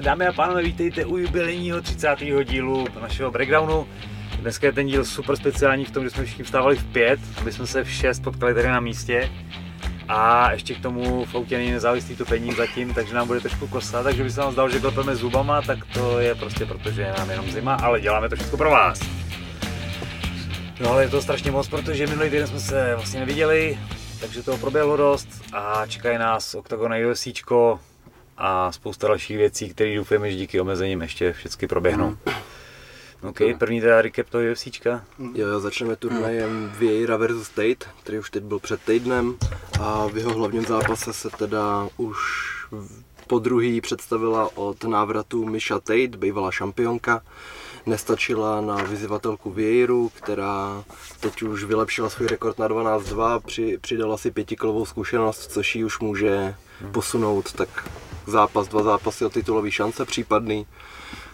Dámy a pánové, vítejte u jubilejního 30. dílu našeho breakdownu. Dneska je ten díl super speciální v tom, že jsme všichni vstávali v pět, aby jsme se v šest potkali tady na místě. A ještě k tomu v autě není nezávislý topení zatím, takže nám bude trošku kosat, takže by se nám zdalo, že klepeme zubama, tak to je prostě protože je nám jenom zima, ale děláme to všechno pro vás. No ale je to strašně moc, protože minulý týden jsme se vlastně neviděli, takže toho proběhlo dost a čekají nás Octagon UFCčko a spousta dalších věcí, které doufujeme, že díky omezením ještě všechny proběhnou. OK, první teda recap toho UFCčka. Jo, začneme turnajem Vieira vs. Tate, který už teď byl před týdnem a v jeho hlavním zápase se teda už po druhý představila od návratu Misha Tate, bývalá šampionka. Nestačila na vyzývatelku Vieiru, která teď už vylepšila svůj rekord na 12-2, při, přidala si pětikolovou zkušenost, což ji už může posunout tak zápas, dva zápasy o titulový šance případný.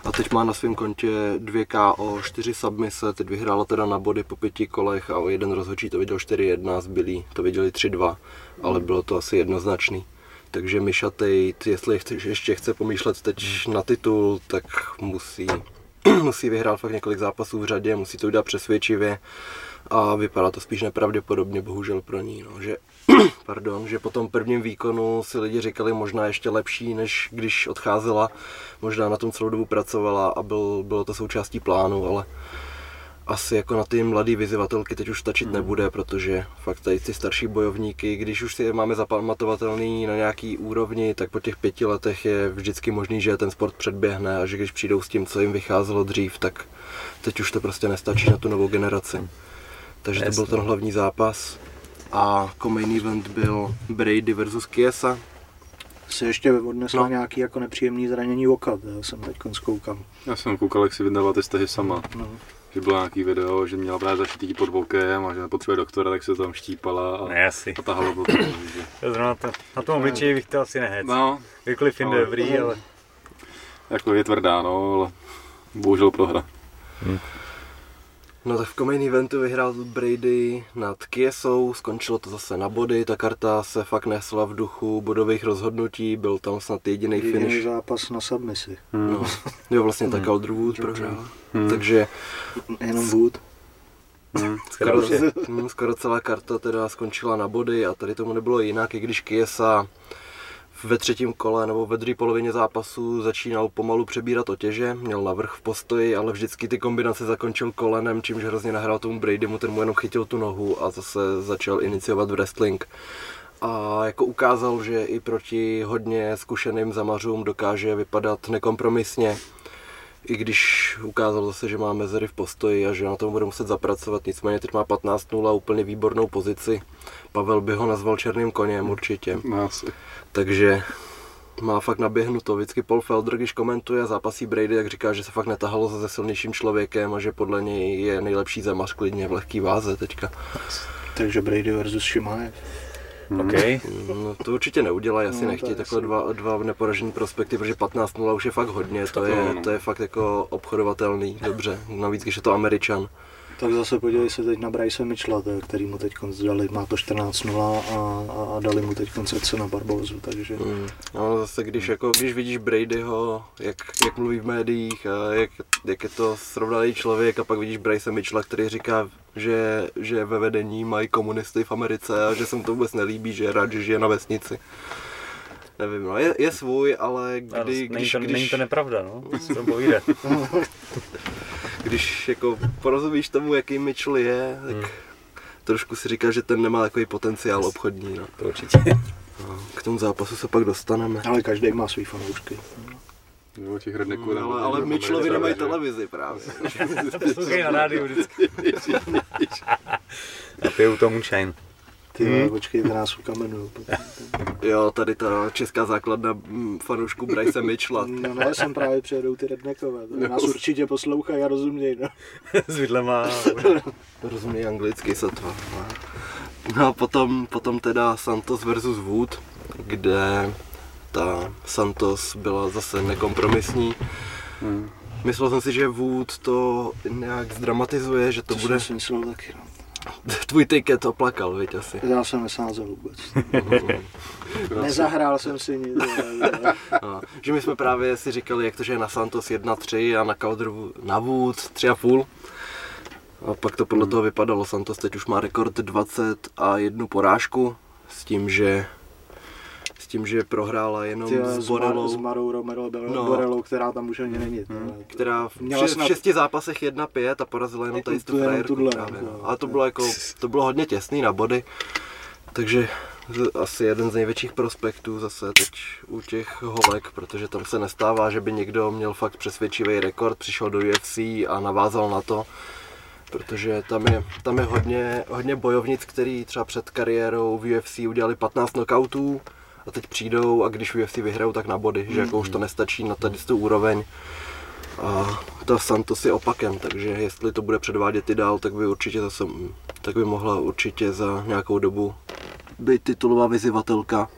A teď má na svém kontě 2 KO, 4 submise, teď vyhrála teda na body po pěti kolech a o jeden rozhodčí to viděl 4-1, zbylý to viděli 3-2, ale bylo to asi jednoznačný. Takže Misha Tate, jestli ještě chce pomýšlet teď na titul, tak musí, musí vyhrát fakt několik zápasů v řadě, musí to udělat přesvědčivě a vypadá to spíš nepravděpodobně, bohužel pro ní, no, že, pardon, že po tom prvním výkonu si lidi říkali možná ještě lepší, než když odcházela, možná na tom celou dobu pracovala a byl, bylo to součástí plánu, ale asi jako na ty mladé vyzývatelky teď už stačit nebude, protože fakt tady ty starší bojovníky, když už si je máme zapamatovatelný na nějaký úrovni, tak po těch pěti letech je vždycky možný, že ten sport předběhne a že když přijdou s tím, co jim vycházelo dřív, tak teď už to prostě nestačí na tu novou generaci. Takže to byl ten hlavní zápas. A main event byl Brady versus Kiesa. Si ještě odnesla No. nějaký jako nepříjemný zranění oka, já jsem teď zkoukal. Já jsem koukal, jak si vydala ty stahy sama. No. Že bylo nějaký video, že měla právě zašitý pod vokem a že nepotřebuje doktora, tak se tam štípala a, Ne, asi. a tahalo to. takže- Zrovna to, na tom obličeji bych to asi nehec. No, Kdykoliv jinde Ale- dobrý, ale jako je tvrdá, no, ale bohužel prohra. No tak v main eventu vyhrál Brady nad Kiesou, skončilo to zase na body, ta karta se fakt nesla v duchu bodových rozhodnutí, byl tam snad jediný Jediný finish. zápas na submisi. No, jo, vlastně tak Alderwood prohrál. Hmm. Takže Jenom Wood. Hmm. skoro, hm, skoro celá karta teda skončila na body a tady tomu nebylo jinak, i když Kiesa ve třetím kole nebo ve druhé polovině zápasu začínal pomalu přebírat otěže, měl navrh v postoji, ale vždycky ty kombinace zakončil kolenem, čímž hrozně nahrál tomu Bradymu, ten mu jenom chytil tu nohu a zase začal iniciovat wrestling. A jako ukázal, že i proti hodně zkušeným zamařům dokáže vypadat nekompromisně, i když ukázal zase, že má mezery v postoji a že na tom bude muset zapracovat. Nicméně teď má 15-0 a úplně výbornou pozici. Pavel by ho nazval černým koněm určitě. No, asi. Takže má fakt naběhnuto. Vždycky Paul Felder, když komentuje zápasí Brady, tak říká, že se fakt netahalo se silnějším člověkem a že podle něj je nejlepší zemař klidně v lehký váze teďka. Takže Brady versus Šimaev. OK. No, to určitě neudělají, asi No, nechtějí takhle dva, dva neporažený prospekty, protože 15-0 už je fakt hodně, to je, no. to je fakt jako obchodovatelný, dobře, navíc když je to Američan. Tak zase podívej se teď na Bryce Mitchella, to který mu teď dali, má to 14-0 a, a, a dali mu teď srdce na Barbozu, takže Mm. No zase když, jako, když vidíš Bradyho, jak, jak mluví v médiích a jak, jak je to srovnalý člověk a pak vidíš Bryce Mitchella, který říká, že, že ve vedení mají komunisty v Americe a že se mu to vůbec nelíbí, že je rád, že žije na vesnici. Nevím, no, je, je svůj, ale Ano, kdy, není, když, to, není když, to nepravda, no. Co to povídat. když jako porozumíš tomu, jaký Mitchell je, tak trošku si říká, že ten nemá takový potenciál obchodní. No. To určitě. No, K tomu zápasu se pak dostaneme. ale každý má svý fanoušky. Jo, těch redneků tam Ale, ale Mitchellovi nemají že televizi právě. Poslouchají na rádiu vždycky. A pijou to moonshine. Ty Hmm. počkej, to nás ukamenují. Jo, tady ta česká základna mm, fanoušků Bryce Mitchella. No ne, sem právě přijedou ty redneckové, to nás určitě poslouchají a rozumějí, no. S vidlema. Rozumí anglicky sotva. No a potom, potom teda Santos versus Wood, kde ta Santos byla zase nekompromisní. Hmm. Myslel jsem si, že Wood to nějak zdramatizuje, že to, To bude, jsem si myslel taky, no. Tvůj tiket oplakal, viď asi. Já jsem nesázel vůbec. Nezahrál jsem si nic. No, že my jsme právě si říkali, jak to, že je na Santos 1-3 a na Kaudru na Wood 3,5. A pak to podle toho vypadalo. Santos teď už má rekord 20 a jednu porážku s tím, že s tím, že prohrála jenom Ty, s Mar- s Borelou, Marou Romero No. no. Borelou, která tam už ani není. Hmm. ale- která v, Měla v, v šesti zápasech 1-5 a porazila jenom tady Tu- frajerku tuhle, právě. no. Ale to bylo, jako, to bylo hodně těsný na body. Takže asi jeden z největších prospektů zase teď u těch holek, protože tam se nestává, že by někdo měl fakt přesvědčivý rekord, přišel do UFC a navázal na to, protože tam je, tam je hodně, hodně bojovnic, který třeba před kariérou v UFC udělali 15 knockoutů a teď přijdou a když UFC vyhrajou, tak na body, že jako už to nestačí na tady tu úroveň. A ta Santos je opakem, takže jestli to bude předvádět i dál, tak by určitě zase, tak by mohla určitě za nějakou dobu být titulová vyzývatelka.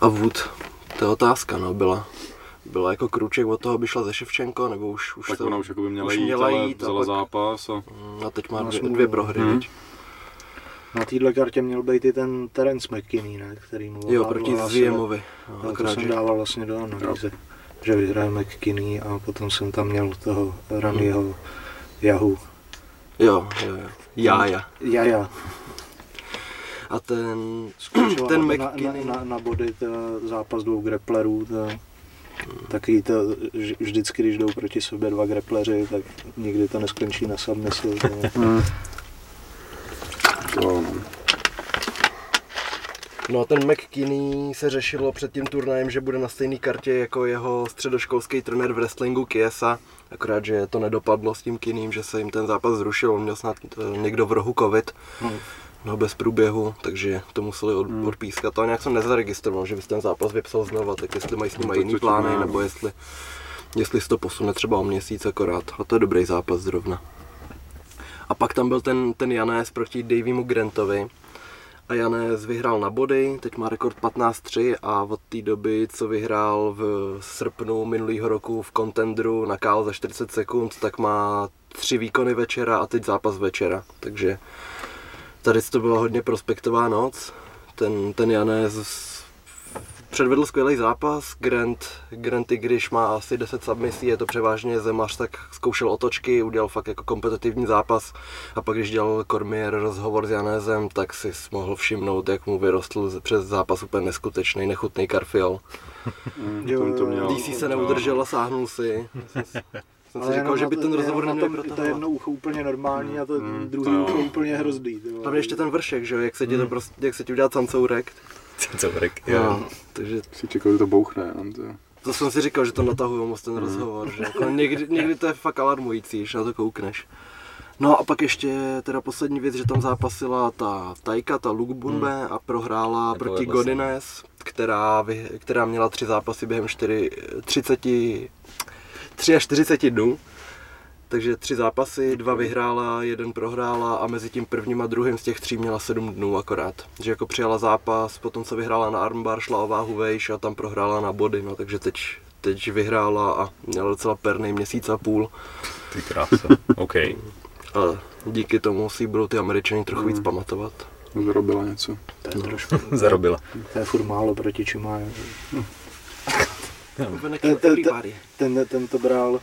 A Wood, to je otázka, no, byla, byla jako kruček od toho, by šla ze Ševčenko, nebo už, už Tak to, ona už jako by měla už jít, měla ale jít a vzala pak- zápas a Mm, a teď má dvě, dvě prohry, Hmm. Na téhle kartě měl být i ten Terence McKinney, ne? který mu Jo, proti. Ziemovi. No, No, to jsem dával vlastně do analýzy, že vyhraje McKinney a potom jsem tam měl toho Ranyho Yahoo. Jo, jo, jo. Jája. Jaja. A ten, ten na, McKinney, na, na, na body to zápas dvou grapplerů. To, taky to, vž- vždycky, když jdou proti sobě dva grappleři, tak nikdy to neskončí na submisi. No. No a ten McKinney se řešilo před tím turnajem, že bude na stejné kartě jako jeho středoškolský trenér v wrestlingu Kiesa. Akorát, že to nedopadlo s tím Kinným, že se jim ten zápas zrušil. On měl snad eh, někdo v rohu covid, no, no bez průběhu, takže to museli od, odpískat. A nějak jsem nezaregistroval, že bys ten zápas vypsal znova, tak jestli mají s ním No, jiný plány, nebo no. jestli, jestli se to posune třeba o měsíc akorát. A to je dobrý zápas zrovna. A pak tam byl ten, ten Janés proti Davymu Grantovi. A Janés vyhrál na body, teď má rekord 15-3 a od té doby, co vyhrál v srpnu minulého roku v Contendru na KO za 40 sekund, tak má tři výkony večera a teď zápas večera. Takže tady to byla hodně prospektová noc. Ten, ten Janés předvedl skvělý zápas. Grant, Grant, i když má asi 10 submisí, je to převážně zemař, tak zkoušel otočky, udělal fakt jako kompetitivní zápas. A pak, když dělal Cormier rozhovor s Janézem, tak si mohl všimnout, jak mu vyrostl přes zápas úplně neskutečný, nechutný karfiol. Mm, Jo, to měl. DC se neudržel a sáhnul si. Jsem si- říkal, že by ten rozhovor na neměl tom, To jedno ucho úplně normální a to Mm, jo. ucho úplně vole. Hlavně ještě ten vršek, že jo, jak se ti to prostě, jak se ti udělá cancourek. Co vrek? No, takže Si čekal, že to bouchne. No, to. To jsem si říkal, že to natahuju moc ten rozhovor, že jako někdy, někdy to je fakt alarmující, když na to koukneš. No a pak ještě teda poslední věc, že tam zápasila ta Tajka, ta Luke Bunbe a prohrála Nepovedlo proti se. Godines, která, vy, která měla tři zápasy během 4, 30, 43 dnů. Takže tři zápasy, dva vyhrála, jeden prohrála a mezi tím prvním a druhým z těch tří měla sedm dnů akorát. Že jako přijala zápas, potom co vyhrála na armbar, šla o váhu vejš a tam prohrála na body, no takže teď, teď vyhrála a měla docela perný měsíc a půl. Ty krása. OK. A díky tomu si budou ty američani trochu víc pamatovat. Zarobila něco. To je trošku, Zarobila. to je furt málo proti čemu. To- party. Ten, ten to bral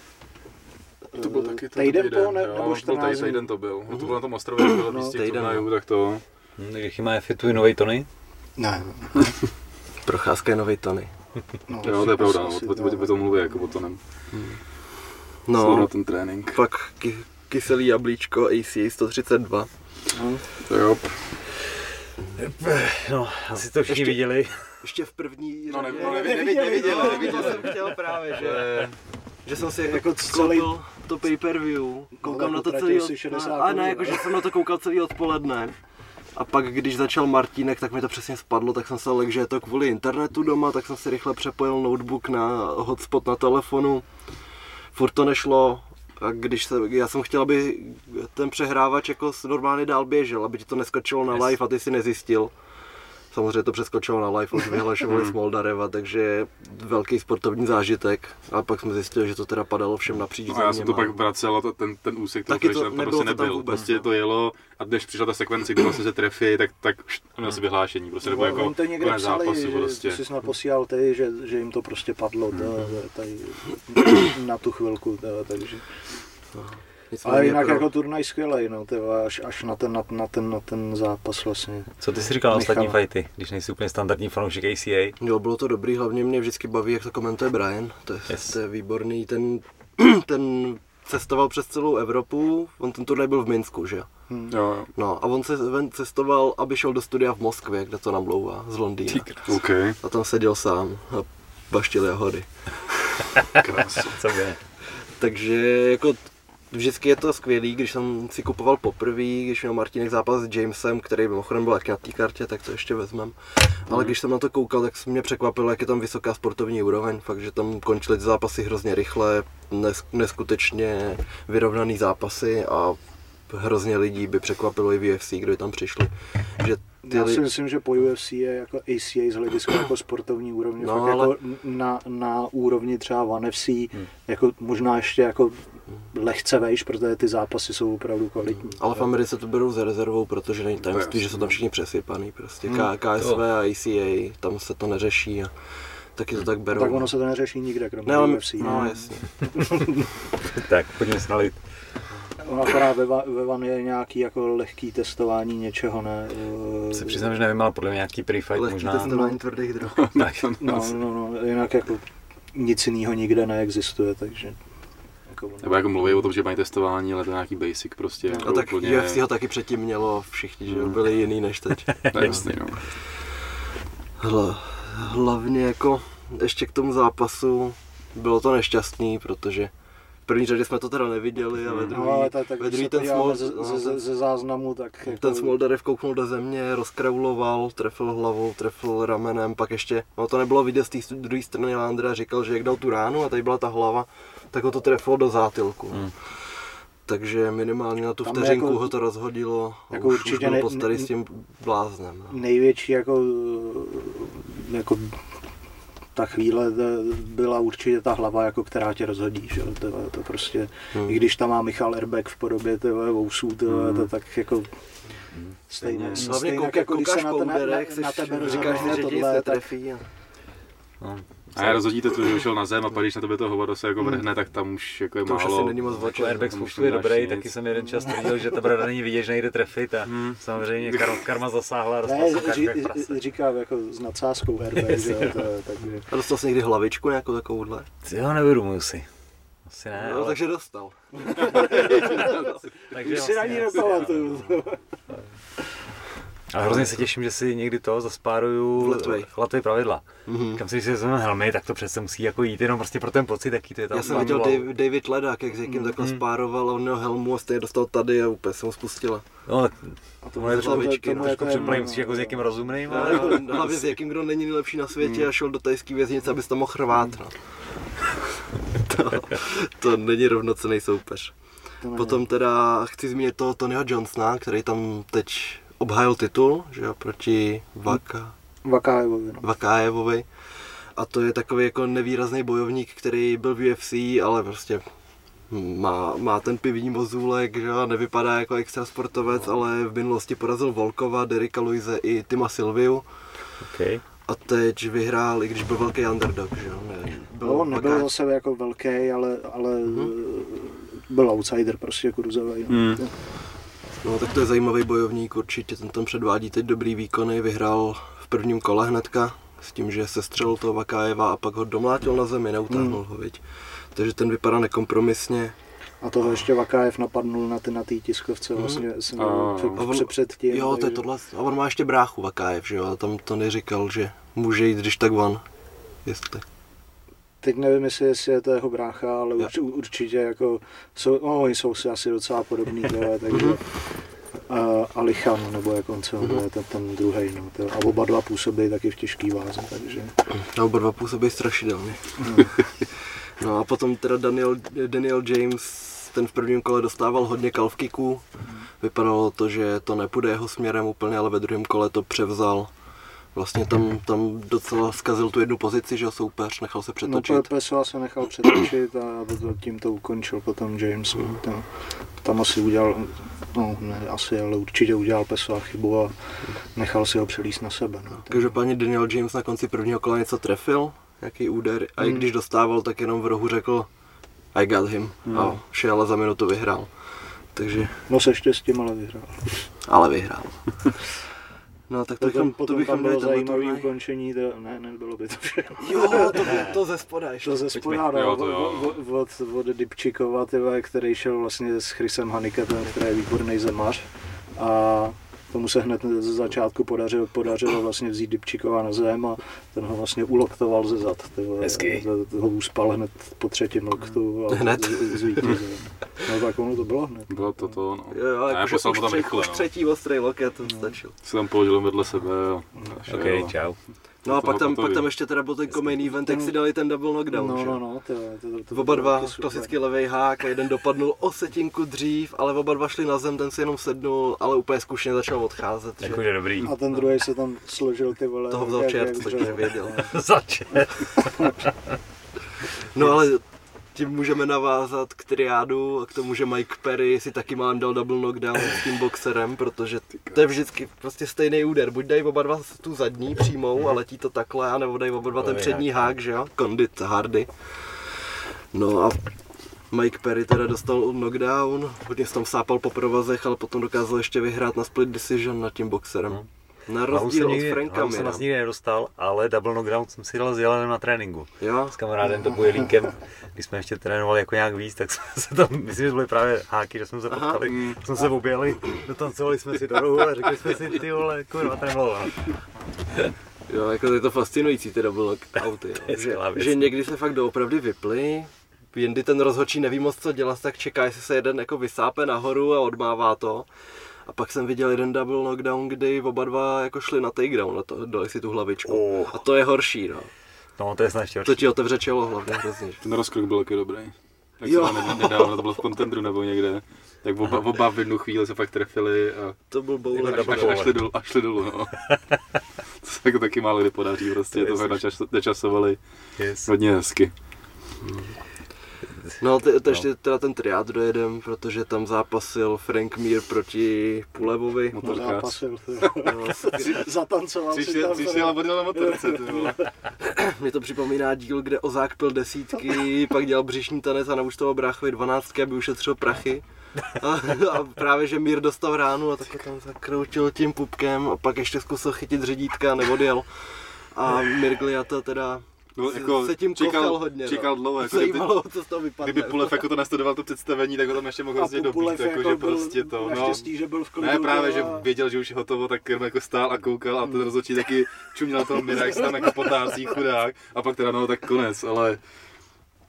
To byl taky tento týden po, ne, jo, nebo byl tady 14 dní? týden to byl. No, to bylo na tom ostrově, to bylo No, těch týden, turnajů, tak to. Hm, tak jaký má fitu nový Tony? Ne, Procházka je nový Tony. no, Jo, to je pravda, no, o, o, tom mluví, jako o tom. No, No. ten trénink. pak ky, kyselý jablíčko ACA 132. no. To jo. No, asi to všichni Ještě- viděli. Ještě v první No, ne, řadě- no, neviděli, neviděli, No, neviděli. To jsem chtěl právě, že, že jsem si jako, Jako celý- celý to pay-per-view, koukám No, na to celý, od... 60 no, a ne, jako, že jsem na to koukal celý odpoledne. A pak, když začal Martínek, tak mi to přesně spadlo, tak jsem se lek, že je to kvůli internetu doma, tak jsem si rychle přepojil notebook na hotspot na telefonu. Furt to nešlo, a když se, já jsem chtěl, aby ten přehrávač jako normálně dál běžel, aby ti to neskočilo na live a ty si nezjistil. Samozřejmě to přeskočilo na live, už vyhlašovali Smoldareva, takže velký sportovní zážitek. A pak jsme zjistili, že to teda padalo všem napříč No a já jsem to pak vracel a to, ten, ten úsek toho Taky to- tam prostě to tam nebyl. vůbec, prostě no. to jelo a když přišla ta sekvence, kdy vlastně se trefí, tak, tak už měl si vyhlášení. Prostě nebo jako to někde konec psali, zápasu že prostě. to si snad posílal ty, že, že jim to prostě padlo ta, tady, na tu chvilku, ta, takže. Nicméně Ale jinak pro- jako turnaj skvělej, no, tyva, až, až na, ten, na, na, ten, na ten zápas vlastně. Co ty si říkal na ostatní fighty, když nejsi úplně standardní fanoušek ACA? Jo, bylo to dobrý, hlavně mě vždycky baví, jak to komentuje Brian, to je, Yes. to je výborný, ten, ten cestoval přes celou Evropu, on ten turnaj byl v Minsku, že jo? Hm. Jo, jo. No a on se ven cestoval, aby šel do studia v Moskvě, kde to namlouvá, z Londýna. OK, A tam seděl sám a baštil jahody. krása. Co by? Takže jako vždycky je to skvělý, když jsem si kupoval poprvé, když měl Martinek zápas s Jamesem, který mimochodem byl taky na té kartě, tak to ještě vezmem. Ale když jsem na to koukal, tak se mě překvapilo, jak je tam vysoká sportovní úroveň, fakt, že tam končily ty zápasy hrozně rychle, nes- neskutečně vyrovnaný zápasy a hrozně lidí by překvapilo i v UFC, kdo tam přišli. Že ty Já si myslím, že po UFC je jako ACA z hlediska jako sportovní úrovně, No, fakt ale- jako na, na úrovni třeba One FC, jako možná ještě jako lehce vejš, protože ty zápasy jsou opravdu kvalitní. Ale v Americe to berou za rezervou, protože není tajemství, že jsou tam všichni přesypaný. Prostě Hmm. K- KSV a ACA, tam se to neřeší a taky to tak berou. Tak ono se to neřeší nikde, kromě ne, ale, UFC. no, jasně. Tak, pojďme se nalit. Ono akorát ve, ve Van je nějaký jako lehký testování něčeho, ne? eh, Se přiznám, že nevím, ale podle mě nějaký pre-fight Lehký možná. testování tvrdých drog. Tak, No, no, no, jinak jako nic jiného nikde neexistuje, takže... Jako, Nebo jako mluví o tom, že mají testování, ale to je nějaký basic prostě. A jako tak úplně- UFC ho taky předtím mělo všichni, že Hmm. byli jiný než teď. To je jasný, no. Hla, hlavně jako ještě k tomu zápasu bylo to nešťastný, protože v první řadě jsme to teda neviděli a ve Hmm. druhý, No, ale tak, tak ve druhý ten, smol, ze, no, ze, ze, ze záznamu, tak jako, ten Smoldarev kouknul do země, rozkrauloval, trefil hlavou, trefil ramenem, pak ještě, no to nebylo vidět z té druhé strany, Landra říkal, že jak dal tu ránu a tady byla ta hlava, tak ho to trefilo do zátilku. Hmm. Takže minimálně na tu Tam vteřinku jako- ho to rozhodilo a jako už, už určitě byl ne- s tím bláznem. No. největší jako, jako ta chvíle to byla určitě ta hlava, jako která tě rozhodí, že? To, to prostě, Hmm. i když tam má Michal Erbek v podobě tyhle, vousů, tyhle, to tak jako stejně, Hlavně stejně kouka, jako když koukáš se na, ten, na, na tebe rozhodne že tě nic tohle, tak netrefí. A... no. A já rozhodíte to, že šel na zem a pak když na tebe to hovado se jako vrhne, tak tam už jako je To už málo. asi není moc Jako oček. airbag už je dobrý, nic. taky jsem jeden čas tvrdil, že ta brada není vidět, že nejde trefit a Hmm. samozřejmě kar- karma zasáhla a dostal ne, ří, prase. říkám jako s nadsázkou Erbek, že jo, to, takže A dostal jsi někdy hlavičku nějakou takovouhle? Ty jo, neuvědomuji si. Asi ne, No, ale, takže dostal. takže už si na ní nepamatuju. Ale hrozně se těším, že si někdy to V zaspáruju. Latvej pravidla. Mhm. Kam si si vezmeme helmy, tak to přece musí jako jít jenom prostě pro ten pocit, jaký to je tam. Já jsem viděl bylo. David, Ledák, jak s někým takhle spároval a on měl helmu a stejně dostal tady a úplně se mu spustila. No, A je to hlavičky, tomu no, je trošku jedno, musíš jako s někým rozumným, ale hlavně s někým, kdo není nejlepší na světě a šel do tajské věznice, abys tam mohl rvát. No. to, to není rovnocený soupeř. Potom teda chci zmínit toho Tonyho Johnsona, který tam teď obhájil titul, že jo, proti Vaka, Vakájevovi, no. Vakájevovi. A to je takový jako nevýrazný bojovník, který byl v UFC, ale prostě má, má ten pivní mozůlek, že jo, nevypadá jako extra sportovec, ale v minulosti porazil Volkova, Derika Luise i Tima Silviu. okay. A teď vyhrál, i když byl velký underdog, že jo. Ne, byl No, nebyl Vaká- zase jako velký, ale, ale Mhm. byl outsider prostě kurzový. No. Hmm. No tak to je zajímavý bojovník, určitě ten tam předvádí teď dobrý výkony, vyhrál v prvním kole hnedka, s tím, že se střelil toho Vakájeva a pak ho domlátil na zemi, neutáhnul Hmm. ho, viď. Takže ten vypadá nekompromisně. A toho ještě Vakájev napadnul na ty na té tiskovce vlastně jsem A- před, on- před, před tím. Jo, to je takže- tohle, a on má ještě bráchu Vakájev, že jo, a tam to neříkal, že může jít když tak van, jestli. Teď nevím, jestli, jestli je to jeho brácha, ale urč, určitě jako, jsou, no, oni jsou si asi docela podobní, tohle, takže Mhm. uh, Alichan, nebo jak on se jmenuje, ten, ten druhý, no, to, a oba dva působí taky v těžký váze, takže A oba dva působí strašidelně. No a potom teda Daniel, Daniel James, ten v prvním kole dostával hodně kalvkiků. Vypadalo to, že to nepůjde jeho směrem úplně, ale ve druhém kole to převzal. Vlastně tam, tam docela zkazil tu jednu pozici, že soupeř, nechal se No, přetočit. Pe- Pessoa se nechal přetočit a tím to ukončil potom James. Tam, tam asi udělal, no ne asi, ale určitě udělal Pessoa chybu a nechal si ho přelíst na sebe. No. Každopádně Daniel James na konci prvního kola něco trefil, nějaký úder, a i když dostával, tak jenom v rohu řekl I got him a šel a za minutu vyhrál. Takže, No se štěstím, ale vyhrál. ale vyhrál. No tak to Potom, bychom, to potom bychom tam bylo zajímavé ukončení, to, ne, nebylo by to všechno. Jo, to, to ze spoda ještě. To ze spoda, Jo, no, to jo. od, od, od Dipčikova, tyhle, který šel vlastně s Chrisem Haniketem, který je výborný zemař. A tomu se hned ze začátku podařilo, podařilo vlastně vzít Dipčikova na zem a ten ho vlastně uloktoval ze zad. Tyhle, Hezky. Ho uspal hned po třetím loktu a Hned. z- zvítězil. No tak ono to bylo hned. Bylo to to, no. Jo, jo, A já jakože poslal tam tři, rychle, už no. třetí ostrý loket, to stačil. Se tam položil vedle sebe a a šel. OK, čau. No a pak tam, potom pak tam ještě teda byl ten main event, jak si dali ten double knockdown, No, že? no, no, to, to, to, Oba dva, klasický levej hák a jeden dopadnul o setinku dřív, ale oba dva šli na zem, ten si jenom sednul, ale úplně zkušeně začal odcházet. Že Jakože dobrý. A ten druhý se tam složil ty vole. toho vzal čert, což nevěděl. Začet. No ale tím můžeme navázat k triádu a k tomu, že Mike Perry si taky má dal double knockdown s tím boxerem, protože to je vždycky prostě stejný úder. Buď dají oba dva tu zadní přímou a letí to takhle, anebo dají oba dva ten přední hák. hák, že jo? Condit Hardy. No a Mike Perry teda dostal knockdown, hodně se tam sápal po provazech, ale potom dokázal ještě vyhrát na split decision nad tím boxerem. Na rozdíl od Franka hlavu jsem Mira. vlastně nikdy nedostal, ale double knockdown jsem si dal s Jelenem na tréninku. Jo? S kamarádem to Jelínkem, když jsme ještě trénovali jako nějak víc, tak jsme se tam, myslím, že byly právě háky, že jsme se Aha. potkali, jsme se objeli, dotancovali jsme si do rohu a řekli jsme si, ty vole, kurva, ten mlouva. Jo, jako je to fascinující ty double knockouty, jo. že, že někdy se fakt doopravdy vyply, jindy ten rozhodčí neví moc co dělat, tak čeká, jestli se jeden jako vysápe nahoru a odmává to. A pak jsem viděl jeden double knockdown, kdy oba dva jako šli na takedown, a to, dali si tu hlavičku. Oh. A to je horší, no. No, to je snad ještě To horší. ti otevře čelo hlavně hrozně. Ten rozkrok byl taky dobrý. Jak Jo. se nedávno, to bylo v kontendru nebo někde. Tak oba, oba v jednu chvíli se fakt trefili a To byl bowler. double až, až, šli dolů, až šli dolů, no. to se jako taky málo kdy podaří, prostě To to, načas, načasovali Yes. hodně hezky. No, ty, to ještě teda ten triád dojedem, protože tam zápasil Frank Mir proti Pulevovi. No, zápasil. No, Zatancoval si Přišel, tam. přišel a odjel na motorce. Mě to připomíná díl, kde Ozák pil desítky, pak dělal břišní tanec a naučtoval bráchovi dvanáctky, aby ušetřil prachy. A, a právě, že Mír dostal ránu a takhle tam zakroutil tím pupkem a pak ještě zkusil chytit řidítka a neodjel. A Mirgliata teda No, se- jako, se tím čekal, hodně. čekal no. dlouho, jako kdyby, Zajímalo, co z toho vypadne. kdyby Pulev jako to nastudoval to představení, tak ho tam ještě mohl hrozně dobít, Pupulev jako, že byl prostě to, no. Že byl v klidu. Ne, právě, že věděl, že už je hotovo, tak jenom jako stál a koukal a ten rozhodčí taky čuměl na tom Mira, jak se tam jako potácí chudák a pak teda no, tak konec, ale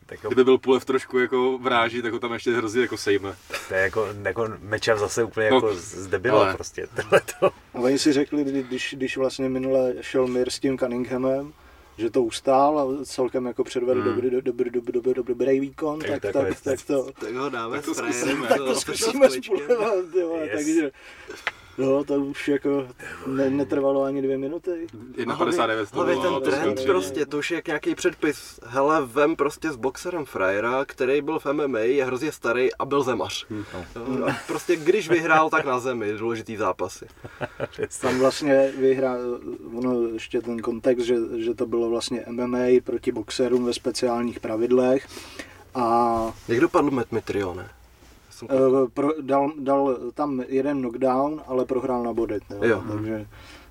Tak jo, kdyby byl Pulev trošku jako vráží, tak ho tam ještě hrozně jako sejme. to je jako, jako mečav zase úplně No, jako zdebila ale- prostě. Tohle to. A oni si řekli, kdy- když, když vlastně minule šel Mir s tím Cunninghamem, že to ustál a celkem jako předvedl Hmm. dobrý, dobrý, dobrý, dobrý, dobrý, dobrý výkon, Tak tak, to tak, tak, to, Tak ho dáme Tak to zkusíme. tak to zkusíme vole, Yes. takže no, to už jako ne, netrvalo ani dvě minuty. 1,59 to Hlavně bylo. ten to trend skončení. prostě, to už je jak nějaký předpis. Hele, vem prostě s boxerem frajera, který byl v MMA, je hrozně starý a byl zemař. Hm. Jo, a prostě když vyhrál, tak na zemi, důležitý zápasy. Tam vlastně vyhrá, ono ještě ten kontext, že, že to bylo vlastně MMA proti boxerům ve speciálních pravidlech a Jak dopadl Matt Mitrione? Jsem- Eh, pro, dal, dal tam jeden knockdown, ale prohrál na body. Jo. Jo. Takže,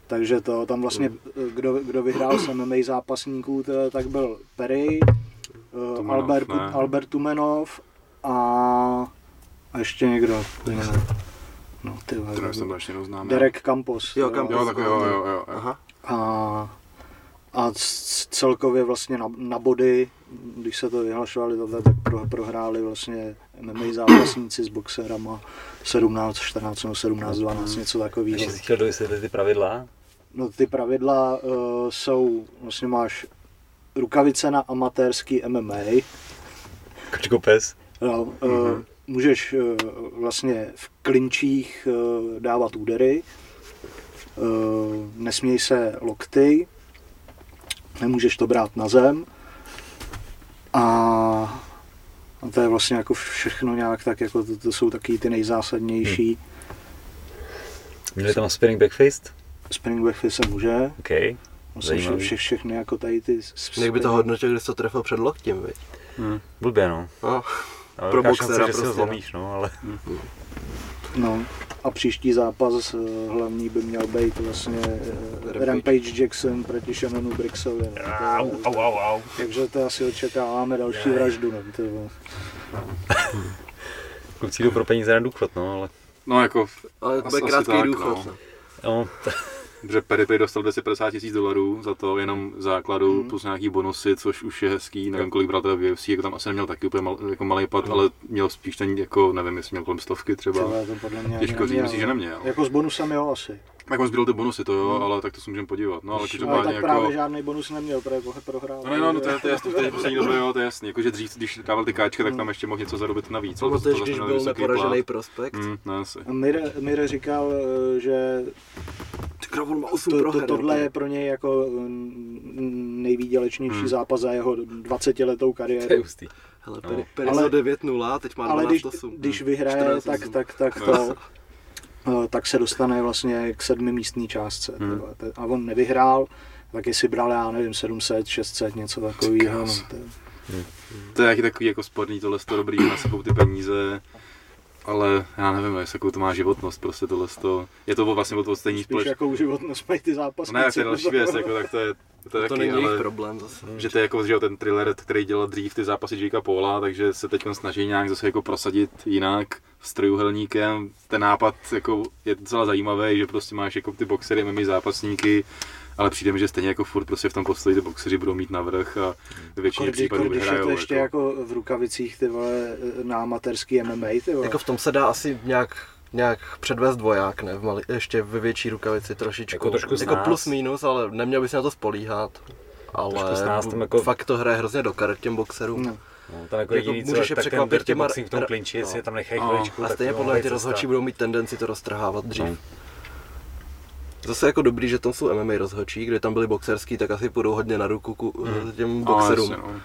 takže to tam vlastně, kdo, kdo vyhrál z MMA zápasníků, to, tak byl Perry, eh, Tumenov, Albert, ne? Albert Tumenov a, a ještě někdo. Ne. No, ty jsem to ještě. Derek Campos. Jo, Campos. Jo, tak jo, jo, jo. Aha. A, a celkově vlastně na, na body, když se to vyhlašovali, tohle, tak pro, prohráli vlastně MMA zápasníci s boxerama 17, 14 nebo 17, 12, něco takového. Ještě si chtěl dovysvětlit ty pravidla? No ty pravidla uh, jsou, vlastně máš rukavice na amatérský MMA, Kočko pes? no, uh, můžeš uh, vlastně v klinčích uh, dávat údery, nesměj se lokty, nemůžeš to brát na zem a, a to je vlastně jako všechno nějak tak, jako to, to jsou taky ty nejzásadnější. Měli tam spinning backfist? Spinning backfist se může, OK. vlastně vše, Zajímavý. vše, všechny jako tady ty... Jak by to hodnotil, když to trefil před loktím, viď? Hm. Blbě no. No, Ale Pro boxera šance, že si ho prostě, no. zlomíš, no, ale No a příští zápas eh, hlavní by měl být vlastně eh, Rampage. Rampage Jackson proti Shannonu Brixovi. No. au, au, au, au. Takže to asi očekáváme další vraždu. No. Kluci jdou pro peníze na důchod, no, ale No jako, ale to Asi- bude krátký důchod. no. no, že Perry prý dostal 250 tisíc dolarů za to jenom základu Hmm. plus nějaký bonusy, což už je hezký, nevím kolik bral teda v UFC, jako tam asi neměl taky úplně mal, jako malý pad, ale měl spíš ten jako, nevím, jestli měl kolem stovky třeba. Třeba to podle mě Těžko říct, že neměl. Jako s bonusem jo asi. Tak on sbíral ty bonusy, to jo, Hmm. ale tak to se můžeme podívat. No, ale Ale každopádně tak jako... právě žádný bonus neměl, protože prohrál. No, ne, no, no, to je, to je jasný, v té poslední době, jo, to je jasný. Jakože dřív, když dával ty káčka, tak tam ještě mohl něco zarobit navíc. ale Pamatuješ, zase když byl vysoký neporažený prospekt? Hmm, no, asi. A Mire, Mire říkal, eh, že on má 8 to, to, tohle je pro něj jako mm, nejvýdělečnější Hmm. zápas za jeho 20 letou to je kariéru. hustý. Hele, No. Ale- ale, 9-0, teď má 12 Ale když, 8. když vyhraje, 14 tak, tak, tak No, to, eh, tak se dostane vlastně k sedmimístní částce. Hmm. A on nevyhrál, tak jestli bral, já nevím, 700, 600, něco takového. No, to, To je taky takový jako sporný, tohle to dobrý, nasypou ty peníze. Ale já nevím, jestli jakou to má životnost, prostě tohle to, je to vlastně od stejný spíš společnosti. jako životnost mají ty zápasy. No ne, to je další věc, jako, tak to je, to je To taky, není ale... problém zase. Že to je jako že jo, ten thriller, který dělal dřív ty zápasy Jakea Paula, takže se teď snaží nějak zase jako prosadit jinak s trojuhelníkem. Ten nápad jako je docela zajímavý, že prostě máš jako ty boxery, MMA zápasníky, ale přijde mi, že stejně jako furt prostě v tom postoji ty boxeři budou mít navrh a ve většině Když, případů když je vyhrajou. to ještě jako. jako v rukavicích ty vole, na amatérský MMA, ty vole. Jako v tom se dá asi nějak nějak předvést dvoják, ne? V mali, ještě ve větší rukavici trošičku. Jako trošku jako plus minus, ale neměl by se na to spolíhat. Ale nás tam jako- fakt to hraje hrozně do karet těm boxerům. No. No, tam jako Jako jediný, co, můžeš je tak ten překvapit těma- v tom klinči, jestli no. je tam nechají No. chviličku. A stejně podle mě ty rozhodčí budou mít tendenci to roztrhávat dřív. No. Zase jako dobrý, že tam jsou MMA rozhodčí, kde tam byli boxerský, tak asi půjdou hodně na ruku ku, Hmm. těm No, boxerům. jasně, no.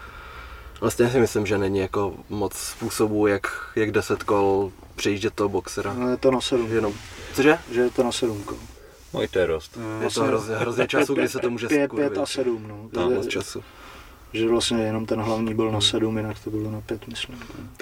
Ale stejně si myslím, že není jako moc způsobů, jak, jak 10 kol přejíždět toho boxera. No, je to na sedm. Jenom. Cože? Že je to na sedm. kol. No i to je dost. Je to hrozně, hrozně času, kdy se to může Pět, skurvit. pět a sedm, no. No, To je- moc času. Že vlastně jenom ten hlavní byl na sedm, jinak to bylo na pět, myslím.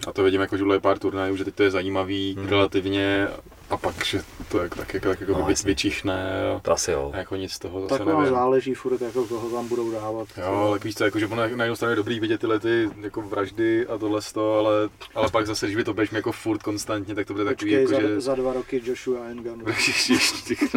A to vidím jako, že bylo pár turnajů, že teď to je zajímavý Hmm. relativně a pak, že to jako, tak, jako, tak jako No, vyčichne a, To asi jo. a jako nic z toho zase Tak nevím. záleží furt, jako koho tam budou dávat. Jo, ale víš co, jako, že ono na jednu stranu je dobrý vidět tyhle ty jako vraždy a tohle z toho, ale, ale pak zase, když by to běž jako furt konstantně, tak to bude takový Počkej, jako, za, že... za dva roky Joshua Engan. Ježiš, ty.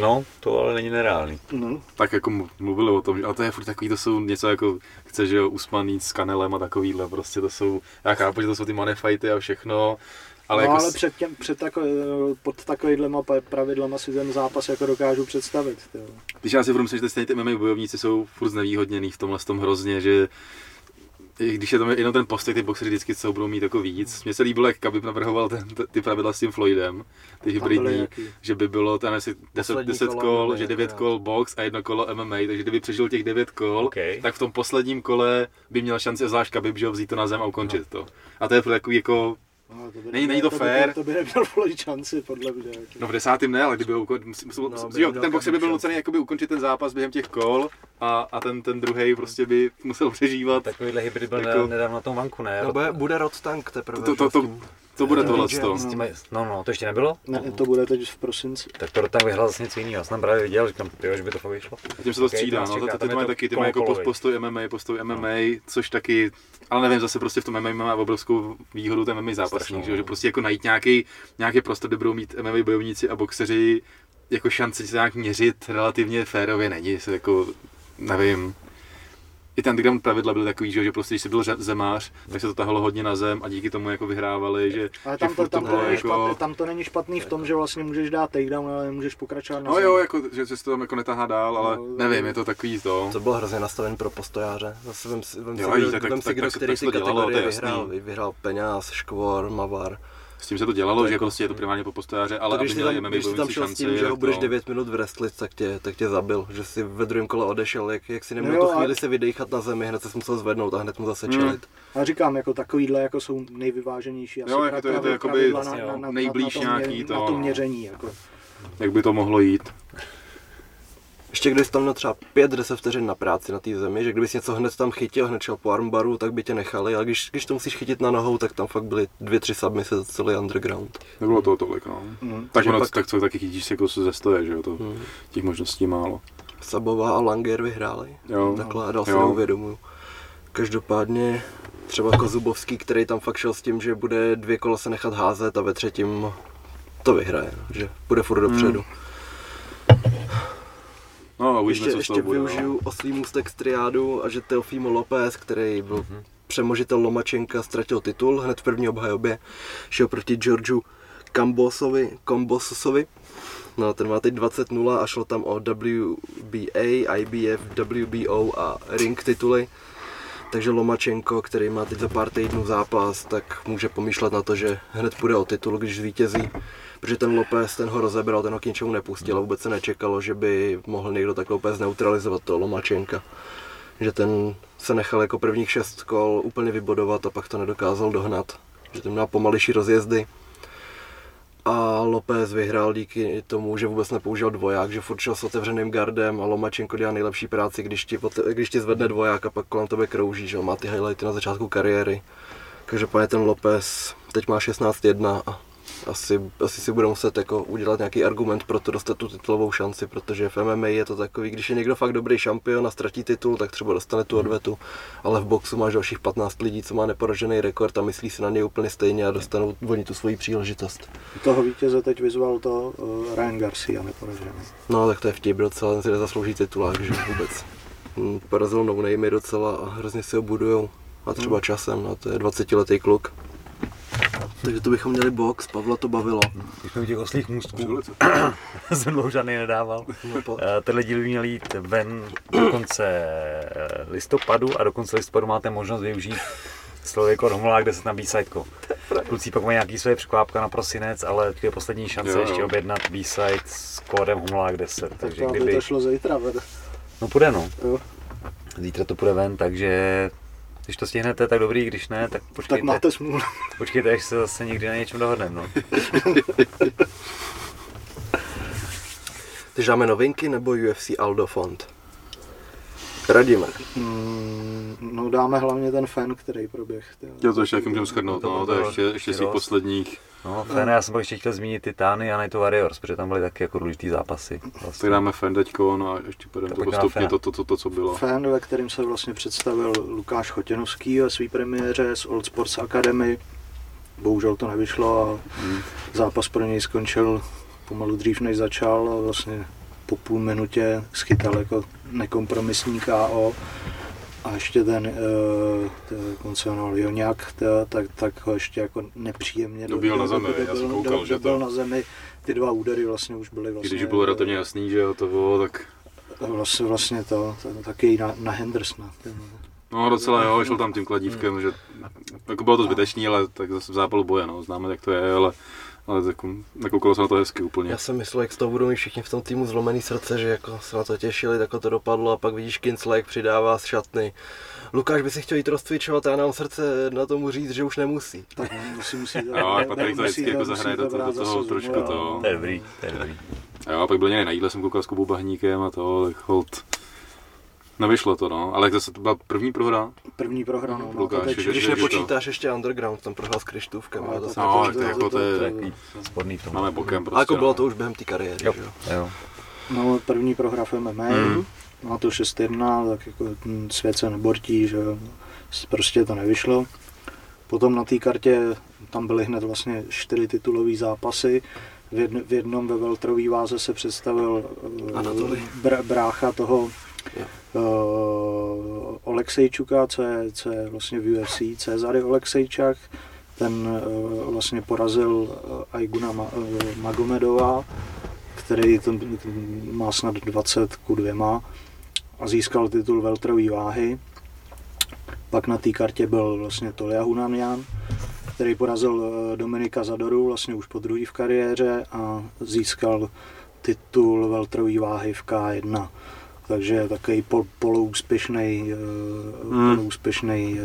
No, to ale není nereálný. No, tak jako mlu- mluvili o tom, že- ale to je furt takový, to jsou něco jako, chce, že jo, Usman jít s Kanelem a takovýhle, prostě to jsou, já chápu, že to jsou ty money fighty a všechno, ale ale, no, jako, ale před těm, před tako, pod takovýhlema pa- pravidlama si ten zápas jako dokážu představit. Tyjo. Když já si budu myslet, že stejně ty MMA bojovníci jsou furt znevýhodněný v tomhle tom hrozně, že když je tam jenom ten postoj, ty boxeři vždycky co budou mít jako víc. Mně se líbilo, jak Khabib navrhoval ten, ty pravidla s tím Floydem, ty hybridní, že by bylo tam asi 10, Poslední 10 kolo kol, že 9 akorát. kol box a jedno kolo MMA, takže kdyby přežil těch 9 kol, OK. tak v tom posledním kole by měl šanci zvlášť Khabib, že ho vzít to na zem a ukončit to. A to je fakt takový jako, No, to by Není- neměl- není to by- fér. To by neměl vůbec šanci, podle mě. jako. no v desátém ne, ale kdyby ho ukon... musel, musel, No, by jo, ten boxer by byl nucený jakoby ukončit ten zápas během těch kol a, a ten, ten druhý prostě by musel přežívat. Takovýhle hybrid byl Jako- nedávno na tom vanku, ne? No, bude, bude Rod Tank teprve. To- to- to- tím- To bude tohle to. S tím, no, no, to ještě nebylo? Ne, to bude teď v prosinci. Tak to tam vyhrál zase něco jiného. Já jsem tam právě viděl, říkám, tyjo, že by to fakt vyšlo. A tím se to Ok, střídá, no, to, ty je mají to taky, ty mají jako postoj MMA, postoj MMA, což taky, ale nevím, zase prostě v tom MMA má obrovskou výhodu ten MMA zápasník, že, jo, že no. prostě jako najít nějaký, nějaký prostor, kde budou mít MMA bojovníci a boxeři jako šanci se nějak měřit relativně férově není, se jako, nevím. I ten underground pravidla byly takový, že, jo, že prostě, když jsi byl zemář, tak se to tahalo hodně na zem a díky tomu jako vyhrávali, že, Ale že tam to, tam, to bylo není jako... špatný, tam to není špatný v tom, že vlastně můžeš dát takedown, ale nemůžeš pokračovat na No jo, jako, že, že se to tam jako netahá dál, ale No, nevím, je to takový to. To bylo hrozně nastaven pro postojáře. Zase vem si, vem si, Jo, kdo, tak- vem tak- si kdo tak který tak ty kategorie vyhrál. Vyhrál Peňáz, Škvor, Mavar. S tím se to dělalo, že prostě je to primárně po postojáře, ale to, když aby jsi měli tam, MMA když tam šel s tím, že ho budeš to- 9 minut wrestlit, tak tě, tak tě zabil, že si ve druhém kole odešel, jak, jak si neměl No tu chvíli a- se vydechat na zemi, hned se musel zvednout a hned mu zase Hmm. čelit. A říkám, jako takovýhle jako jsou nejvyváženější asi Jo, jako to je- to jakoby na- vlastně, na- na- nejblíž na to mě- nějaký to, Na to no. měření, jako. Jak by to mohlo jít? Ještě když jsi tam měl třeba 5-10 vteřin na práci na té zemi, že kdybys něco hned tam chytil, hned šel po armbaru, tak by tě nechali, ale když, když to musíš chytit na nohou, tak tam fakt byly dvě, tři submise za celý underground. Nebylo toho tolik, no. Mm. Tak, Takže ono, pak- tak co taky chytíš jako ze stoje, že jo, to, Hmm. těch možností málo. Sabová a Langer vyhráli. Jo. Takhle a dál si Jo. neuvědomuju. Každopádně třeba Kozubovský, který tam fakt šel s tím, že bude dvě kola se nechat házet a ve třetím to vyhraje, že bude furt dopředu. No a uvidíme, ještě co z ještě bude. využiju oslý můstek z triádu a že Teofimo López, který byl přemožitel Lomačenka, ztratil titul hned v první obhajobě, šel proti Georgiu Kambosovi, Kombosovi. No, ten má teď 20-0 a šlo tam o WBA, IBF, WBO a ring tituly. Takže Lomačenko, který má teď za pár týdnů zápas, tak může pomýšlet na to, že hned půjde o titul, když zvítězí. Protože ten López, ten ho rozebral, ten ho k ničemu nepustil a vůbec se nečekalo, že by mohl někdo tak López neutralizovat toho Lomačenka. Že ten se nechal jako prvních šest kol úplně vybodovat a pak to nedokázal dohnat. Že ten měl pomalejší rozjezdy. A López vyhrál díky tomu, že vůbec nepoužil dvoják, že furt šel s otevřeným gardem a Lomačenko dělá nejlepší práci, když ti, když ti zvedne dvoják a pak kolem tebe krouží, že má ty highlighty na začátku kariéry. Každopádně ten López teď má 16-1 a asi, asi si bude muset jako udělat nějaký argument pro to dostat tu titulovou šanci, protože v MMA je to takový, když je někdo fakt dobrý šampion a ztratí titul, tak třeba dostane tu odvetu, ale v boxu máš dalších 15 lidí, co má neporažený rekord a myslí si na něj úplně stejně a dostanou oni tu svoji příležitost. Toho vítěze teď vyzval to uh, Ryan Garcia, neporažený. No tak to je vtip docela, ten si nezaslouží titulák, že vůbec. Hm, Porazil no docela a hrozně si ho budujou. A třeba časem, no to je 20 letý kluk. Takže to bychom měli box, Pavla to bavilo. Když jsme u těch oslých můstků, jsem dlouho žádný nedával. No, Eh, Tenhle díl by měl jít ven do konce eh, listopadu a do konce listopadu máte možnost využít slovy kód Homolák 10 na b Kluci pak mají nějaký své překvápka na prosinec, ale to je poslední šance Jo, jo. ještě objednat B-side s kódem Homolák 10. Tak Takže to, kdyby... to šlo zítra. vede. No půjde no. Jo. Zítra to půjde ven, takže když to stihnete, tak dobrý, když ne, tak Tak počkejte, máte smůlu. počkejte až se zase někdy na něčem dohodneme. No. Teď dáme novinky nebo UFC Aldo Font? Radíme. Mm, no dáme hlavně ten fan, který proběh. Jo, to ještě taky můžeme shrnout, To no, to je ještě, ještě z těch posledních. No, Fene, já jsem pak ještě chtěl zmínit Titány a Night Warriors, protože tam byly taky jako důležitý zápasy. Tak Vlastně. dáme fan teďko, no a ještě půjdeme Tak to postupně, to, to, to, to, co bylo. Fan, ve kterém se vlastně představil Lukáš Chotěnovský ve své premiéře z Old Sports Academy. Bohužel to nevyšlo a Hmm. zápas pro něj skončil pomalu dřív, než začal a vlastně po půl minutě schytal jako nekompromisní KO a ještě ten, se jmenoval, Joňák, ta- tak, tak ho ještě jako nepříjemně Dobil na zemi, já jsem koukal, že dobil to- na zemi, ty dva údery vlastně už byly vlastně, Když bylo relativně jasný, že to bylo, tak vlastně, vlastně to, to, taky na, na Hendersona. Ten, No docela jo, šel tam tím kladívkem, že jako bylo to zbytečný, ale tak zase v zápalu boje, no, známe, jak to je, ale, ale jako, nekoukalo se na to hezky úplně. Já jsem myslel, jak z toho budou mít všichni v tom týmu zlomený srdce, že jako se na to těšili, tak to dopadlo a pak vidíš Kincla, jak přidává z šatny. Lukáš by si chtěl jít rozcvičovat a já nám srdce na tomu říct, že už nemusí. tak musí, musí to, Jo, Patrik to vždycky musí jako zahraje do, brát do toho trošku to. To je dobrý, to je dobrý. A jo, a pak byl někde na jídle, jsem koukal s Kubou Bahníkem a to, tak hold. Nevyšlo to, no, ale zase to byla první prohra. První prohra, no, no Lukáš, to teď, Když nepočítáš ještě Underground, tam prohrál s Krištůvkem. No, to to- No, nepočítá. tak jako to je- To je takový spodný v tom. Máme bokem prostě. A jako bylo no. to už během té kariéry, Jo, jo? No, první prohra v MMA, Mhm. má to 6-1, tak jako svět se nebortí, že prostě to nevyšlo. Potom na té kartě tam byly hned vlastně čtyři titulové zápasy. V, jedn, v jednom ve veltrové váze se představil eh, Anatoly. br, brácha toho Jo. Uh, Oleksejčuka, co je, co je vlastně v UFC, Cezary Oleksejčak. Ten uh, vlastně porazil uh, Aiguna Ma, uh, Magomedova, který to má snad 20 ku dvěma a získal titul veltrový váhy. Pak na té kartě byl vlastně Tolia Hunanian který porazil eh, Dominika Zadoru vlastně už po druhý v kariéře a získal titul veltrový váhy v K1. Takže takový pol, poloúspěšný Hmm. poloúspěšný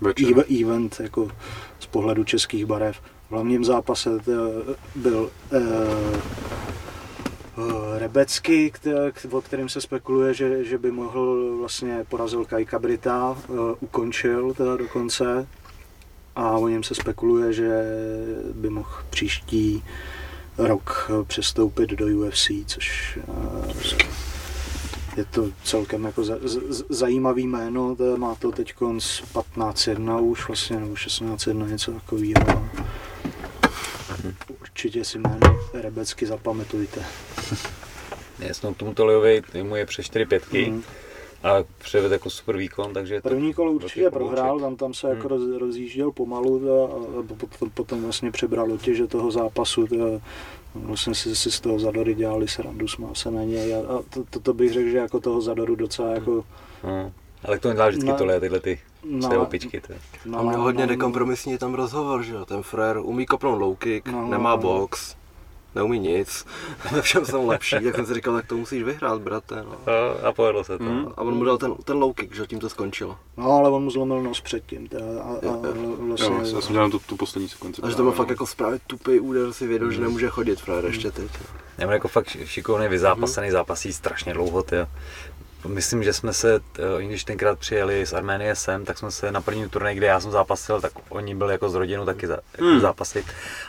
Večer. eve- event jako z pohledu českých barev. V hlavním zápase eh, byl eh, eh, Rebecky, o kterém se spekuluje, že, že by mohl vlastně porazil Kajka Brita, eh, ukončil teda dokonce a o něm se spekuluje, že by mohl příští rok eh, přestoupit do UFC, což eh, je to celkem jako za, z, zajímavý jméno, to má to teď 15-1 už vlastně, nebo 16-1, něco takového. Určitě si jméno Rebecky zapamatujte. Jasno, tomuto Leovi, mu je přes 4 pětky Mm. A převed jako super výkon, takže to První kolo určitě prohrál, tam, tam se Hmm. jako roz, rozjížděl pomalu a, a potom, potom vlastně přebral otěže toho zápasu. Teda, vlastně si, si z toho Zadory dělali srandu, smál se na něj a, a to, to, to, bych řekl, že jako toho Zadoru docela jako No. Ale to nedělá vždycky Na- tohle, tyhle ty na, své opičky. To. je. na, A měl hodně nekompromisní tam rozhovor, že jo, ten frér umí kopnout low kick, No, no, nemá no. box, neumí nic, ve všem jsem lepší, tak jsem si říkal, tak to musíš vyhrát, brate, no. No, a povedlo se to. Mm. A on mu dal ten, ten low kick, že tím to skončilo. No ale on mu zlomil nos předtím teda, a, a, Jo, jo. Jo, vlastně, já jsem dělal tu, tu poslední sekvenci. A že to byl fakt jako správně tupý úder, si věděl, že nemůže chodit frér ještě teď. Já jako fakt šikovný, vyzápasený, zápasí strašně dlouho. Tyjo. Myslím, že jsme se, eh, oni když tenkrát přijeli z Arménie sem, tak jsme se na první turnaj, kde já jsem zápasil, tak oni byli jako z rodinou taky za, jako Hmm. zápasit.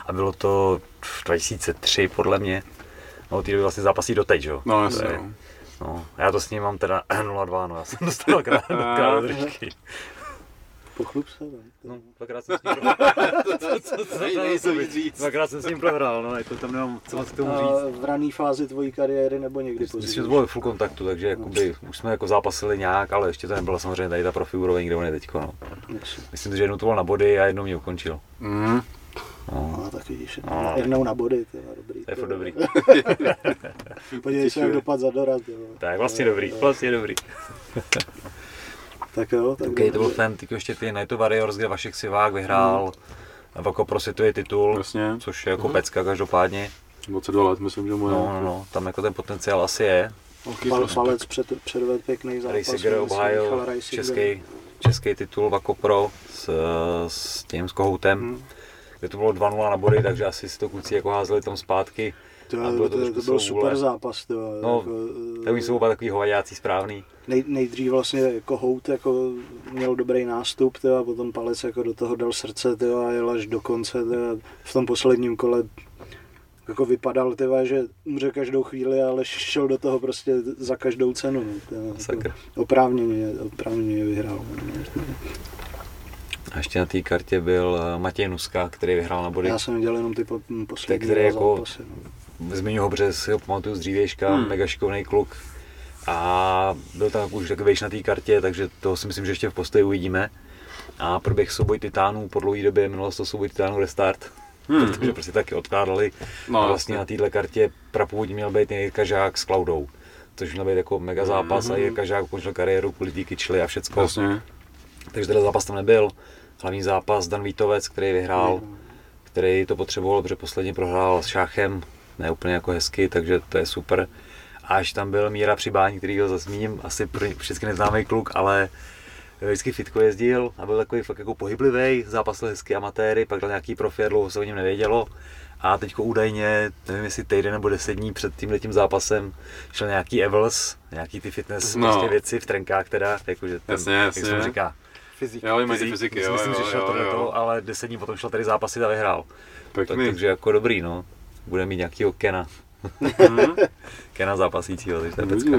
A bylo to v 2003 podle mě. No, ty vlastně zápasí doteď, že jo? No jasně, no. No, já to s ním mám teda 0-2, no, já jsem dostal krát, krát do držky. Pochlup se, ne? No, dvakrát jsem s ním prohrál. Co- co- co- Nej- co- nejsem co- víc říct. Dvakrát jsem s ním prohrál, no, jako tam nemám co moc k tomu říct. v rané fázi tvojí kariéry nebo někdy Myslím, že později? to bylo ve full kontaktu, takže jakoby, už jsme jako zápasili nějak, ale ještě to nebyla samozřejmě tady ta profi úroveň, kde on je teďko. No. Myslím, že jednou to bylo na body a jednou mě ukončil. Mm. No. No, tak vidíš, No. jednou na body, to je dobrý. To je furt dobrý. Podívej se, jak dopad za doraz. Tak vlastně dobrý, vlastně dobrý. Tak jo, tak OK, to byl fan, teď ještě ty Night Warriors, kde Vašek Sivák vyhrál Vako pro světový titul, Jasně, což je jako pecka každopádně. 22 let, myslím, že mu je. No, no, no, tam jako ten potenciál asi je. Pal, palec před, předved pěkný zápas. Reisiger Michal obhájil český, český titul Vako Pro s, s tím s Kohoutem. Hmm. kde to bylo 2-0 na body, takže asi si to kluci jako házeli tam zpátky. To, A to, bylo to, to to, byl super zápas. To, No, jako, Tak jsou oba takový hovaďáci správný. nej, nejdřív vlastně jako Hout jako měl dobrý nástup tyjo, a potom Palec jako do toho dal srdce tyjo, a jel až do konce. Tyjo. V tom posledním kole jako vypadal, tyjo, že umře každou chvíli, ale šel do toho prostě za každou cenu. no, tyjo, Sakra. jako, oprávněně, oprávněně vyhrál. A ještě na té kartě byl eh, Matěj Nuska, který vyhrál na body. Já jsem viděl jenom ty po, poslední který jako- zápasy. No. Zmiňuji ho, protože si ho pamatuju z dřívějška, Hmm. mega šikovný kluk. A byl tam už takový na té kartě, takže to si myslím, že ještě v postoji uvidíme. A proběh souboj titánů po dlouhé době, jmenovalo se to souboj titánů Restart, Hmm. protože prostě taky odkládali. No, a vlastně na této kartě prapůvodně měl být Jirka Žák s Klaudou. Což měl být jako mega zápas a Jirka Žák ukončil kariéru kvůli té kyčly a všecko. Jasně. Takže ten zápas tam nebyl. Hlavní zápas Dan Vítovec, který vyhrál, který to potřeboval, protože posledně prohrál s Šáchem, ne úplně jako hezky, takže to je super. A až tam byl Míra Přibání, který ho zase zmíním, asi pro všechny neznámý kluk, ale vždycky fitko jezdil a byl takový fakt jako pohyblivý, zápasil hezky amatéry, pak dal nějaký profi a dlouho se o něm nevědělo. A teďko údajně, nevím jestli týden nebo deset dní před tímhle tím zápasem, šel nějaký Evels, nějaký ty fitness No. prostě věci v trenkách teda, jakože ten, Jasně, jak se jasně. říká, Fyzik. Jo, fyzik. fyziky, jo, Myslím, jo, že šel jo, jo. to, ale deset dní potom šel tady zápasit a vyhrál. Tak, takže jako dobrý, no. Bude mít nějakýho Kena. Mhm. Kena zápasícího, takže to je pecka.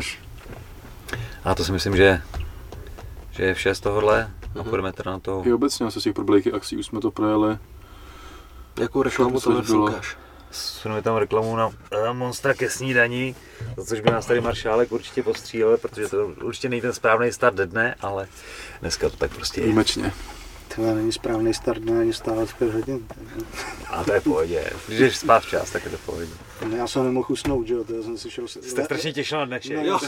A to si myslím, že, že je vše z tohohle. A půjdeme teda na to. I obecně asi z těch probléky akcí už jsme to projeli. Jakou reklamu Co to bylo? Suneme tam reklamu na Monstra ke snídaní, za což by nás tady Maršálek určitě postřílel, protože to určitě není ten správný start dne, ale dneska to tak prostě je. Výjimečně. To není správný start na ani stávat v pět hodin. A to je v pohodě. Když jdeš spát včas, tak je to v pohodě. Já jsem nemohl usnout, že jo, to já jsem si šel... Jste strašně těšil na dnešek. No, jo.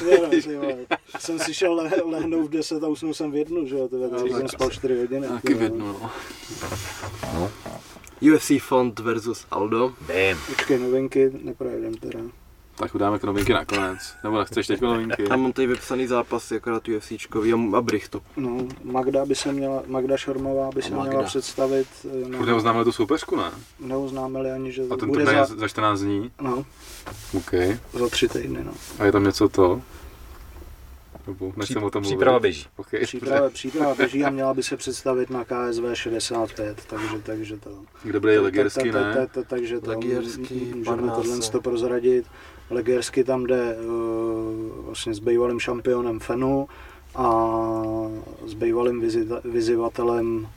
vole. jsem si šel le, lehnout v 10 a usnul jsem v jednu, že jo, teda, takže jsem spal 4 hodiny. Taky v jednu, no. UFC Font versus Aldo. Bam. Počkej, novinky neprojedem teda. Tak udáme jako novinky nakonec. Nebo nechceš teď novinky? Já mám tady vypsaný zápasy, akorát UFCčkový a, a Brichtu. No, Magda by se měla, Magda Šormová by se Magda. měla představit, eh, Už no, neoznámili tu soupeřku, ne? neoznámili ani, že A ten bude za, za 14 dní? no, OK. za tři týdny, no. A je tam něco to? Nebo nechcem o tom mluvit. Příprava běží. Okay. Příprava, příprava běží a měla by se představit na KSV 65, takže, takže to. Kde byly Legersky, ne? ta- ta- Takže to můžeme tohle to prozradit. Legersky tam jde uh, vlastně s bývalým šampionem Fenu a s bývalým vizita- vyzývatelem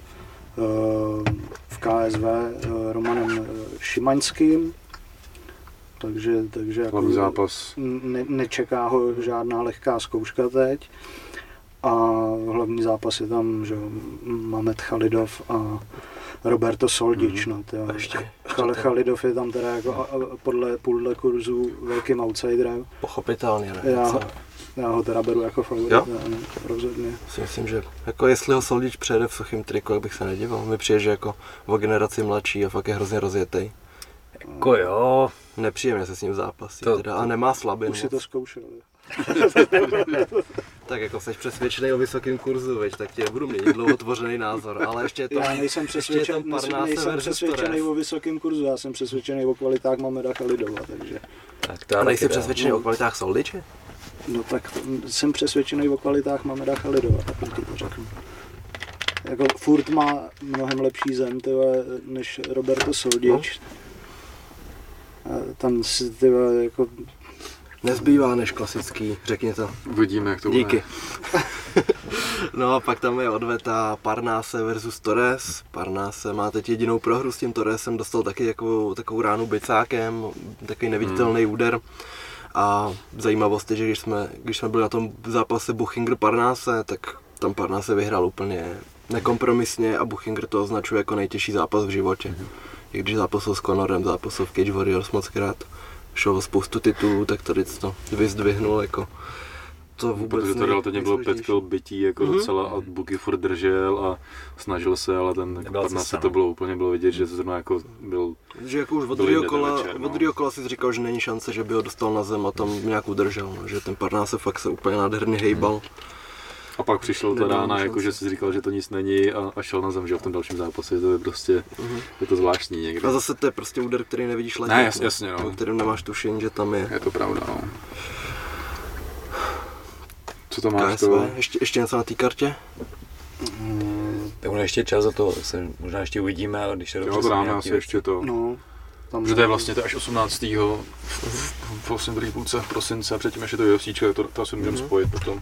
uh, v KSV uh, Romanem Šimaňským. Takže, takže jako Hlavní zápas. ne, nečeká ho žádná lehká zkouška teď. A hlavní zápas je tam, že Mamet Chalidov a Roberto Soldič. Mhm. No, tyjo. Ještě. Chal, Chalidov je tam teda jako a, a, podle půlhle kurzu velkým outsiderem. Pochopitelně, ne? Já, Co? já ho teda beru jako favorita, rozhodně. Si myslím, že jako jestli ho Soldič přejede v suchým triku, jak bych se nedíval. Mi přijde, že jako o generaci mladší a fakt je hrozně rozjetý. Jako jo, Nepříjemně se s ním zápasí To- teda, a nemá slabin. Už si to zkoušel. jo. Tak jako jsi přesvědčený o vysokém kurzu, veď, tak ti budu mít dlouho tvořený názor, ale ještě je to... Já nejsem je přesvědčen, tam Parnase nejsem přesvědčený o vysokém kurzu, já jsem přesvědčený o kvalitách Mameda Chalidova, takže tak to A nejsi dám. přesvědčený o kvalitách Soldiče? No tak jsem přesvědčený o kvalitách Mameda Chalidova, tak ti to řeknu. Jako furt má mnohem lepší zem tyhle, než Roberto Soldič. A tam si tyhle, jako, Nezbývá než klasický, řekni to. Uvidíme, jak to Díky. no a pak tam je odveta Parnase versus Torres. Parnase má teď jedinou prohru s tím Torresem, dostal taky takovou, takovou ránu bicákem, takový neviditelný Hmm. úder. A zajímavost je, že když jsme, když jsme byli na tom zápase Buchinger Parnase, tak tam Parnase vyhrál úplně nekompromisně a Buchinger to označuje jako nejtěžší zápas v životě. Mhm. I když zápasil s Conorem, zápasil v Cage Warriors moc krát, šel o spoustu titulů, tak tady to vyzdvihnul jako to vůbec Protože to relativně bylo pět kil bytí jako Mhm. docela a Buky furt držel a snažil se, ale ten jako Nebyla cesta, to bylo úplně bylo vidět, že to zrovna jako byl Že jako už od druhého kola, večer, no. od druhého kola si říkal, že není šance, že by ho dostal na zem a tam nějak udržel, no, že ten Parnase fakt se úplně nádherně hejbal. A pak přišel ta rána, jako že si říkal, že to nic není a, a šel na zem, že jo, v tom dalším zápase, to je prostě, je to zvláštní někdy. A zase to je prostě úder, který nevidíš letět. Ne, jas- jasně, no. O kterém nemáš tušení, že tam je. Je to pravda, no. Co to máš KSV, to? ještě, ještě něco na té kartě? Tak bude ještě čas za to, tak se možná ještě uvidíme, ale když se Jo, dobře to dáme asi ještě to. no, tam Protože to je vlastně to až 18. v, v, v 8. druhý půlce prosince, předtím ještě to UFCčko, to, to asi můžeme Mhm. spojit potom.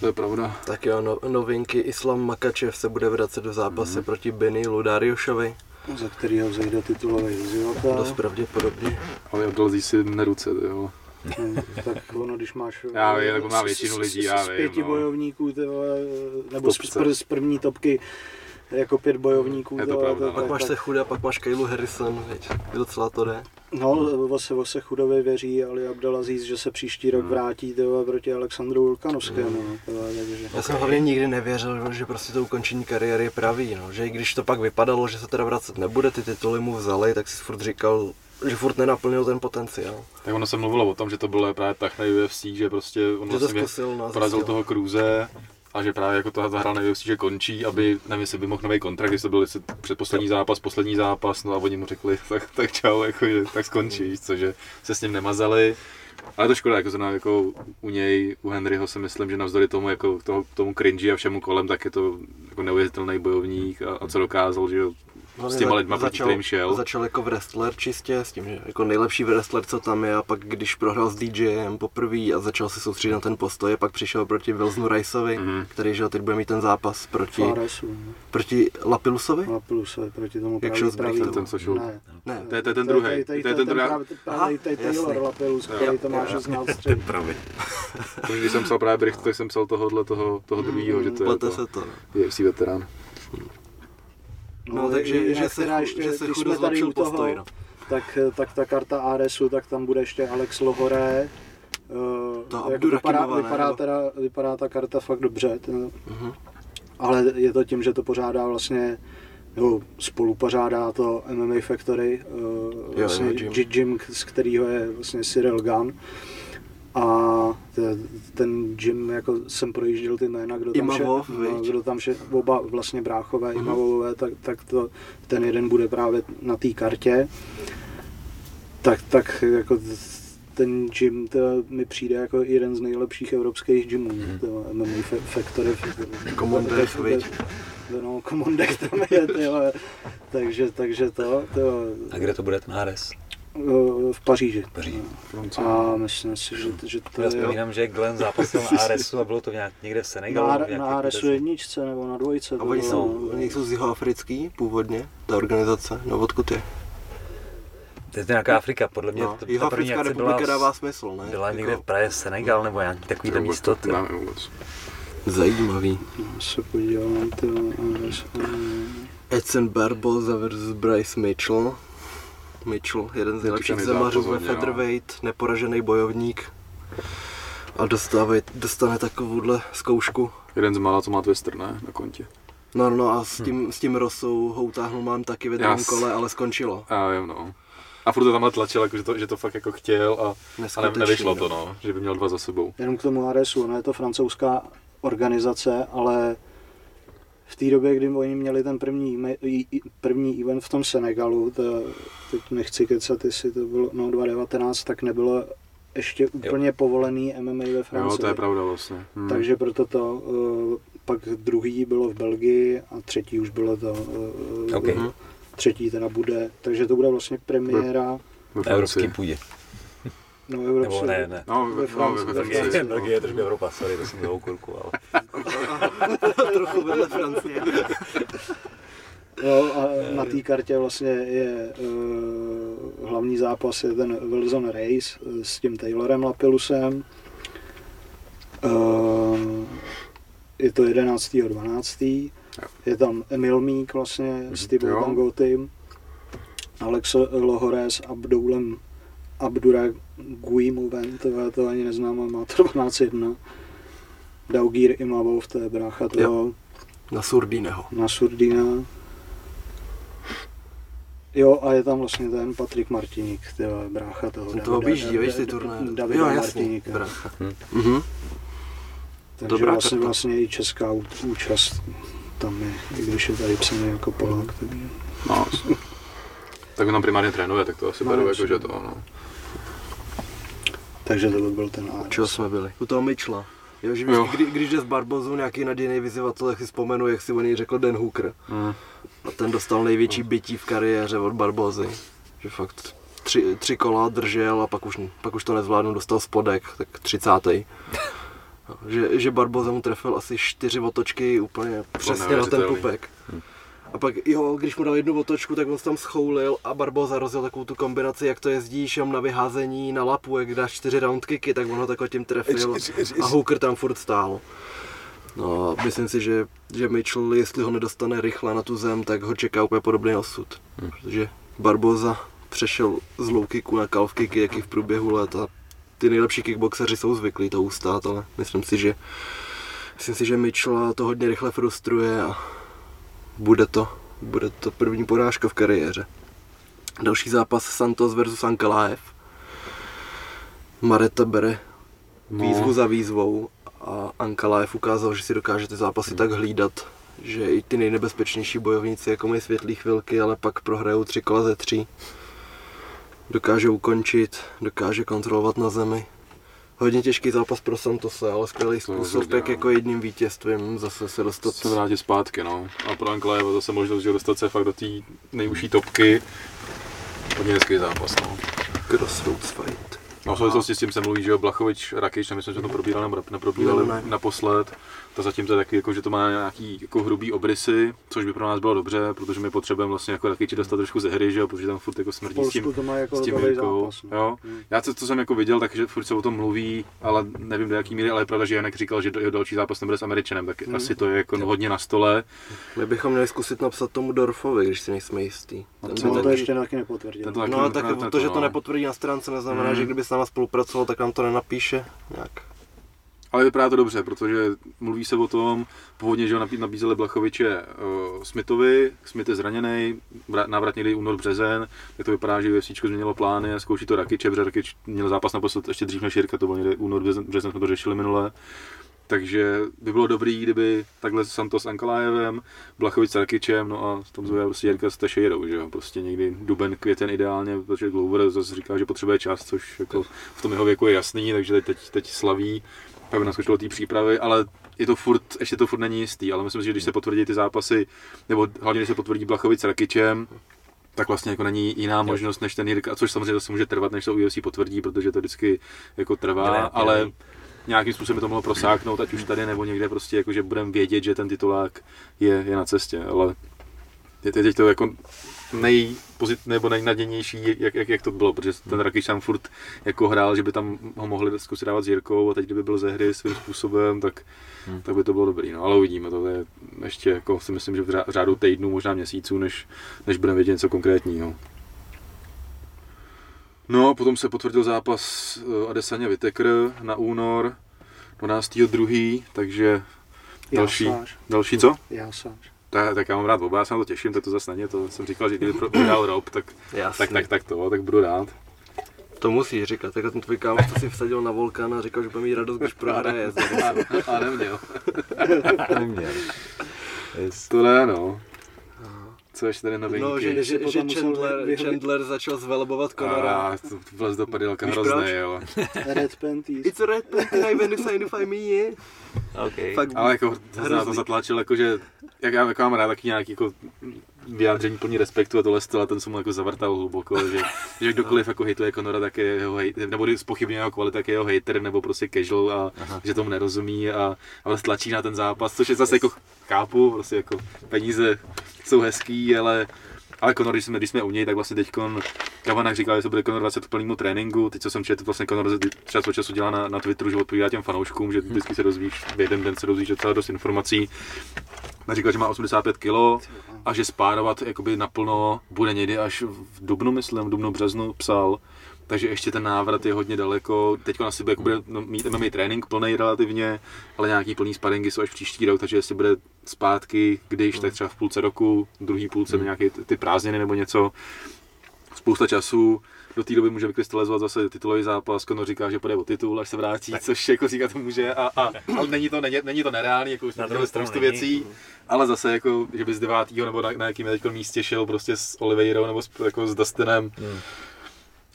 To je pravda. Tak jo, no, novinky. Islam Makačev se bude vracet do zápase Mhm. proti Benny Ludariošovi. za kterýho vzejde titulový vyzývatel. Dost pravděpodobně. Ale odlezí si neruce, to jo. Hmm, tak ono, když máš Já vím, jako má z- většinu z- lidí, z- já z vím, pěti no. bojovníků, ty vole, nebo z, z, z první topky jako pět bojovníků. Je to vole, pravda, no. Pak máš tak- se chuda, pak máš Kaylu Harrison, veď, docela to jde. No, Vose, Vose chudově věří Ali Abdelaziz, že se příští rok Hmm. vrátí ty vole, proti Alexandru Volkanovskému. no, ty vole, takže... Já jsem hlavně nikdy nevěřil, že prostě to ukončení kariéry je pravý, no. že i když to pak vypadalo, že se teda vracet nebude, ty tituly mu vzali, tak si furt říkal, že furt nenaplnil ten potenciál. Tak ono se mluvilo o tom, že to bylo právě tak na UFC, že prostě on Že to vlastně zkusil, no, porazil toho Cruze a že právě jako to zahrál na UFC, že končí, aby, nevím, jestli by mohl nový kontrakt, jestli to byl jestli předposlední zápas, poslední zápas, no a oni mu řekli, tak, tak čau, jako, že tak skončí, víš co, že se s ním nemazali. Ale to škoda, jako, zrovna jako u něj, u Henryho si myslím, že navzdory tomu, jako toho, tomu cringe a všemu kolem, tak je to jako neuvěřitelný bojovník a, a co dokázal, že jo, s Hlavně těma lidma, proti začal, kterým šel. Začal jako wrestler čistě, s tím, že jako nejlepší wrestler, co tam je, a pak když prohrál s DJem poprvé a začal se soustředit na ten postoj, a pak přišel proti Wilsonu Riceovi, Mhm. který že teď bude mít ten zápas proti, Faresu, no. proti Lapilusovi? Na plusovi proti tomu Jak pravý, šel s. Brightonem, ten, co šel- Ne. Ne, To je, to je ten druhý, to je ten druhý. pravý, Aha, pravý, to je Taylor jasný. Lapilus, který to má 16 střed. Pravý. Protože když jsem psal právě Bricht, tak jsem psal tohohle, toho, toho druhého, že to je plete to se to. UFC veterán. No, takže jinak že se, teda ještě, že se když chudo jsme tady zlepšil u toho, postoj. No. tak, tak ta karta Aresu, tak tam bude ještě Alex Lohoré. Uh, To jako Abdurakhimova, vypadá, ne, vypadá, nebo? teda, vypadá ta karta fakt dobře, t- Mhm. ale je to tím, že to pořádá vlastně nebo spolupořádá to MMA Factory, uh, vlastně jo, gym. gym, z kterého je vlastně Cyril Gunn. A te- ten gym, jako jsem projížděl ty jména, kdo tam, vše, no, kdo tam vše, oba vlastně bráchové Mhm. Imavové, tak, tak to, ten jeden bude právě na té kartě. Tak, tak jako ten gym to mi přijde jako jeden z nejlepších evropských gymů, Mhm. to MMA Fa- Factory. Commondex, viď? No, Commondek tam je, tyhle. takže, takže to, to A kde to bude ten Ares? Eh, v Paříži. Paříži. A myslím si, že, že to Já je vzpomínám, že Glenn zápasil na Aresu a bylo to nějak, někde v Senegalu. na, na RSu této- jedničce nebo na dvojce. A oni jsou, no. oni jsou z jihoafrický původně, ta organizace, no odkud je? To je to nějaká Afrika, podle mě No, to, ta první Jihoafrická akce republika byla, dává smysl, ne? byla někde Jako v Praze Senegal nebo nějaký místo. to vůbec. Zajímavý. Já se podívám, to RS, Edson Barboza versus Bryce Mitchell. Mitchell, jeden z nejlepších zemařů ve no. featherweight, neporažený bojovník. A dostávej, dostane takovouhle zkoušku. Jeden z mála, co má Twister, ne? Na kontě. No, no a s tím, s tím Rosou ho utáhnul mám taky ve druhém kole, ale skončilo. A jo, no. A furt to tamhle tlačil, jako, že, to, že to fakt jako chtěl a, a ne, nevyšlo to, no. Že by měl dva za sebou. Jenom k tomu RSu, ono je to francouzská organizace, ale v té době, kdy oni měli ten první, první event v tom Senegalu, to, teď nechci kecat, jestli to bylo no, 2019, tak nebylo ještě úplně povolený MMA ve Francii. Jo, to je pravda vlastně. Hmm. Takže proto to, eh, pak druhý bylo v Belgii a třetí už bylo to, eh, Ok. Mhm. třetí teda bude, takže to bude vlastně premiéra, Ve evropský Francii. půdě. No Nebo evropské, ne, ne. No, Ve no, Francii, Belgie. Belgie je trošku Evropa, sorry, to jsem dlouhou kurku, ale... Trochu vedle Francie. Jo, a na té kartě vlastně je uh, hlavní zápas je ten Wilson Race eh, s tím Taylorem Lapilusem. Uh, je to 11.12. Je tam Emil Mík vlastně s Tibou jo. Bangotym, Alex Lohore s Abdoulem Abduraguimovem, to, já to ani neznám, ale má to 12.1. Daugir Imavov, to je brácha toho. Na Surdíneho. na Surdina. Jo, a je tam vlastně ten Patrik Martiník, tyhle, brácha toho. To objíždí, víš, ty turné. Davida Jo, jasný, Martiníka. brácha. Hm. Mhm. Takže Dobrá vlastně, karta. vlastně i česká účast tam je, i když je tady psaný jako Polák. Takže... No. tak on tam primárně trénuje, tak to asi No, beru jako, že to, no. Takže to by byl ten Ares. Čeho jsme byli? U toho Mitchella. Jo, že Jo. kdy, když jde s Barbozou nějaký nadějný vyzývatel, tak si vzpomenu, jak si o něj řekl Dan Hooker. Mm. A ten dostal největší bytí v kariéře od Barbozy. Že fakt tři, tři kola držel a pak už, pak už to nezvládnu, dostal spodek, tak třicátý. Že, že Barboza mu trefil asi čtyři otočky úplně přesně na ten pupek. A pak jo, když mu dal jednu otočku, tak on se tam schoulil a Barboza rozjel takovou tu kombinaci, jak to jezdíš jenom na vyházení na lapu, jak dáš čtyři round kicky, tak on ho takhle tím trefil a Hooker tam furt stál. No, myslím si, že, že Mitchell, jestli ho nedostane rychle na tu zem, tak ho čeká úplně podobný osud. Protože Barboza přešel z low kicku na calf kicky, jak i v průběhu let a ty nejlepší kickboxeři jsou zvyklí to ustát, ale myslím si, že myslím si, že Mitchell to hodně rychle frustruje a bude to, bude to první porážka v kariéře. Další zápas Santos versus Ankalaev. Mareta bere výzvu za výzvou a Ankalaev ukázal, že si dokáže ty zápasy tak hlídat, že i ty nejnebezpečnější bojovníci jako mají světlý chvilky, ale pak prohrajou tři kola ze tří. Dokáže ukončit, dokáže kontrolovat na zemi. Hodně těžký zápas pro Santose, ale skvělý je způsob, jak no. jako jedním vítězstvím zase se dostat. se vrátit zpátky, no. A pro Anklajeva zase možnost, že dostat se fakt do té nejužší topky. Hodně hezký zápas, no. Crossroads fight. No, v souvislosti s tím se mluví, že jo, Blachovič, Rakič, nemyslím, že to probírali neprobírali Ne, ne. naposled. To zatím to je taky, jako, že to má nějaký jako hrubý obrysy, což by pro nás bylo dobře, protože my potřebujeme vlastně jako Rakiči dostat trošku ze hry, že jo, protože tam furt jako smrdí s tím, to má jako s tím Jirkou. zápas. no. Jo. Hmm. Já co, co jsem jako viděl, takže furt se o tom mluví, ale nevím do jaký míry, ale je pravda, že Janek říkal, že do- jeho další zápas nebude s Američanem, tak Hmm. asi to je jako hodně na stole. My bychom měli zkusit napsat tomu Dorfovi, když si nejsme jistý. No, Ten No, to taky- ještě taky nepotvrdil. Taky No a tak to, že to no. nepotvrdí na stránce, neznamená, Mm. že kdyby s náma spolupracoval, tak nám to nenapíše nějak. Ale vypadá to dobře, protože mluví se o tom, původně, že ho nabí- nabízeli Blachoviče uh, Smithovi, Smith je zraněný, návrat někdy únor březen, tak to vypadá, že UFC změnilo plány a zkouší to Rakiče, protože Rakič měl zápas naposled ještě dřív než Jirka, to byl někdy únor březen, březen jsme to řešili minule. Takže by bylo dobrý, kdyby takhle Santos s Ankalájevem, Blachovič s Rakičem, no a tam zve prostě Jirka s Tešejerou, že jo, prostě někdy duben, květen ideálně, protože Glover zase říká, že potřebuje čas, což jako v tom jeho věku je jasný, takže teď, teď slaví, aby naskočilo do té přípravy, ale je to furt, ještě to furt není jistý, ale myslím si, že když se potvrdí ty zápasy, nebo hlavně když se potvrdí Blachovic s Rakičem, tak vlastně jako není jiná možnost než ten Jirka, což samozřejmě zase může trvat, než to UFC potvrdí, protože to vždycky jako trvá, Ne, ne, ale ne. nějakým způsobem by to mohlo prosáknout, ať už tady nebo někde prostě, jako, že budeme vědět, že ten titulák je, je na cestě, ale je teď to jako nejpozit, nebo nejnadějnější, jak, jak, jak, to bylo, protože ten Rakič tam furt jako hrál, že by tam ho mohli zkusit dávat s Jirkou a teď kdyby byl ze hry svým způsobem, tak, Hmm. tak by to bylo dobrý, no, ale uvidíme, to je ještě jako si myslím, že v řá- řádu týdnů, možná měsíců, než, než budeme vědět něco konkrétního. No, potom se potvrdil zápas eh, Adesanya Whittaker na únor 12.2., takže další, další co? Jásáš. Tak, tak já mám rád oba, já se na to těším, tak to zase není, to jsem říkal, že kdyby pro- prohrál Rob, tak, Jasný. tak, tak, tak to, tak budu rád. To musíš říkat, jako ten tvůj kámoš, to si vsadil na Volkan a říkal, že bude mít radost, když prohraje. A neměl. Neměl. Yes. To ne, no. Co ještě tady novinky? No, že, že že, potom že musel Chandler, vyhodit- Chandler začal zvelebovat Conora. A to vlez do padelka hrozný, proč? jo. Red Panties. It's a red panty, when you signify me. Okay. Fakt, Ale jako to se na to Hrozný. zatlačil, jakože, jak já jako mám rád taky nějaký jako vyjádření plný respektu a tohle styl, a ten jsem mu jako zavrtal hluboko, že, že kdokoliv jako hejtuje Conora, tak je jeho hejter, nebo spochybňuje jeho kvalitu, tak je jeho hater, nebo prostě casual a Aha. že tomu nerozumí a, a vlastně tlačí na ten zápas, což je zase jako chápu, prostě jako peníze jsou hezký, ale ale Conor, když jsme, když jsme u něj, tak vlastně teď Kavanak říkal, že se bude Conor 20 k plnému tréninku. Teď, co jsem četl, vlastně Conor čas od času dělá na, na Twitteru, že odpovídá těm fanouškům, že vždycky se dozvíš, v jeden den se dozvíš docela dost informací. A říkal, že má 85 kg a že spárovat jakoby naplno bude někdy až v dubnu, myslím, v dubnu, březnu psal. Takže ještě ten návrat je hodně daleko. Teď asi bude, jako bude no, mít MMA trénink plný relativně, ale nějaký plný sparingy jsou až příští rok, takže jestli bude zpátky, když, tak třeba v půlce roku, druhý půlce hmm. nějaké ty, prázdniny nebo něco. Spousta času, do té doby může vykrystalizovat zase titulový zápas, Conor říká, že půjde o titul, až se vrátí, tak. což jako říká to může, a, a, ale není to, není, není to nereálný, jako už Na druhou stranu věcí, ale zase jako, že by z devátého nebo na, na jakým teď místě šel prostě s Oliveirou nebo s, jako s Dustinem, Hmm.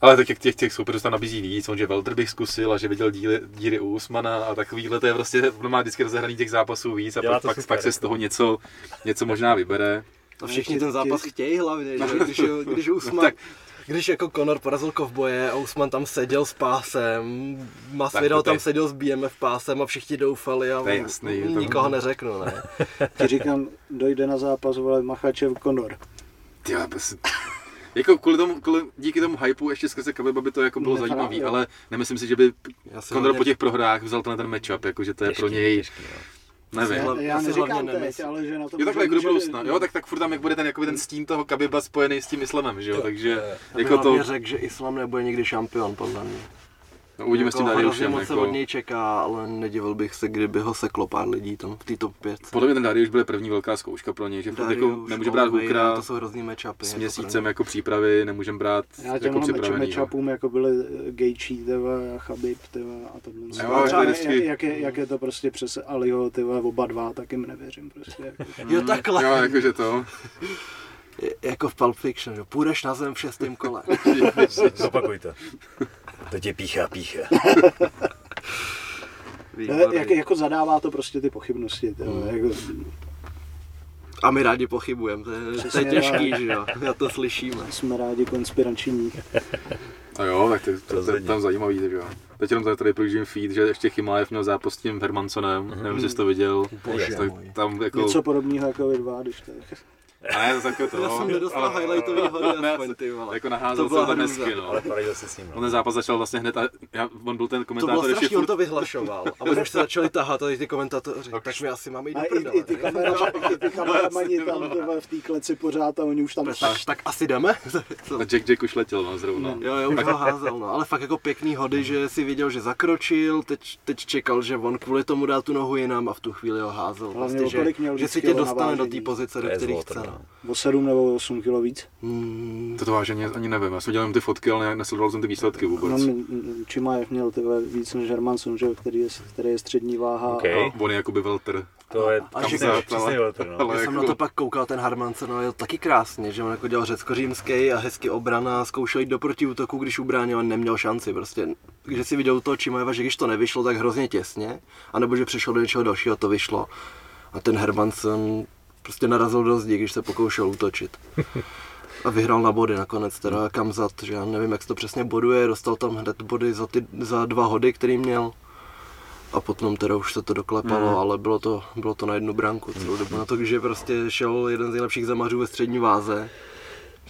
Ale tak jak těch, těch soupeřů tam nabízí víc, on že Welter bych zkusil a že viděl díly, díry u Usmana a takovýhle, to je prostě, on má vždycky rozehraný těch zápasů víc a pak, to pak, pak se z jako. toho něco, něco možná vybere. A všichni ten zápas chtějí hlavně, že? Když, když Usman, No tak- když jako Conor porazil kovboje a Usman tam seděl s pásem, Masvidal to je- tam seděl s BMF pásem a všichni doufali a To je jasný, to- nikoho neřeknu, ne? Ti říkám, dojde na zápas, vole, Machačev Conor. Ty, bez... Jako kvůli tomu, kvůli, díky tomu hypeu ještě skrze Kabiba by to jako bylo Ne, zajímavý, jo. ale nemyslím si, že by hlavně- po těch prohrách vzal tenhle ten matchup, jako že to je pro něj, Těžký, nevím. Já já si neříkám hlavně teď, nemyslím. ale že na to Jo takhle jako do budoucna, jo, tak, tak furt tam jak bude ten, jakoby ten stín toho Kabiba spojený s tím islamem, že jo, takže jako to, řekl, že Islam nebude nikdy šampion, podle mě. No, uvidíme s tím Jako Dariušem, moc se jako, od něj čeká, ale nedivil bych se, kdyby ho seklo pár lidí tam v té top 5. podle mě ten Darius bude první velká zkouška pro něj, že furt jako Darius, nemůže brát Hookera To jsou hrozný matchupy. s jako měsícem jako přípravy, nemůžeme brát Já jako připravený. jo. matchupům jako byly eh, Gaethje, tyva, Chabib, tyva, a tohle. Jo, A třeba vždycky- jak, jak, je, jak, je, to prostě přes Aliho, tyva, oba dva, tak jim nevěřím prostě. Jako. Jo, takhle. Jo, jakože to. Jako v Pulp Fiction, že půjdeš na zem v šestém kole. Zopakuj to. To tě píchá, píchá. Jak, jako zadává to prostě ty pochybnosti. Tyva, Mm. jako, A my rádi pochybujeme, to je, to je těžký, že jo, já to slyšíme. jsme rádi konspirační. A jo, tak to, to, to je Rozhodně. tam zajímavý, že jo. Teď jenom tady, tady projíždím feed, že ještě Chimájev měl zápas s tím Hermansonem, Mhm. nevím, jestli jsi to viděl. Bože tak tam jako... Něco podobného jako vy dva, když tak. A je to takové to, Já no. jsem nedostal Ale- highlightový hody ne, aspoň, ty vole. Jako To naházel tam hrůza. hezky, no. Ale zase s ním. On ten zápas začal vlastně hned a já, on byl ten To komentátor bylo ještě strašný, on to vyhlašoval. A oni už se začali tahat a ty komentátoři, tak my asi máme jít do i, prdele. i ty, kamera, i ty kameramani tam v té kleci pořád a oni už tam... Tak, tak asi jdeme? A Jack Jack už letěl, no, zrovna. Jo, jo, už ho házel, no, ale fakt jako pěkný hody, že si viděl, že zakročil, teď, teď čekal, že on kvůli tomu dá tu nohu jinam a v tu chvíli ho házel. Měl že, že si tě dostane do té pozice, do To které chce. No. O 7 nebo 8 kilo víc. Hmm, To vážně ani nevím, já jsem dělal ty fotky, ale ne- nesledoval jsem ty výsledky vůbec. No, Čimajev měl tyhle víc než Hermanson, že, který, je, který je střední váha. OK. A, on je jakoby veltr. To je A kam že- přesně veltr, no. ale- já jsem na jako- to pak koukal, ten Harmansen, no, jel taky krásně, že on jako dělal řecko-římský a hezky obrana, zkoušel jít do protiútoku, když ubránil a neměl šanci prostě. Když si viděl toho Čimajeva, že když to nevyšlo, tak hrozně těsně, anebo že přišel do něčeho dalšího, to vyšlo. A ten Hermansen prostě narazil do zdi, když se pokoušel útočit. A vyhrál na body nakonec, teda Kamzat, že já nevím, jak se to přesně boduje, dostal tam hned body za, ty, za dva hody, který měl. A potom teda už se to doklepalo, Mhm. ale bylo to, bylo to na jednu branku celou dobu. Na to, že prostě šel jeden z nejlepších zamařů ve střední váze.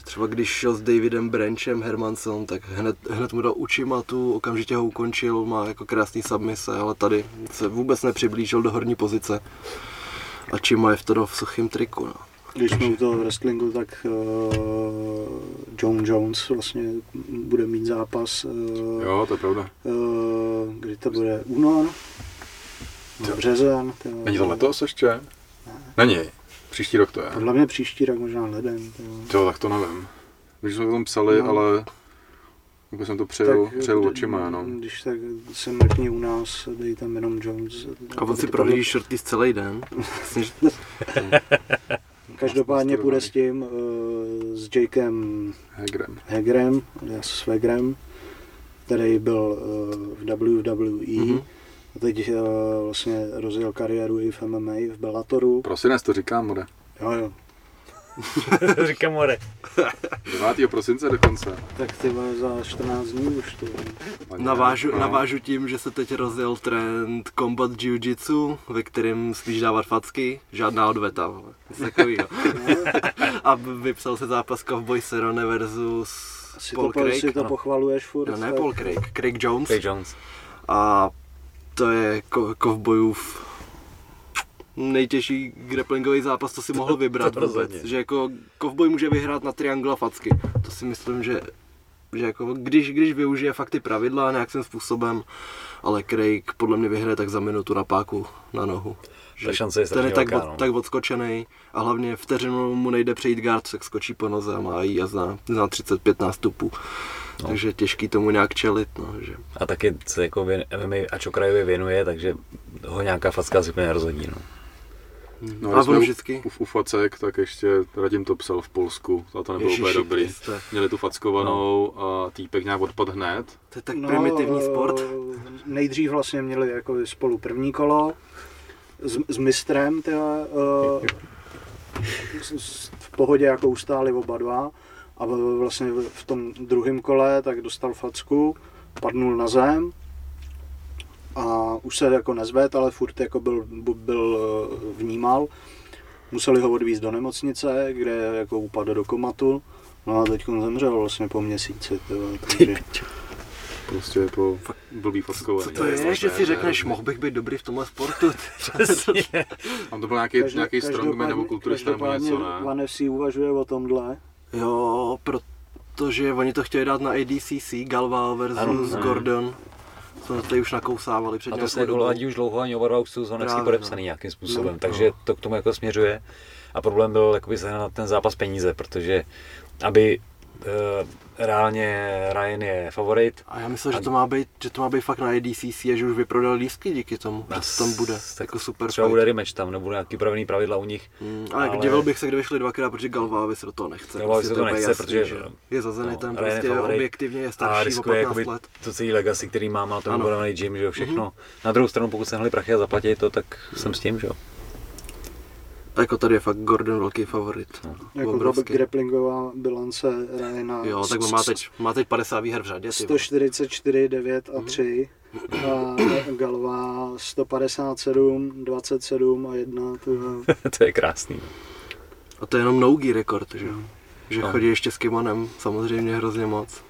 Třeba když šel s Davidem Branchem Hermanson, tak hned, hned mu dal Uchimatu, okamžitě ho ukončil, má jako krásný submise, ale tady se vůbec nepřiblížil do horní pozice. A Chimaev to dal v suchým triku. No. Když jsme u toho wrestlingu, tak uh, John Jones vlastně bude mít zápas, uh, Jo, to je pravda. uh, kdy to bude únor, no, březen. to- Není to letos ještě? Není. Příští rok to je. Podle mě příští rok možná leden. to- Jo, tak to nevím. Když jsme o tom psali, No. ale jako jsem to přejel, Tak, přejel očima, no. Když tak se mrkni u nás, dej tam jenom Jones. A on si prohlíží šorty celý den. Že- Každopádně půjde s tím, uh, s Jakem Hegrem. Hegrem, alias Svegrem, který byl uh, v WWE. Mhm. A teď uh, vlastně rozjel kariéru i v MMA, v Bellatoru. Prosinec to říkám, bude. Jo, jo. Říkám more. 9. prosince dokonce. Tak ty za 14 dní už to. Navážu, No. navážu tím, že se teď rozjel trend combat jiu-jitsu, ve kterém smíš dávat facky, žádná odveta, vole. Nic takovýho. A vypsal se zápas Cowboy Cerrone versus Si Paul to, Craig. si to ano. pochvaluješ furt. No, ne tak- Paul Craig, Craig Jones. Craig Jones. A to je ko- kovbojův nejtěžší grapplingový zápas, co si mohl vybrat To vůbec. rozhodně. Že jako kovboj může vyhrát na triangla facky. To si myslím, že, že jako když, když využije fakt ty pravidla nějakým způsobem, ale Craig podle mě vyhraje tak za minutu na páku na nohu. Ta šance je ten je tak, velká, od, no. tak odskočený a hlavně vteřinu mu nejde přejít guard, tak skočí po noze a má jí a zná, zná 35 nástupů. No. Takže těžký tomu nějak čelit. No, že. A taky se jako MMA a Čokrajovi věnuje, takže ho nějaká facka asi úplně nerozhodí. No. No, a jsme vždycky... U, u facek, tak ještě Radim to psal v Polsku, a to nebylo Ježiši úplně dobrý. Kriste. Měli tu fackovanou a týpek nějak odpad hned. To je tak no, primitivní sport. Nejdřív vlastně měli jako spolu první kolo s, s mistrem, tyhle, uh, s- s- v pohodě jako ustáli oba dva a v- vlastně v v tom druhém kole tak dostal facku, padnul na zem a už se jako nezved, ale furt jako byl, byl vnímal. Museli ho odvízt do nemocnice, kde jako upadl do komatu. No a teď zemřel vlastně po měsíci. Tyhle, takže, Prostě po blbý fackovaný. Co to je, že si řekneš, mohl bych být dobrý v tomhle sportu? Tam to byl nějaký, Každý- nějaký strongman nebo kulturista nebo něco, každopádně ne? One FC uvažuje o tomhle. jo, protože oni to chtěli dát na ADCC, Galval versus ano. Gordon. Co tady už nakousávali před A to se ladí už dlouho, ani oba dva už jsou Právě, podepsaný no. nějakým způsobem, No, takže to k tomu jako směřuje. A problém byl jakoby sehnat ten zápas peníze, protože aby uh, reálně Ryan je favorit, A já myslel, že A- to má být, že to má být fakt na ADCC a že už vyprodal lístky díky tomu, že to tam bude tak jako super třeba fight. bude rematch tam, nebo nějaký pravený pravidla u nich. Hmm, ale, ale- divil bych se, kdyby šli dvakrát, protože Galvávi se do toho nechce. Galvávi Prostě se do toho je nechce, jasný, protože- že je za Zenitem, no, Ryan je prostě favorit objektivně je A starší o riskuje 15 jakoby let. to celý legacy, který má, má Ano. budovaný gym, že jo, všechno. Na druhou stranu, pokud se hli prachy a zaplatí to, tak jsem s tím, že jo. Jako tady je fakt Gordon velký favorit. Jako Obrovský. grapplingová bilance Ryana Jo, tak on má teď, má teď 50 výher v řadě. Ty. vole. 144, 9 Mhm. a 3. A Galová 157, 27 a 1. To je, to je krásný. A to je jenom nougi rekord, že jo? Že No. chodí ještě s kimonem, samozřejmě hrozně moc.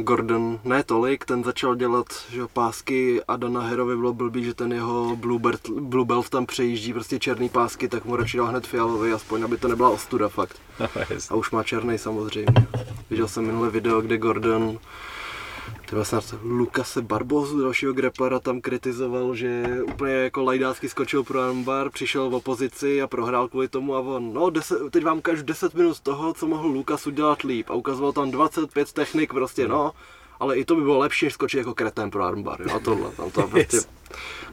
Gordon ne tolik, ten začal dělat že pásky a Dana Herovi bylo blbý, že ten jeho Blue Belt, Blue Belt tam přejíždí prostě černý pásky, tak mu radši dal hned fialový, aspoň aby to nebyla ostuda fakt. No. A už má černý samozřejmě. Viděl jsem minule video, kde Gordon Třeba snad Lukase Barbozu, dalšího grapplera, tam kritizoval, že úplně jako lajdácky skočil pro armbar, přišel v opozici a prohrál kvůli tomu a on, no deset, teď vám ukážu 10 minut toho, co mohl Lukas udělat líp a ukazoval tam 25 technik prostě, no, ale i to by bylo lepší, než skočit jako kretén pro armbar, jo, a tohle, tam to prostě, Yes.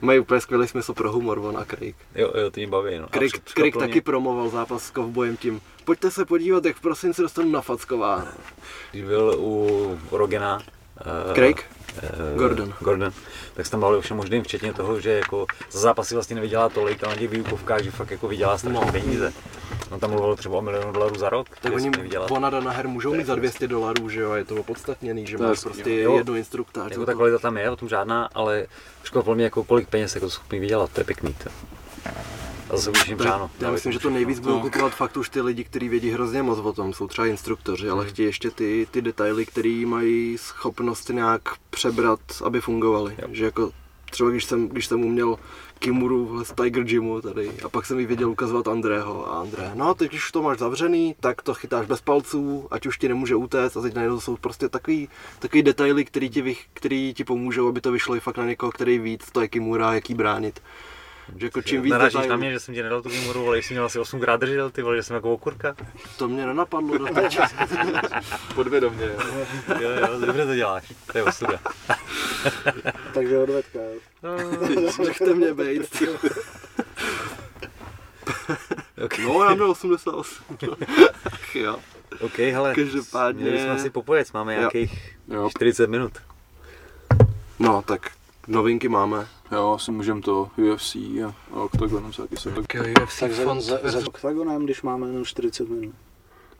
mají úplně skvělý smysl pro humor, on a Craig. Jo, jo, mě baví, no. Craig, Craig taky promoval zápas s kovbojem tím, pojďte se podívat, jak v prosinci dostanu na facková. Když byl u Rogena, Craig? eh, Gordon. Gordon. Tak se tam všem možným, včetně toho, že jako za zápasy vlastně nevydělá tolik, ale na těch výukovkách, že fakt jako vydělá strašně No. peníze. On tam mluvil třeba o milionu dolarů za rok, Tak oni. Vonada na her můžou mít za 200 dolarů, že jo, a je to opodstatněný, že To je máš prostě jo. jednu instruktář. Jako ta kvalita tam je, o tom žádná, ale překvapilo mě, jako kolik peněz jako schopný vydělat, to je pěkný. To. A zase už jim přáno. Já myslím, že to nejvíc budou kupovat fakt už ty lidi, kteří vědí hrozně moc o tom, jsou třeba instruktoři, ale chtějí ještě ty, ty detaily, které mají schopnost nějak přebrat, aby fungovaly. Že jako třeba když jsem, když jsem uměl Kimuru z Tiger Gymu tady a pak jsem jí věděl ukazovat Andrého a André, no teď když to máš zavřený, tak to chytáš bez palců, ať už ti nemůže utéct a teď najednou jsou prostě takový, takový detaily, který ti, vych, který ti pomůžou, aby to vyšlo i fakt na někoho, který ví, co to je Kimura, jaký bránit. Že jako čím víc Narážíš na detailů- mě, že jsem ti nedal tu výmoru, ale jsi měl asi 8 krát držel, ty vole, že jsem jako okurka. To mě nenapadlo do teď. Podvědomě. jo. Jo, jo, dobře to děláš, to je osuda. takže odvetka. jo. Nechte mě být. Okay. No, já měl 88. Ach jo. OK, hele, Každopádně- měli jsme asi popojec, máme Jo. nějakých Jo. 40 minut. No, tak novinky máme. Jo, asi můžem to UFC a, a Octagon se taky se tak... Tak za, za, za oktagonem, když máme jenom 40 minut.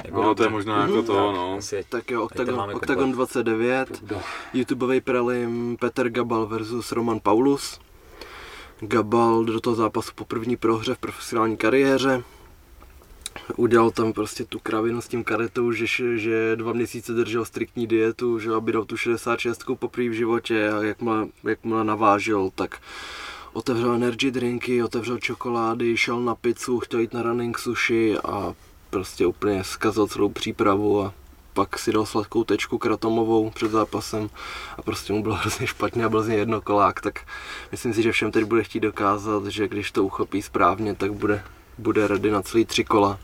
Jako No, to je možná jako to, no. Asi, Tak jo, Octagon, Octagon komplet. 29, YouTubeový prelim Petr Gabal versus Roman Paulus. Gabal do toho zápasu po první prohře v profesionální kariéře. Udělal tam prostě tu kravinu s tím karetou, že, že dva měsíce držel striktní dietu, že aby dal tu 66 poprvé v životě a jakmile, jakmile navážil, tak otevřel energy drinky, otevřel čokolády, šel na pizzu, chtěl jít na running sushi a prostě úplně zkazil celou přípravu a pak si dal sladkou tečku kratomovou před zápasem a prostě mu bylo hrozně špatně a byl z něj jednokolák, tak myslím si, že všem teď bude chtít dokázat, že když to uchopí správně, tak bude, bude ready na celý tři kola.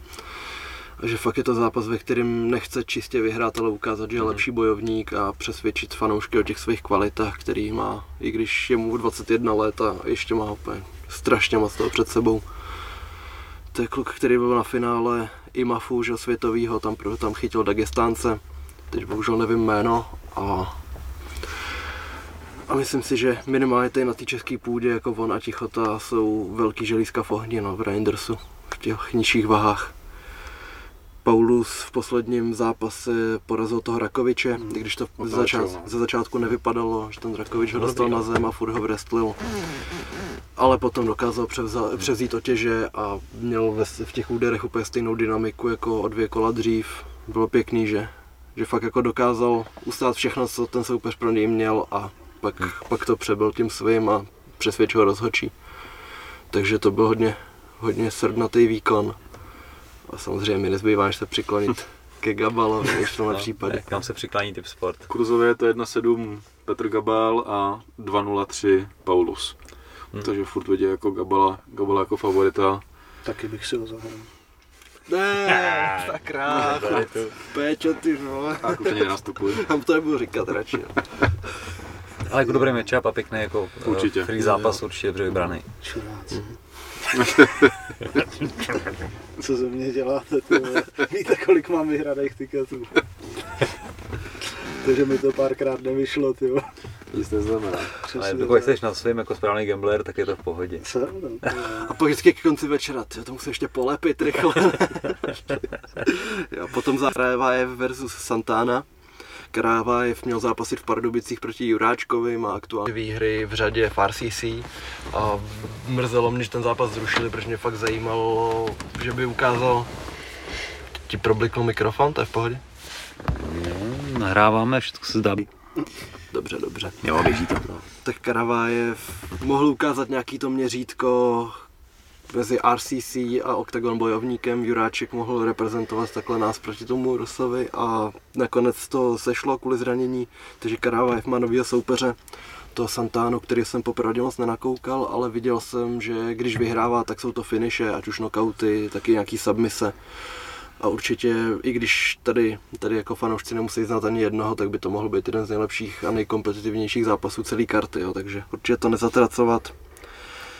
A že fakt je to zápas, ve kterém nechce čistě vyhrát, ale ukázat, že je lepší bojovník a přesvědčit fanoušky o těch svých kvalitách, který má, i když je mu 21 let a ještě má úplně strašně moc toho před sebou. To je kluk, který byl na finále IMAFu, že světovýho, tam, tam chytil Dagestánce, teď bohužel nevím jméno a a myslím si, že minimálně tady na té české půdě, jako on a Tichota, jsou velký želízka v ohni no, v Reindersu, v těch nižších vahách. Paulus v posledním zápase porazil toho Rakoviče, i když to ze, Otáčel, začát, no. ze začátku nevypadalo, že ten Rakovič ho dostal no. na zem a furt ho wrestlil. Ale potom dokázal převza, převzít otěže a měl ve, v těch úderech úplně stejnou dynamiku jako o dvě kola dřív. Bylo pěkný, že, že fakt jako dokázal ustát všechno, co ten soupeř pro něj měl a pak, pak to přebyl tím svým a přesvědčil rozhodčí. Takže to byl hodně, hodně srdnatý výkon. A samozřejmě mi nezbývá, než se přiklonit ke Gabalovi, v tomhle případě. ne, Kam se přiklání typ sport? Kurzově je to 1.7 Petr Gabal a 2.03 Paulus. Hmm. Takže furt vidí jako Gabala, Gabala jako favorita. Taky bych si ho zahrál. Ne, sakra, Tady tu. Péťo, ty vole. A jako ani nenastupuje. Tam to nebudu říkat radši. Ale jako dobrý matchup a pěkný jako eh, Určitě. free zápas, určitě dobře vybraný. Čurác. Co ze mě děláte, ty? Víte, kolik mám vyhraných tiketů? Takže mi to párkrát nevyšlo, ty. Nic neznamená. Ale tak. jsi na svým jako správný gambler, tak je to v pohodě. No, A pak vždycky k konci večera, tyjo, to musím ještě polepit rychle. jo, potom za Krávajev versus Santana. Krávajev měl zápasit v Pardubicích proti Juráčkovi, má aktuální výhry v řadě v RCC a mrzelo mě, že ten zápas zrušili, protože mě fakt zajímalo, že by ukázal ti problikl mikrofon, to je v pohodě? No, nahráváme, všechno se zdá. Dobře, dobře. Jo, běží to. No, tak Karavajev mohl ukázat nějaký to měřítko mezi RCC a Octagon bojovníkem. Juráček mohl reprezentovat takhle nás proti tomu Rusovi a nakonec to sešlo kvůli zranění, takže Karavajev má novýho soupeře to Santano, který jsem popravdě moc nenakoukal, ale viděl jsem, že když vyhrává, tak jsou to finishe, ať už knockouty, taky nějaký submise. A určitě, i když tady, tady jako fanoušci nemusí znát ani jednoho, tak by to mohl být jeden z nejlepších a nejkompetitivnějších zápasů celé karty, jo. takže určitě to nezatracovat.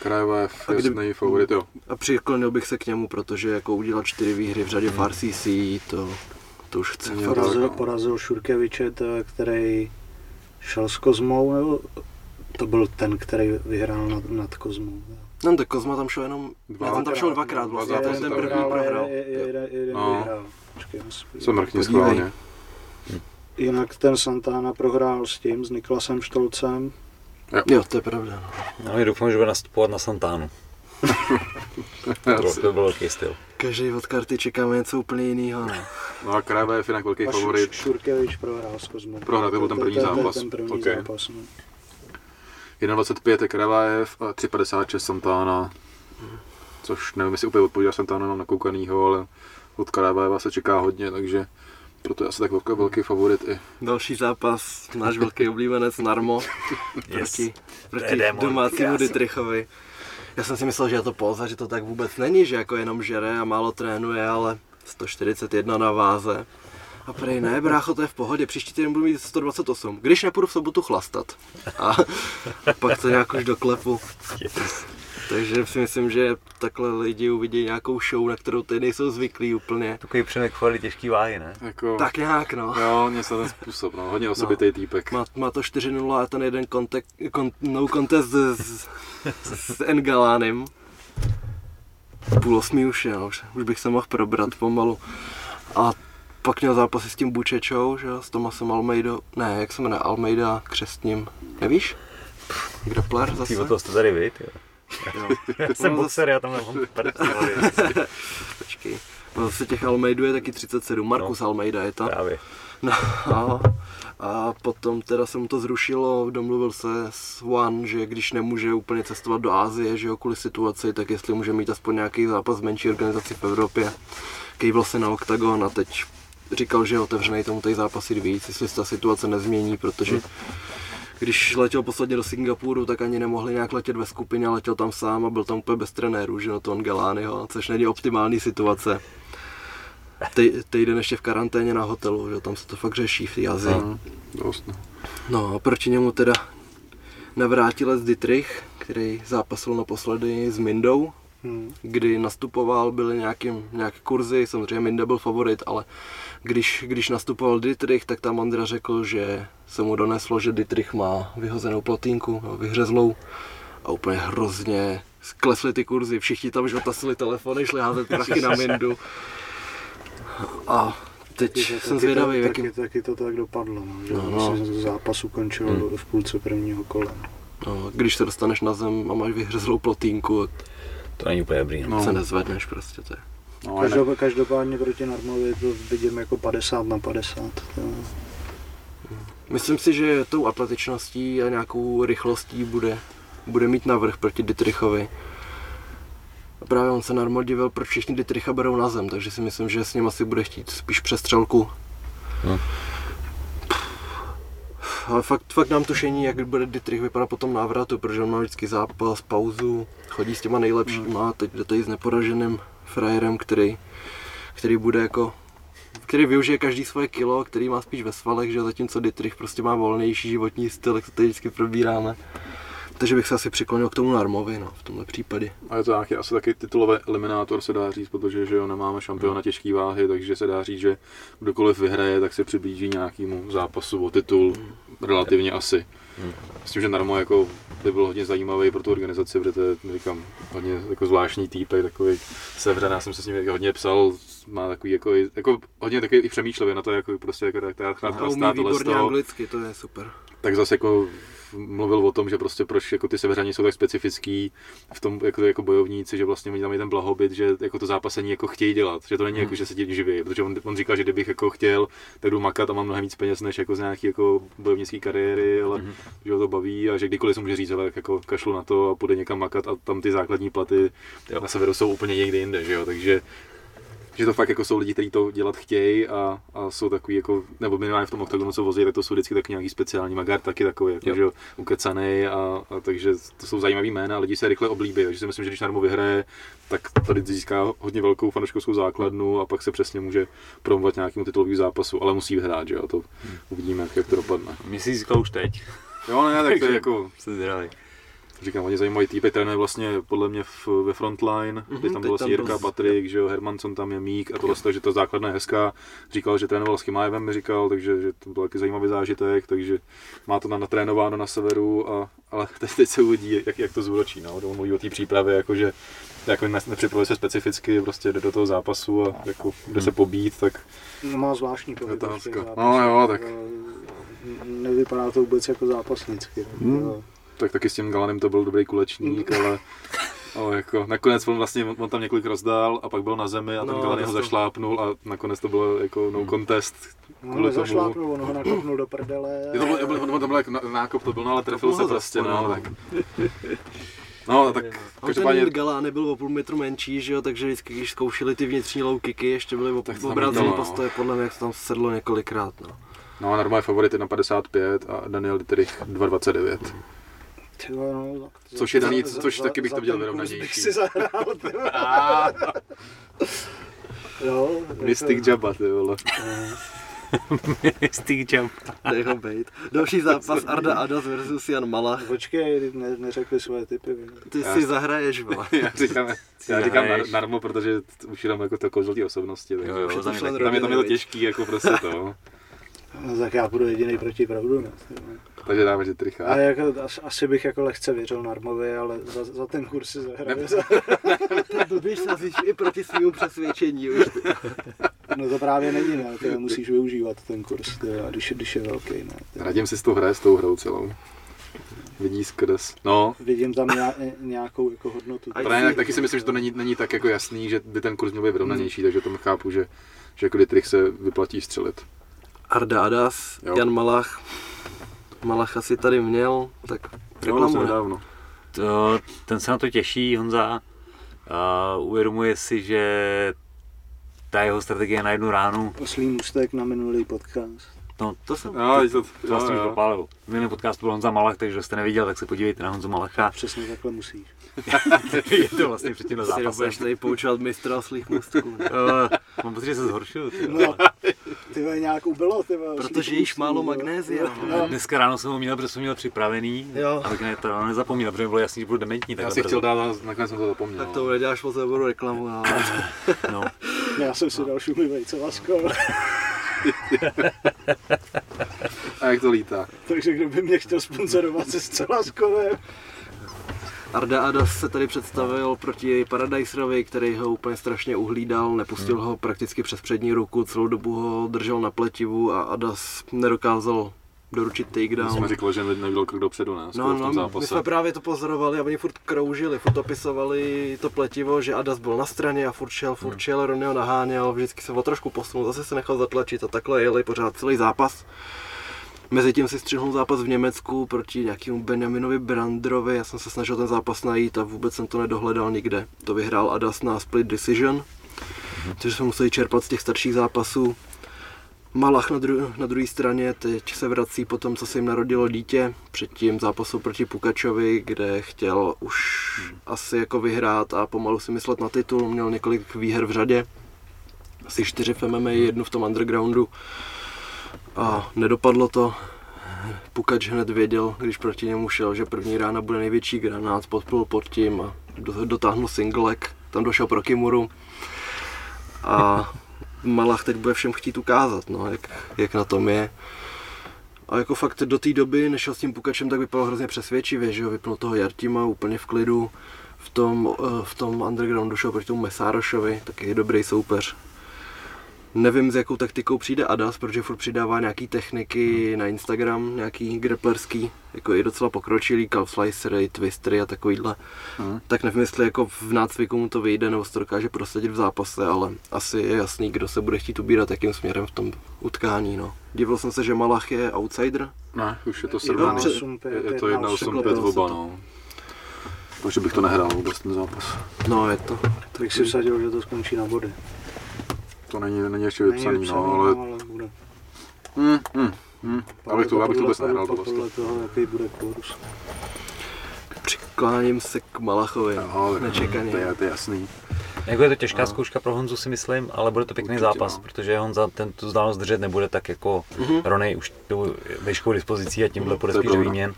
Krajev, A kdy- favorit, jo. A přiklonil bych se k němu, protože jako udělat čtyři výhry v řadě v RCC, to, to už chce. Porazil, tak, porazil Šurkeviče, to, který šel s Kozmou, nebo to byl ten, který vyhrál nad, nad Kozmou. No, tak Kozma tam šel jenom, Dva- já jsem tam šel dvakrát vlastně, Dva ten, ten tam první vyhrál, prohrál. Je, je, jeden, No. vyhrál. Počkej, já si- Se mrkni Podívej. schválně. Jinak ten Santana prohrál s tím, s Niklasem Štolcem. Jo, to je pravda. no. No, já doufám, že bude nastupovat na Santánu. To, to byl velký styl. Každý od karty čekáme něco úplně jiného. No. No a Krajev je jinak velký favorit. Šurkevič prohrál s Kozmou. Prohrál, to byl ten první zápas. Ten první Ok. zápas, no. 1,25 je Kravajev a 3,56 Santana. Což nevím, jestli úplně odpovídá Santana na nakoukanýho, ale od Kravajeva se čeká hodně, takže proto je asi tak velký, velký favorit i. Další zápas, náš velký oblíbenec Narmo proti, je proti démon, domácímu. Dietrichovi. Já jsem si myslel, že je to póza, že to tak vůbec není, že jako jenom žere a málo trénuje, ale 141 na váze. A prej ne, brácho, to je v pohodě, příští týden budu mít 128, když nepůjdu v sobotu chlastat. A, a pak to nějak už doklepu. Takže si myslím, že takhle lidi uvidí nějakou show, na kterou ty nejsou zvyklí úplně. Takový přemek chvali těžký váhy, ne? Jako, Tak nějak, no. Jo, něco ten způsob, no, hodně osobitý týpek. Má, má to 4-0 a ten jeden kontek, kon, no contest s, s, s Engalánem. Půl osmí už je, no, už, bych se mohl probrat pomalu. A pak měl zápasy s tím Bučečou, že jo, s Tomasem Almeidou, ne, jak se jmenuje, Almeida křestním, nevíš? Grappler zase? Ty o toho jste tady vy, jo. Jo. Já jsem No, boxer, já tam nemám představy. Počkej. No zase těch Almeidů je taky 37, Markus no. Almeida je to. Právě. No a, a potom teda se mu to zrušilo, domluvil se s One, že když nemůže úplně cestovat do Ázie, že jo, kvůli situaci, tak jestli může mít aspoň nějaký zápas v menší organizaci v Evropě. Kejvil se na Octagon a teď říkal, že je otevřený tomu tady zápasit víc, jestli se ta situace nezmění, protože když letěl posledně do Singapuru, tak ani nemohli nějak letět ve skupině, letěl tam sám a byl tam úplně bez trenérů, že no to Galányho, což není optimální situace. Tej, týden ještě v karanténě na hotelu, že tam se to fakt řeší v té Azii. No, dost, no. No a proti němu teda navrátilec Dietrich, který zápasil naposledy s Mindou, Hmm. kdy nastupoval, byly nějaký, nějaké kurzy, samozřejmě Minda byl favorit, ale když, když nastupoval Dietrich, tak tam Andra řekl, že se mu doneslo, že Dietrich má vyhozenou plotínku, no, vyhřezlou a úplně hrozně sklesly ty kurzy, všichni tam žotasili telefony, šli házet prachy na Mindu. A teď Taky to- jsem taky zvědavý, to, jakým, taky, taky to tak dopadlo, no, že No, no, no. zápas ukončil Hmm. v půlce prvního kola. no, když se dostaneš na zem a máš vyhřezlou plotínku, To není úplně dobrý. No. no. No. se nezvedneš prostě, to je. No, Každop, každopádně proti Narmovi to vidím jako 50 na 50. To, Myslím si, že tou atletičností a nějakou rychlostí bude, bude mít navrh proti Dietrichovi. A právě on se Narmo divil, proč všichni Dietricha berou na zem, takže si myslím, že s ním asi bude chtít spíš přestřelku. No. Ale fakt, fakt nám tušení, jak bude Dietrich vypadat po tom návratu, protože on má vždycky zápas, pauzu, chodí s těma nejlepšíma, a teď jde tady s neporaženým frajerem, který, který bude jako který využije každý svoje kilo, který má spíš ve svalech, že zatímco Dietrich prostě má volnější životní styl, jak to tady vždycky probíráme. Takže bych se asi přiklonil k tomu Narmovi, no, v tomhle případě. A je to nějaký asi taky titulový eliminátor, se dá říct, protože že jo, nemáme šampiona těžké váhy, takže se dá říct, že kdokoliv vyhraje, tak se přiblíží nějakému zápasu o titul, relativně asi. S tím, že Narmo jako by byl hodně zajímavý pro tu organizaci, protože to je, říkám, hodně jako zvláštní týpek, takový sevřen, já jsem se s ním hodně psal, má takový jako, jako hodně takový i přemýšlivý na to, jako prostě jako tak, tak, A umí výborně anglicky, to je super. tak zase jako mluvil o tom, že prostě proč jako ty severani jsou tak specifický v tom jako, jako bojovníci, že vlastně oni tam mají ten blahobyt, že jako to zápasení jako chtějí dělat, že to není Hmm. jako, že se tím živí, protože on, on říkal, že kdybych jako chtěl, tak jdu makat a mám mnohem víc peněz než jako z nějaký jako bojovnické kariéry, ale Hmm. že ho to baví a že kdykoliv se může říct, ale jako kašlu na to a půjde někam makat a tam ty základní platy Jo. na severu jsou úplně někde jinde, že jo, takže že to fakt jako jsou lidi, kteří to dělat chtějí a, a, jsou takový jako, nebo minimálně v tom oktagonu, co vozí, tak to jsou vždycky taky nějaký speciální magár, taky takový, jako, Jo. že jo, ukecanej a, a, takže to jsou zajímavý jména a lidi se rychle oblíbí, takže si myslím, že když Narmo vyhraje, tak tady získá hodně velkou fanouškovskou základnu a pak se přesně může promovat nějakému titulovému zápasu, ale musí vyhrát, že jo, to uvidíme, jak to dopadne. Mě si získal už teď. Jo, ne, tak to je jako, zvědavý. Říkám, hodně zajímavý týpek, trénuje vlastně podle mě v, ve frontline, mm-hmm, teď tam teď byl tam vlastně Jirka, byl- Patrik, že jo, Hermanson tam je Mík a tohle, takže ta základna je hezká. Říkal, že trénoval s Chimájevem, mi říkal, takže že to byl taky zajímavý zážitek, takže má to na, natrénováno na severu, a, ale teď, teď se uvidí, jak, jak to zúročí. No. On mluví o té přípravě, jakože jako ne, nepřipravuje se specificky, prostě jde do toho zápasu a jako jde se pobít, tak No, má zvláštní pohyb. Těch No, jo, tak. Eh, Nevypadá to vůbec jako zápasnicky. Hmm. Tak taky s tím Galanem to byl dobrý kulečník, ale, ale jako nakonec on vlastně, on tam několik rozdál a pak byl na zemi a ten No, Galan ho zašlápnul a nakonec to bylo jako no contest. No, Kvůli tomu. nezašlápnul, on ho nakopnul do prdele. Je to byl, byl, to byl jako nákop, to byl, no, ale trefil se prostě, zaspal, no, no. tak. No, tak On ten každopádně, Galá nebyl o půl metru menší, že jo, takže vždycky, když zkoušeli ty vnitřní low kicky, ještě byly Tak obrácený no. postoje, podle mě, jak se tam sedlo několikrát, no. no, normálně favorit 1,55 a Daniel Dietrich 2,29. Ty vole, no, za- Což je daný, za- což za- taky bych za to viděl vyrovnanější. bych si zahrál. Jo, jako- Mystic Jabba, ty vole. Stick jump. Dej ho bejt. Další zápas Arda Adas versus Jan Malach. Počkej, ne, neřekli svoje typy. Ty Já- si zahraješ, vole. Já říkám, já říkám nar, Narmo, protože už jenom jako to kouzlo osobnosti. Takže Jo, jo, taky. tam je, tam je to těžký, jako prostě to. No, tak já budu jediný proti proudu. Ne? Takže dáme Dietricha. Ale jako, as, asi bych jako lehce věřil Narmovi, ale za, za ten kurz si zahraju. Za, se asi i proti svýmu přesvědčení už. no to právě není, ne? Ty musíš využívat ten kurz, ty, když, je- když je velký. Ne? Ty. Radim si s tou hraje, s tou hrou celou. Vidí skrz. No, Vidím tam nějak, nějakou jako hodnotu. A to ne, tak, taky si myslím, že to není, není tak jako jasný, že by ten kurz měl být vyrovnanější, takže tomu chápu, že, že jako Dietrich se vyplatí střelit. Arda Adas, Jo. Jan Malach. Malach asi tady měl, tak No, reklamu. ne? dávno. To, ten se na to těší, Honza. Uh, uvědomuje si, že ta jeho strategie je na jednu ránu. Oslý můstek na minulý podcast. No, To jsem... No, to, to jo, vlastně už jo. popálil. V minulém podcastu byl Honza Malach, takže jste neviděl, tak se podívejte na Honzu Malacha. Přesně takhle musíš. je to vlastně před tímhle Si zápasem. budeš tady poučovat mistra oslých můstků. ne? Uh, mám pocit, že se zhoršil. Ty, No, ty vole, nějak ubylo, ty vole, Protože můstek, málo magnézia. No, Dneska ráno jsem ho měl, protože jsem měl připravený, Jo. abych ne, to nezapomněl, protože mi bylo jasný, že budu dementní. Já takhle si chtěl dát, nakonec jsem to zapomněl. Tak to neděláš moc dobrou reklamu, ale... No. já jsem si dal šumivej cevasko, A jak to lítá? takže kdo by mě chtěl sponzorovat se zcela skovem. Arda Adas se tady představil proti Paradiserovi, který ho úplně strašně uhlídal, nepustil ho prakticky přes přední ruku, celou dobu ho držel na pletivu a Adas nedokázal doručit takedown. jsem říkal, že nebyl krok dopředu, ne? Skoro No, v tom no, my jsme právě to pozorovali a oni furt kroužili, furt opisovali to pletivo, že Adas byl na straně a furt šel, furt šel, Ronny ho naháněl, vždycky se o trošku posunul, zase se nechal zatlačit a takhle jeli pořád celý zápas. Mezitím si střihnul zápas v Německu proti nějakému Benjaminovi Brandrovi, já jsem se snažil ten zápas najít a vůbec jsem to nedohledal nikde. To vyhrál Adas na split decision, takže jsme museli čerpat z těch starších zápasů. Malach na, dru- na druhé straně teď se vrací po tom, co se jim narodilo dítě, předtím zápasu proti Pukačovi, kde chtěl už asi jako vyhrát a pomalu si myslet na titul, měl několik výher v řadě, asi čtyři v MMA, jednu v tom undergroundu a nedopadlo to. Pukač hned věděl, když proti němu šel, že první rána bude největší granát, podplul pod tím a do- dotáhnul singlek, tam došel pro Kimuru. A Malach teď bude všem chtít ukázat, no, jak, jak na tom je. A jako fakt do té doby, než s tím Pukačem, tak vypadal hrozně přesvědčivě, že jo, vypnul toho Jartima úplně v klidu. V tom, eh, v tom undergroundu šel proti tomu Mesárošovi, taky je dobrý soupeř. Nevím, s jakou taktikou přijde Adas, protože furt přidává nějaký techniky na Instagram, nějaký grapplerský, jako i docela pokročilý, calf slicery, twistery a takovýhle. Mhm. Tak nevím, jestli jako v nácviku mu to vyjde, nebo se to dokáže prosadit v zápase, ale asi je jasný, kdo se bude chtít ubírat jakým směrem v tom utkání. No. Divil jsem se, že Malach je outsider, Ne, už je to Je to 17. před- osm pět, Je, je to jedna 1,85 osm oba, no. Takže bych to nehrál vůbec ten zápas. no je to. Tak si vsadil, že to skončí na body. To není, není ještě Není vypsaný, vypsaný, no, ale... ale bude. Hmm, hmm, hmm. Abych to, abych to vůbec nehrál podle, tohle. podle toho, jaký bude kurz. Přikláním se k Malachovi, No, nečekaně. To je, to je jasný. Jako je to těžká zkouška pro Honzu si myslím, ale bude to pěkný Určitě, zápas, no. protože Honza ten tu vzdálenost držet nebude tak jako Mhm. Ronej už tu veškou dispozicí a tímhle bude to spíš výměn.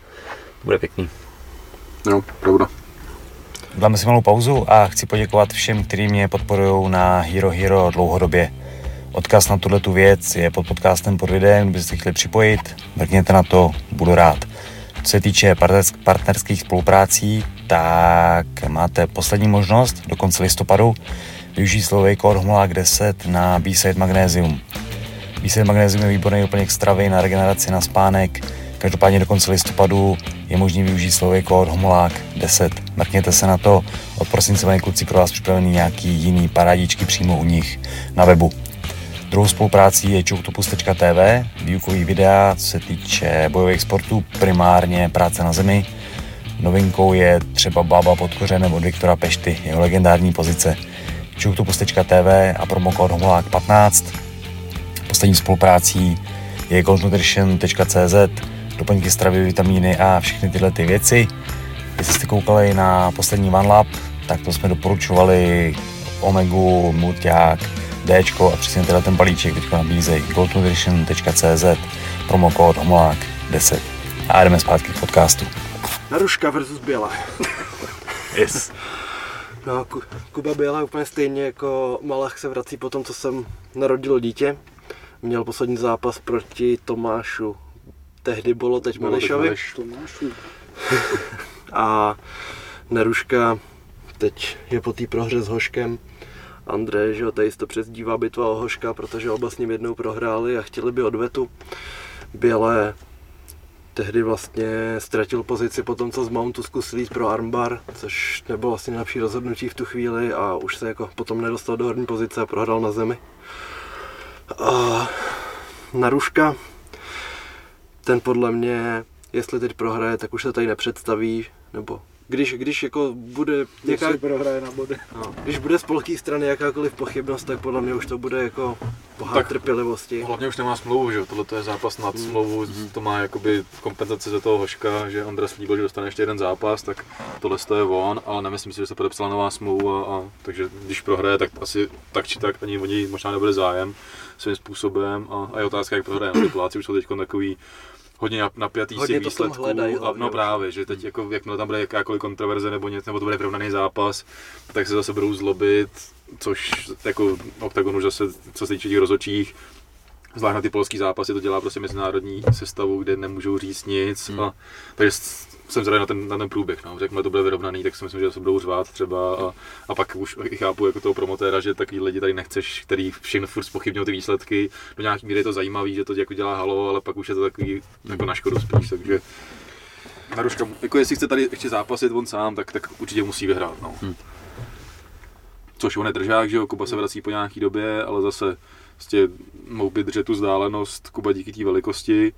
Bude pěkný. No, pravda. Dáme si malou pauzu a chci poděkovat všem, kteří mě podporují na Hero Hero dlouhodobě. Odkaz na tuhle tu věc je pod podcastem pod videem, kdybyste chtěli připojit, mrkněte na to, budu rád. Co se týče partnersk- partnerských spoluprácí, tak máte poslední možnost do konce listopadu využít slovej kód HMLák 10 na B-Side Magnesium. B-Side Magnesium je výborný doplněk stravy na regeneraci, na spánek. Každopádně do konce listopadu je možný využít slovej kód HOMOLák 10. Mrkněte se na to, od prosince mají kluci pro vás připravený nějaký jiný parádičky přímo u nich na webu. Druhou spoluprácí je choctopus.tv, výukový videa, co se týče bojových sportů, primárně práce na zemi. Novinkou je třeba Baba pod kořenem od Viktora Pešty, jeho legendární pozice. choctopus.tv a promokód HOMOLák 15. Poslední spoluprácí je goldnutrition.cz, doplňky stravy, vitamíny a všechny tyhle ty věci. Jestli jste koukali na poslední OneLab, tak to jsme doporučovali Omegu, Mulťák, D a přesně tenhle ten balíček teď nabízejí goldnutrition.cz, promokód HOMOLák 10. A jdeme zpátky k podcastu. Naruška versus Běla. Yes. No, Ku- Kuba Běla úplně stejně jako Malach se vrací po tom, co jsem narodil dítě. Měl poslední zápas proti Tomášu. Tehdy bylo teď. Tomášu. A Neruška teď je po té prohře s Hoškem. Andrej, že jo, tady to přezdívá bitva o Hoška, protože oba s ním jednou prohráli a chtěli by odvetu. Bělé tehdy vlastně ztratil pozici po tom, co z Mountu zkusil jít pro armbar, což nebylo vlastně nejlepší rozhodnutí v tu chvíli a už se jako potom nedostal do horní pozice a prohrál na zemi. A Naruška, ten podle mě, jestli teď prohraje, tak už se tady nepředstaví, nebo když, když jako bude Jaká... prohraje na body. no, když bude z polské strany jakákoliv pochybnost, tak podle mě už to bude jako pohár Tak- trpělivosti. Hlavně už nemá smlouvu, že jo? Tohle to je zápas nad smlouvu, to má jakoby kompenzaci za toho Hoška, že Andra slíbil, že dostane ještě jeden zápas, tak tohle to je on, ale nemyslím si, že se podepsala nová smlouva, a, takže když prohraje, tak asi tak či tak ani o něj možná nebude zájem svým způsobem a, a je otázka, jak prohraje. Situace už jsou teď takový hodně nap- napjatý Hodně tom výsledků. hledají a, no právě, že teď jako, jakmile tam bude jakákoliv kontroverze nebo něco, nebo to bude vyrovnaný zápas, tak se zase budou zlobit, což jako OKTAGON už zase, co se týče těch rozhodčích, zvlášť na ty polský zápasy, to dělá prostě mezinárodní sestavu, kde nemůžou říct nic. Hmm. A, takže jsem zvědavý na ten, na ten průběh. No. Jakmile to bude vyrovnaný, tak si myslím, že se budou řvát třeba. A, a pak už i chápu jako toho promotéra, že takový lidi tady nechceš, který všechno furt spochybňují ty výsledky. Do nějaký míry je to zajímavý, že to jako dělá halo, ale pak už je to takový jako na škodu spíš. Takže Naruška, jako jestli chce tady ještě zápasit on sám, tak, tak určitě musí vyhrát. No. Hmm. Což on je držák, že jo, Kuba se vrací po nějaký době, ale zase prostě mohl by držet tu vzdálenost Kuba díky té velikosti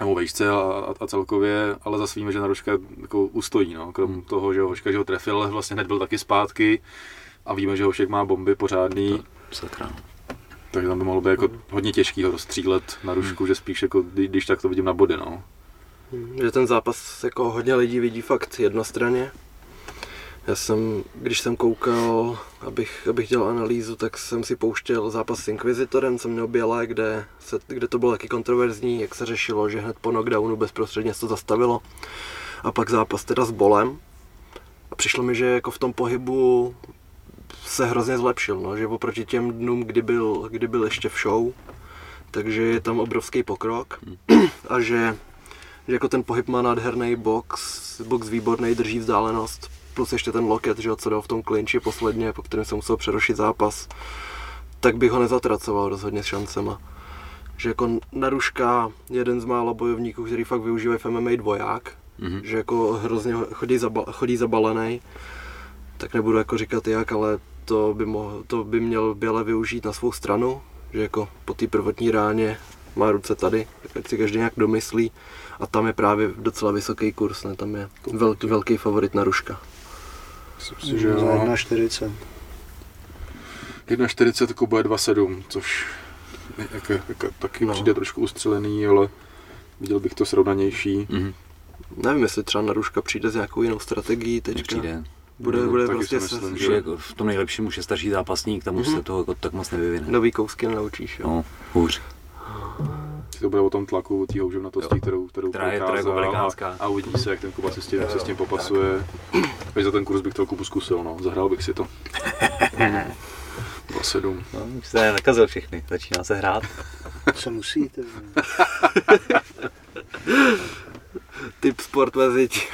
nebo vejšce a, a, a, celkově, ale zase víme, že Naruška jako ustojí, no. krom Hmm. toho, že ho Hoška, že ho trefil, ale vlastně hned byl taky zpátky a víme, že Hošek má bomby pořádný, Sakra. takže tam by mohlo být jako hodně těžký ho rozstřílet na rušku, že spíš jako, kdy- když tak to vidím na body, no. Že ten zápas jako hodně lidí vidí fakt jednostranně. Já jsem, když jsem koukal abych, abych dělal analýzu, tak jsem si pouštěl zápas s Inquisitorem, co měl Bělé, kde, se, kde to bylo taky kontroverzní, jak se řešilo, že hned po knockdownu bezprostředně se to zastavilo. A pak zápas teda s Bolem. A přišlo mi, že jako v tom pohybu se hrozně zlepšil, no, že oproti těm dnům, kdy byl, kdy byl ještě v show, takže je tam obrovský pokrok a že, že jako ten pohyb má nádherný box, box výborný, drží vzdálenost, plus ještě ten loket, že jo, co dal v tom klinči posledně, po kterém jsem musel přerušit zápas, tak bych ho nezatracoval rozhodně s šancema. Že jako Naruška jeden z mála bojovníků, který fakt využívají v MMA dvoják, Mhm. že jako hrozně chodí, zaba, chodí zabalený, tak nebudu jako říkat jak, ale to by, mohl, to by měl Běle využít na svou stranu, že jako po té prvotní ráně má ruce tady, tak ať si každý nějak domyslí a tam je právě docela vysoký kurz, ne? tam je velký, velký favorit na Ruška. Myslím si, že jo. 1,40. 1,40 Kuba je 2,7, což jako, jako, taky No. přijde trošku ustřelený, ale viděl bych to srovnanější. Mhm. Nevím, jestli třeba na Ruška přijde s nějakou jinou strategií teďka. Nepřijde. Bude, No, bude taky prostě si se, myslím, že- jako v tom nejlepším už je starší zápasník, tam už Mhm. se toho jako tak moc nevyvine. nový kousky nenaučíš. Jo. No, hůř. To bude o tom tlaku, o té houževnatosti, kterou, kterou Která je- která je a, a, uvidí se, jak ten Kuba se s tím, Jo, se s tím popasuje. Takže za ten kurz bych to Kubu zkusil, no. zahrál bych si to. 2,7. No, už se nakazil všechny, začíná se hrát. Co musíte? Typ sport veziť.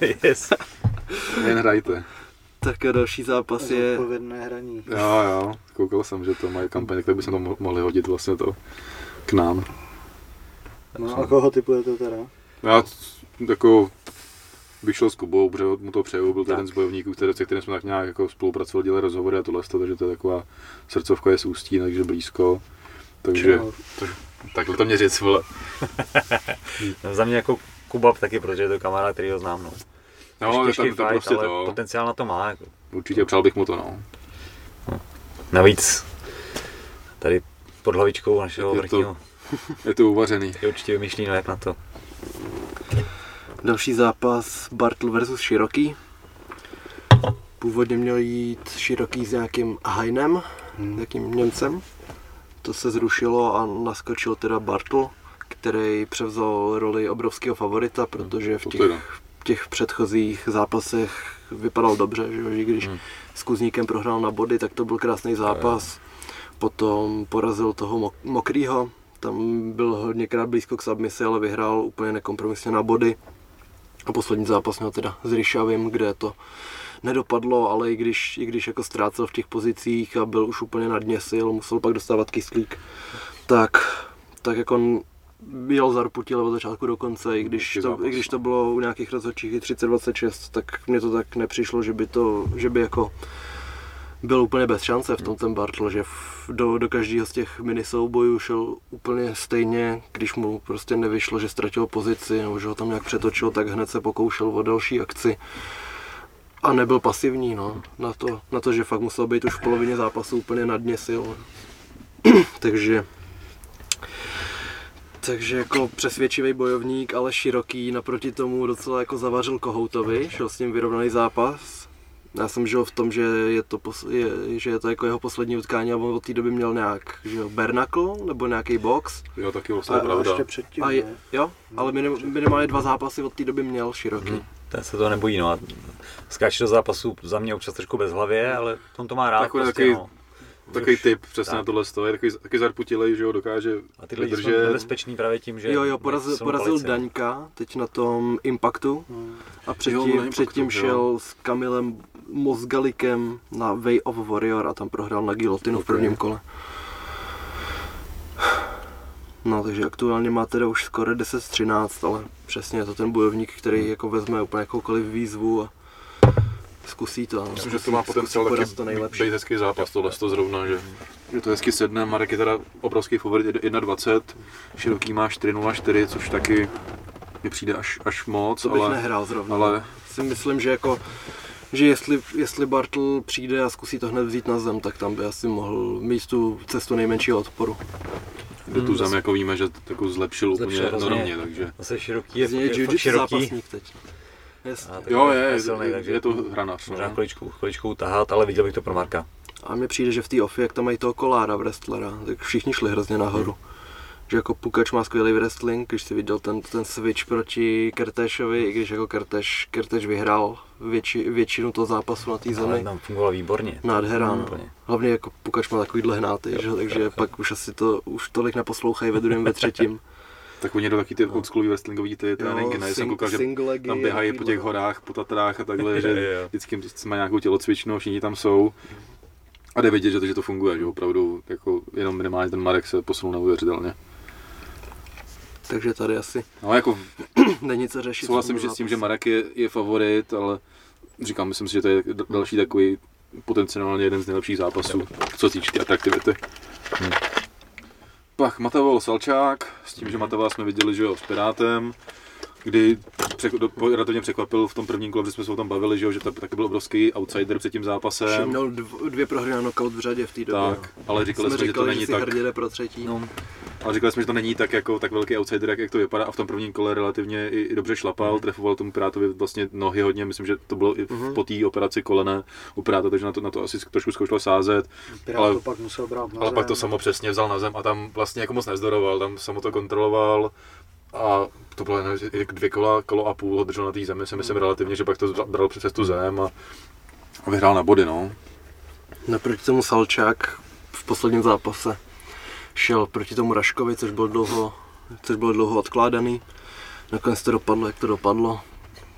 yes. Jen hrajte. Tak a další zápas je Zodpovědné hraní. Jo, jo, koukal jsem, že to mají kampaně, tak by se to mo- mohli hodit vlastně to k nám. No a koho typujete teda? Já t- jako bych šel s Kubou, protože mu to přeju, byl to Tak. jeden z bojovníků, který, se kterým jsme tak nějak jako spolupracovali, dělali rozhovory a tohle, takže to je taková srdcovka je z ústí, takže blízko. Takže Čau. takhle to mě říct, vole. No, za mě jako Kuba taky, protože je to kamarád, který ho znám. No. No, Těžký to, to fight, prostě ale to. potenciál na to má. Jako. Určitě přál bych mu to, no. Navíc tady pod hlavičkou našeho to- vrchního Je to uvařený. je určitě vymýšlí, no jak na to. další zápas Bartl versus Široký. Původně měl jít Široký s nějakým Heinem, Hmm. nějakým Němcem. To se zrušilo a naskočil teda Bartl, který převzal roli obrovského favorita, protože v těch, v těch předchozích zápasech vypadal dobře, že, když Hmm. s Kuzníkem prohrál na body, tak to byl krásný zápas. Potom porazil toho Mok- Mokrýho, tam byl hodněkrát blízko k submisi, ale vyhrál úplně nekompromisně na body. A poslední zápas měl teda s Ryšavým, kde to nedopadlo, ale i když, i když jako ztrácel v těch pozicích a byl už úplně na dně sil, musel pak dostávat kyslík, tak, tak jako jel zarputil od začátku do konce, i když, to, i když to bylo u nějakých rozhodčích i 30-26, tak mně to tak nepřišlo, že by to, že by jako byl úplně bez šance v tom ten Bartl, že do, do každého z těch mini soubojů šel úplně stejně, když mu prostě nevyšlo, že ztratil pozici nebo že ho tam nějak přetočil, tak hned se pokoušel o další akci. A nebyl pasivní, no, na to, na to, že fakt musel být už v polovině zápasu úplně na dně sil. takže takže jako přesvědčivý bojovník, ale široký, naproti tomu docela jako zavařil Kohoutovi, šel s ním vyrovnaný zápas. Já jsem žil v tom, že je to, pos, je, že je to jako jeho poslední utkání a on od té doby měl nějak, že jo, Bernakl nebo nějaký box. Jo, taky vlastně A- to pravda. ještě předtím, A je, jo, ale minim, minimálně dva zápasy od té doby měl široký. Mhm. Ten se toho nebojí, no. a Skáče do zápasu za mě občas trošku bez hlavě, ale on to má rád. Takový- prostě, takový- no. Takový Už- typ přesně tak. na tohle stojí, takový, takový zarputilej, že jo, dokáže A ty lidi jsou vydržet. nebezpeční právě tím, že... Jo, jo, porazil, porazil. Daňka teď na tom Impactu Hmm. a Jo, předtím, na Impactu, předtím jo. šel s Kamilem Mozgalikem na Way of Warrior a tam prohrál na gilotinu v prvním kole. No, takže aktuálně má teda už skoro 10 z 13, ale přesně je to ten bojovník, který Hmm. jako vezme úplně jakoukoliv výzvu a zkusí to. a Myslím, zkusí- že to má potenciál taky to nejlepší. být hezký zápas, tohle to zrovna, že, že to hezky sedne. Marek je teda obrovský favorit 1.20, široký má 4.04, což taky mi přijde až, až moc, To bych ale, nehrál zrovna. ale si myslím, že jako že jestli, jestli Bartl přijde a zkusí to hned vzít na zem, tak tam by asi mohl mít tu cestu nejmenšího odporu. kde tu Hmm, zem jako víme, že jako zlepšil Zlepšil úplně enormně, takže Zase široký je, Z něj je fakt jiu-jitsu široký. zápasník teď. Jasně. A Jo, je, je, silnej, je, takže je to. Možná No. chviličku, chviličku tahat, ale viděl bych to pro Marka. A mně přijde, že v té ofy, jak tam mají toho kolára wrestlera, tak všichni šli hrozně nahoru. Že jako Pukač má skvělý wrestling, když si viděl ten, ten switch proti Kertéšovi, i když jako Kertéš, Kertéš vyhrál větši, většinu toho zápasu na té Ale zemi. tam fungoval výborně. Nádhera, no. Hlavně jako Pukač má takovýhle hnáty, že? takže pak už asi to už tolik neposlouchají ve druhém, ve třetím. Tak oni jdou taky ty oldschoolový wrestlingový ty tréninky, ne? Jsem sing- koukal, že tam a běhají po těch horách, po Tatrách a takhle, Jo, že jo. vždycky mají nějakou tělocvičnu, všichni tam jsou. A jde vidět, že to, že to funguje, že opravdu jako jenom minimálně ten Marek se posunul neuvěřitelně. Takže tady asi No jako není co řešit. souhlasím že s tím, že. Marek je, je favorit, ale říkám, myslím si, že to je další takový potenciálně jeden z nejlepších zápasů, co se týče té atraktivity. Pak Matavol Salčák, s tím, že Matava jsme viděli, že jo, s Pirátem, kdy relativně překvapil v tom prvním kole, kdy jsme se o tom bavili, že, jo, že to taky byl obrovský outsider před tím zápasem. Dv- dvě prohry na knockout v řadě v té době. Tak, ale říkali jsme, jsme že to říkali, není že tak, hrdě jde pro třetí. No, ale říkali jsme, že to není tak jako tak velký outsider, jak, jak to vypadá a v tom prvním kole relativně i, i dobře šlapal, trefoval tomu Pirátovi vlastně nohy hodně, myslím, že to bylo i v, Mhm. po té operaci kolene u Piráta, takže na to, na to asi trošku zkoušel sázet, Pirát ale- to pak musel brát na ale pak to zem. samo přesně vzal na zem a tam vlastně jako moc nezdoroval, tam samo to kontroloval a to bylo jen i dvě kola, kolo a půl ho držel na té zemi, si myslím relativně, že pak to bral přes tu zem a, a vyhrál na body, no. Naproti tomu Salčák v posledním zápase šel proti tomu Raškovi, což bylo dlouho, což bylo dlouho odkládaný. Nakonec to dopadlo, jak to dopadlo.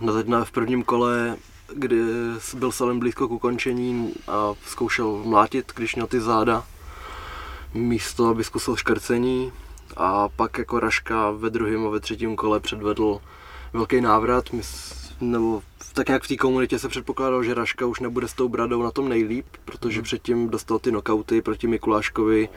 Na teď na- v prvním kole, kdy byl Salem blízko k ukončení a zkoušel mlátit, když měl ty záda, místo, aby zkusil škrcení. A pak jako Raška ve druhém a ve třetím kole předvedl velký návrat, mys- nebo tak nějak v té komunitě se předpokládalo, že Raška už nebude s tou bradou na tom nejlíp, protože předtím dostal ty knockouty proti Mikuláškovi,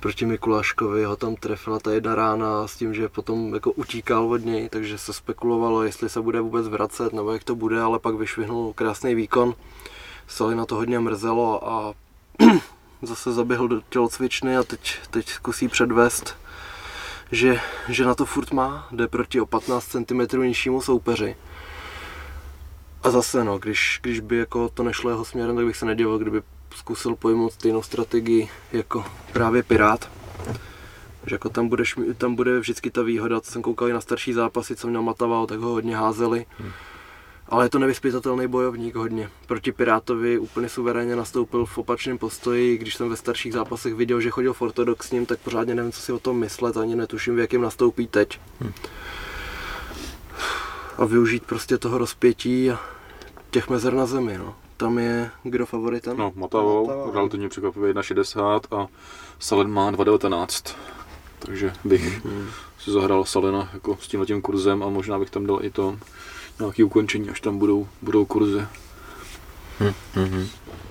proti Mikuláškovi ho tam trefila ta jedna rána s tím, že potom jako utíkal od něj, takže se spekulovalo, jestli se bude vůbec vracet nebo jak to bude, ale pak vyšvihnul krásný výkon. Sali na to hodně mrzelo a zase zaběhl do tělocvičny a teď, teď zkusí předvést, že, že na to furt má, jde proti o 15 cm nižšímu soupeři. A zase no, když, když by jako to nešlo jeho směrem, tak bych se nedivil, kdyby zkusil pojmout stejnou strategii jako právě Pirát. Že jako tam, budeš, tam bude vždycky ta výhoda, co jsem koukal i na starší zápasy, co měl Mataval, tak ho hodně házeli. Ale je to nevyspytatelný bojovník hodně. Proti Pirátovi úplně suverénně nastoupil v opačném postoji. Když jsem ve starších zápasech viděl, že chodil v ortodoxním, tak pořádně nevím, co si o tom myslet, ani netuším, v jakém nastoupí teď. A využít prostě toho rozpětí a těch mezer na zemi. No. Tam je kdo favoritem? No, Matavol, Matavol. relativně překvapivě 1,60 a Salen má 2,19. Takže bych si zahrál Salena jako s tímhletím kurzem a možná bych tam dal i to nějaké ukončení, až tam budou, budou kurzy. Mhm.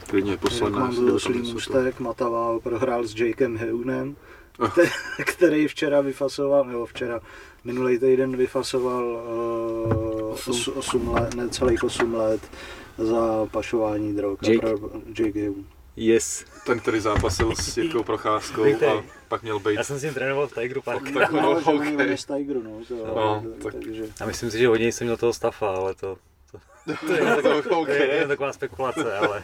Klidně Jak posledné. mám zlý můstek, Matava prohrál s Jakem Heunem, kte- který včera vyfasoval, nebo včera, minulý týden vyfasoval uh, Osm. 8 let, necelých 8 let za pašování drog. A Jake? pro- Jake Heun. Yes. Ten, který zápasil s Jirkou Procházkou a pak měl být Já jsem s ním trénoval v Tigeru Park. Tak no, Ale ok. okay. z Tigeru, no, to, No, tak, tak- takže, A myslím si, že hodně jsem měl toho stafa, ale to, to, to, je, to, to okay. je jen taková spekulace, ale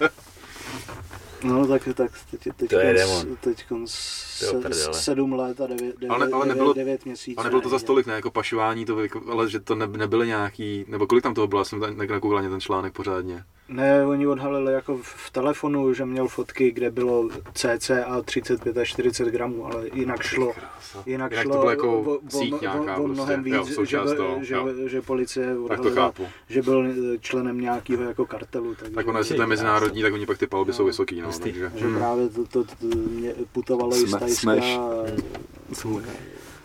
no tak, tak teď, teď, To je teď, prdele. 7 let a 9, 9, Ale- ale nebylo- 9 měsíců. A nebylo to za stolik, ne, jako pašování, to, jako- ale že to ne, nebyly nějaký, nebo kolik tam toho bylo, já jsem tak nakoukal ani ten článek pořádně. Ne, oni odhalili jako v, telefonu, že měl fotky, kde bylo cca 35 až 40 gramů, ale jinak šlo. Jinak, Jinak šlo to bylo jako o, o, síť o, nějaká o, o prostě. mnohem Jo, víc, že, součást toho, že, jo. že policie Tak to odhalila, chápu. že byl eh, členem nějakého jako kartelu. Takže, Tak ono, jestli to je mezinárodní, tak oni pak ty palby jsou No, vysoký, no, hustý. takže. že právě to, to, to mě putovalo i z Tajska.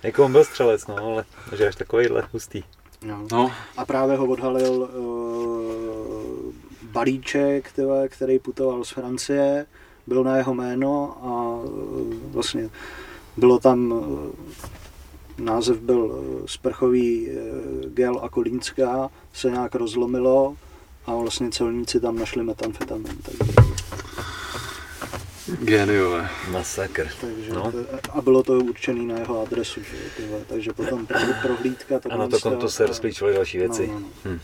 jako on byl střelec, no, ale že až takovýhle hustý. No. No, A právě ho odhalil uh, balíček, tyhle, který putoval z Francie, byl na jeho jméno a uh, vlastně bylo tam, uh, název byl uh, sprchový gel a kolínská, se nějak rozlomilo a vlastně celníci tam našli metamfetamin. Takže, géniové. Masakr. takže No. to, a bylo to určené na jeho adresu, že, tyhle, takže potom pro- prohlídka. A na to konto se a- rozklíčovaly další věci. No, no, no. Hm.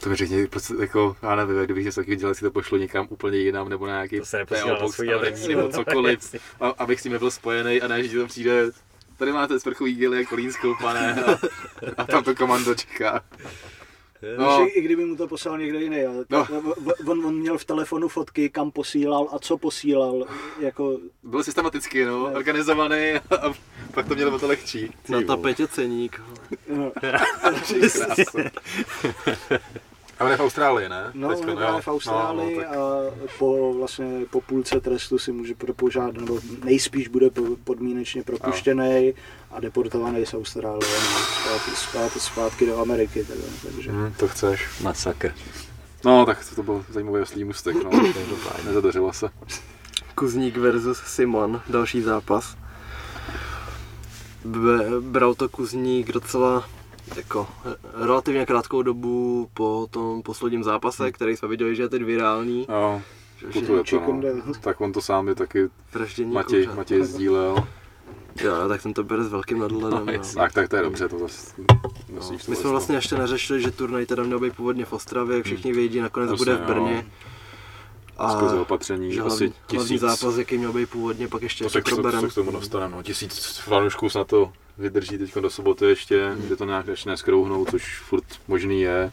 To mi řekni, prostě jako, já nevím, kdybych něco takového dělal, si to pošlo někam úplně jinam, nebo na nějaký To se neposílá na PO nebo cokoliv, a, abych s tím nebyl spojený a ne, že ti to přijde, tady máte sprchový gely, kolín skoupané a, a tam to komando čeká. No. No, I kdyby mu to poslal někdo jiný. ale No. On, on, měl v telefonu fotky, kam posílal a co posílal. Jako, byl systematicky, no, organizovaný a pak to mělo o to lehčí. Na tapetě ceník. no, Ale v Austrálii, ne? no, Teďko, on jo. je v Austrálii no, tak- a po, vlastně, po půlce trestu si může propožádat, nebo nejspíš bude po- podmínečně propuštěný a deportovaný z Austrálie no, zpátky, zpátky, zpátky do Ameriky. Teda, takže. Hm, to chceš. Masakr. No, tak to, to byl zajímavý oslý mustek, no. Nezadařilo se. Kuzník versus Simon, další zápas. Bral to Kuzník docela jako relativně krátkou dobu po tom posledním zápase, který jsme viděli, že je teď virální. Jo, Že putuje to, no. Tak on to sám je taky, vraždění Matěj, kuřat. Matěj sdílel. Jo, tak ten to bere s velkým nadhledem. no. Tak, tak to je dobře, to zase to My jsme vlastně ještě neřešili, že turnaj teda měl být původně v Ostravě, jak všichni vědí, nakonec Jasně, bude v jo. Brně. A Skrze opatření, že asi hlavní, hlavní tisíc. zápas, jaký měl být původně, pak ještě To se, jako to, to proberem. se k tomu dostaneme, no. Tisíc fanoušků snad to vydrží teď do soboty ještě, kde to nějak začne skrouhnout, což furt možný je.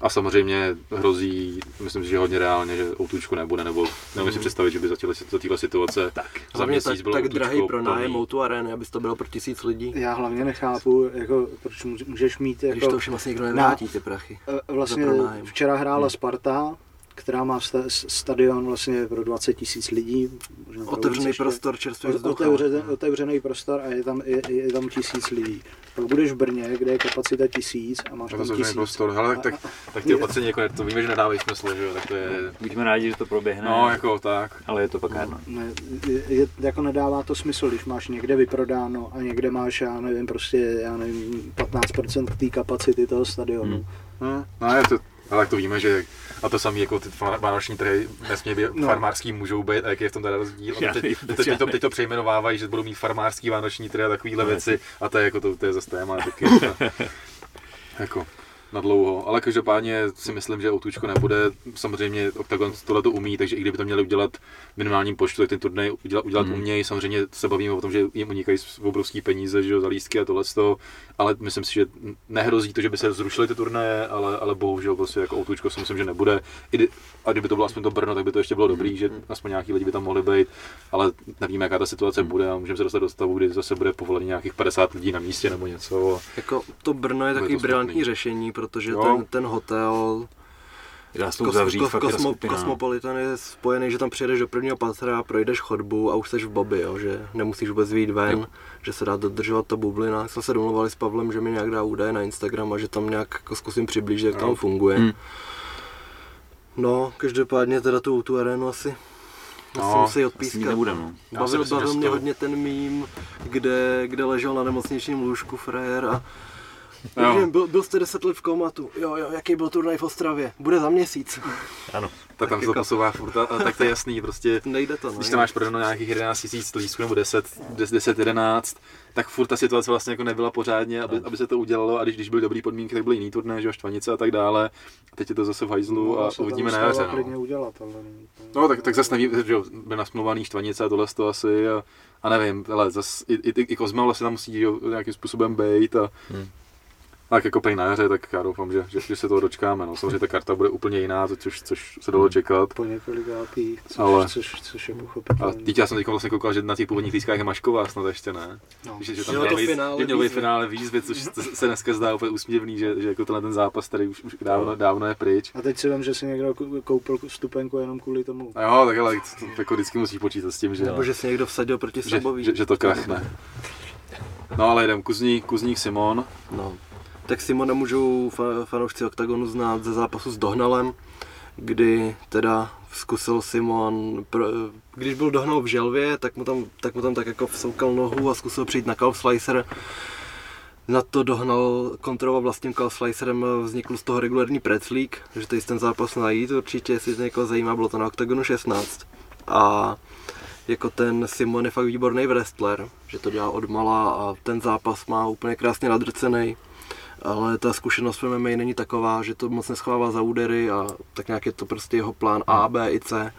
A samozřejmě hrozí, myslím si, že hodně reálně, že outučku nebude, nebo nevím si představit, že by za, těle, za téhle situace tak, za měsíc tak, bylo tak drahý pro nájem. Outu Areny, abys to bylo pro tisíc lidí. Já hlavně nechápu, jako, proč může- můžeš mít Když jako, to už jim vlastně nikdo nevrátí, ty prachy. Eh, Vlastně včera hrála Sparta, která má stadion vlastně pro 20 tisíc lidí. Otevřený ještě. prostor, čerstvý vzduch. Otevře, otevřený prostor a je tam, je, je tam tisíc lidí. Pak budeš v Brně, kde je kapacita tisíc a máš No tam to tisíc. prostor, hele, tak, tak, tak ty opatření, jako, to víme, že nedávají smysl, že jo, tak to je, Buďme rádi, že to proběhne, no jako tak. ale je to pak jedno. Ne, je, je, jako nedává to smysl, když máš někde vyprodáno a někde máš, já nevím, prostě, já nevím, 15% té kapacity toho stadionu. Hmm. No je to, ale to víme, že a to samé jako ty vánoční trhy nesmí být, No. farmářský můžou být, a jaký je v tom teda rozdíl. A Já teď, teď, teď, to, teď to přejmenovávají, že budou mít farmářský vánoční trhy a takovéhle No, věci a to je jako to, to je zase téma taky. jako na dlouho, ale každopádně si myslím, že Outučko nebude. Samozřejmě Octagon tohle to umí, takže i kdyby to měli udělat v minimálním počtu, tak ten turnaj udělat, udělat Hmm. umějí. Samozřejmě se bavíme o tom, že jim unikají obrovský peníze že jo, za lístky a tohle z toho, ale myslím si, že nehrozí to, že by se zrušily ty turnaje, ale, ale bohužel prostě jako Outučko si myslím, že nebude. I a kdyby to bylo aspoň to Brno, tak by to ještě bylo dobrý, že aspoň nějaký lidi by tam mohli být, ale nevíme, jaká ta situace bude a můžeme se dostat do stavu, kdy zase bude povolený nějakých 50 lidí na místě nebo něco. Jako to Brno je takový brilantní řešení, protože Jo. ten, ten hotel Dá se to uzavřít kos, fakt kosmo. Kosmopolitan je spojený, že tam přijedeš do prvního patra, projdeš chodbu a už jsi v Bobby, jo, že nemusíš vůbec vyjít ven, Jo. Že se dá dodržovat ta bublina. Jsme se domluvali s Pavlem, že mi nějak dá údaje na Instagram a že tam nějak jako zkusím přiblížit, jak Jo. tam funguje. Hmm. No, každopádně teda tu, tu arénu asi, asi No, musí S ní odpískat. nebudem, no. Si Bavil, bavil mě hodně ten mím, kde, kde ležel na nemocničním lůžku frajer a Jo. Nevím, byl, byl jste 10 let v komatu. Jo, jo, jaký byl turnaj v Ostravě? Bude za měsíc. Ano. Tak tam se to jako- posouvá furt, a, a tak to je jasný, prostě Nejde to, no. Když tam máš prodáno nějakých 11 tisíc lístků nebo 10, 10, 11, tak furt ta situace vlastně jako nebyla pořádně, aby, aby se to udělalo a když, když byly dobrý podmínky, tak byly jiný turné, že jo, Štvanice a tak dále. A teď je to zase v hajzlu a se tam uvidíme na jaře. No. udělat, ale no tak, tak zase nevím, že jo, byl nasmluvaný Štvanice a tohle to asi a, a nevím, ale zase i, i, i Kozma vlastně tam musí jo, nějakým způsobem být a Hmm. Tak jako pej na jaře, tak já doufám, že, že, že se toho dočkáme. No. Samozřejmě ta karta bude úplně jiná, což, což se dalo čekat. po několikátý, což, Ale- což, což je A pochopitelné. teď já jsem teď vlastně koukal, že na těch původních lístkách je Mašková snad ještě ne. No. Že, že tam to měl být, finále že měl být výzvy. finále výzvy, což se dneska zdá úplně úsměvný, že, že jako tenhle ten zápas tady už, už dávno, dávno je pryč. A teď si vím, že si někdo kou- koupil stupenku jenom kvůli tomu. A jo, tak ale to, jako vždycky musíš počítat s tím, že, Nebo že si někdo vsadil proti že, Sabovi. že, že, to krachne. No ale jdem, kuzník, kuzník Simon. No. Tak Simona můžou fa- fanoušci OKTAGONu znát ze zápasu s Dohnalem, kdy teda zkusil Simon, když byl Dohnal v želvě, tak mu tam tak, mu tam tak jako vsoukal nohu a zkusil přijít na calf slicer. Na to dohnal kontroloval vlastním calf slicerem, vznikl z toho regulární preclík, že tady ten zápas najít určitě, jestli to někoho zajímá, bylo to na OKTAGONu 16. A jako ten Simon je fakt výborný wrestler, že to dělá od mala a ten zápas má úplně krásně nadrcený. Ale ta zkušenost v MMA není taková, že to moc neschovává za údery a tak nějak je to prostě jeho plán A, B i C.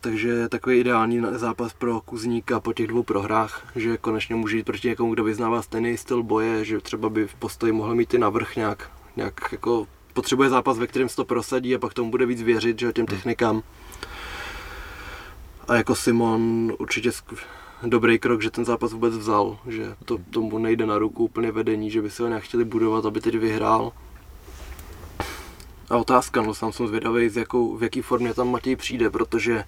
Takže je takový ideální zápas pro Kuzníka po těch dvou prohrách, že konečně může jít proti někomu, kdo vyznává stejný styl boje, že třeba by v postoji mohl mít i navrh nějak, nějak jako potřebuje zápas, ve kterém se to prosadí a pak tomu bude víc věřit, že těm technikám. A jako Simon určitě dobrý krok, že ten zápas vůbec vzal, že to tomu nejde na ruku úplně vedení, že by se ho chtěli budovat, aby teď vyhrál. A otázka, no sám jsem zvědavý, z jakou, v jaký formě tam Matěj přijde, protože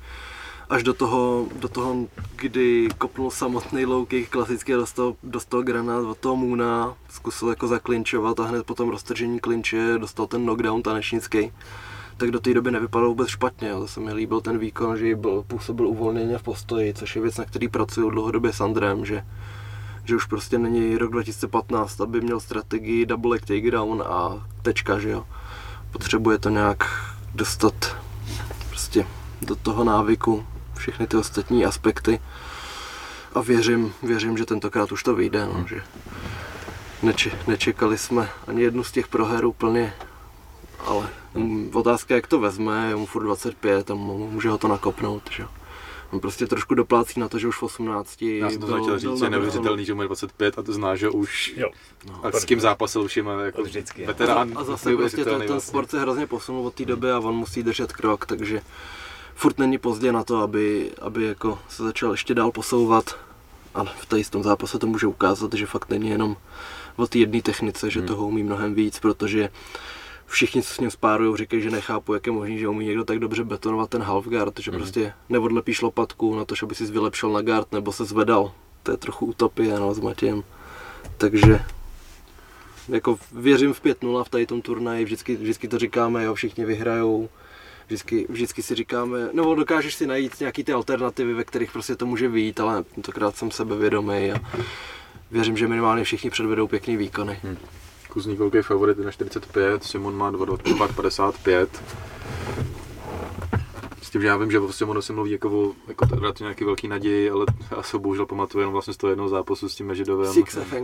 až do toho, do toho kdy kopnul samotný kick, klasicky dostal, dostal granát od toho Moona, zkusil jako zaklinčovat a hned potom roztržení klinče dostal ten knockdown tanečnický tak do té doby nevypadal vůbec špatně. To se mi líbil ten výkon, že byl, působil uvolněně v postoji, což je věc, na který pracuju dlouhodobě s Andrem, že, že už prostě není rok 2015, aby měl strategii double leg takedown a tečka, že jo. Potřebuje to nějak dostat prostě do toho návyku všechny ty ostatní aspekty a věřím, věřím, že tentokrát už to vyjde, no, že neči, nečekali jsme ani jednu z těch proher úplně, ale otázka, jak to vezme, je mu furt 25 a může ho to nakopnout, že jo. On prostě trošku doplácí na to, že už v 18 Já jsem to byl- chtěl říct, je neuvěřitelný, že mu je 25 a to zná, že už Jo. a s kým zápasil už je má jako vždycky. veterán. A zase prostě ten, ten vlastně. sport se hrozně posunul od té doby a on musí držet krok, takže furt není pozdě na to, aby, aby jako se začal ještě dál posouvat. Ale v tady tom zápase to může ukázat, že fakt není jenom o té jedné technice, že Hmm. toho umí mnohem víc, protože všichni, co s ním spárují, říkají, že nechápu, jak je možné, že umí někdo tak dobře betonovat ten half guard, že Mhm. prostě neodlepíš lopatku na to, že by si vylepšil na guard nebo se zvedal. To je trochu utopie no, s Matějem. Takže jako věřím v 5-0 v tady tom turnaji, vždycky, vždycky to říkáme, jo, všichni vyhrajou, vždycky, vždycky si říkáme, nebo dokážeš si najít nějaký ty alternativy, ve kterých prostě to může vyjít, ale tentokrát jsem sebevědomý a věřím, že minimálně všichni předvedou pěkný výkony. Kuzník velký favorit je na 45, Simon má 2, 55. S tím, že já vím, že o Simonu se mluví jako o jako relativně nějaký velký naději, ale já se ho bohužel pamatuju jenom vlastně z toho jednoho zápasu s tím Mežidovem.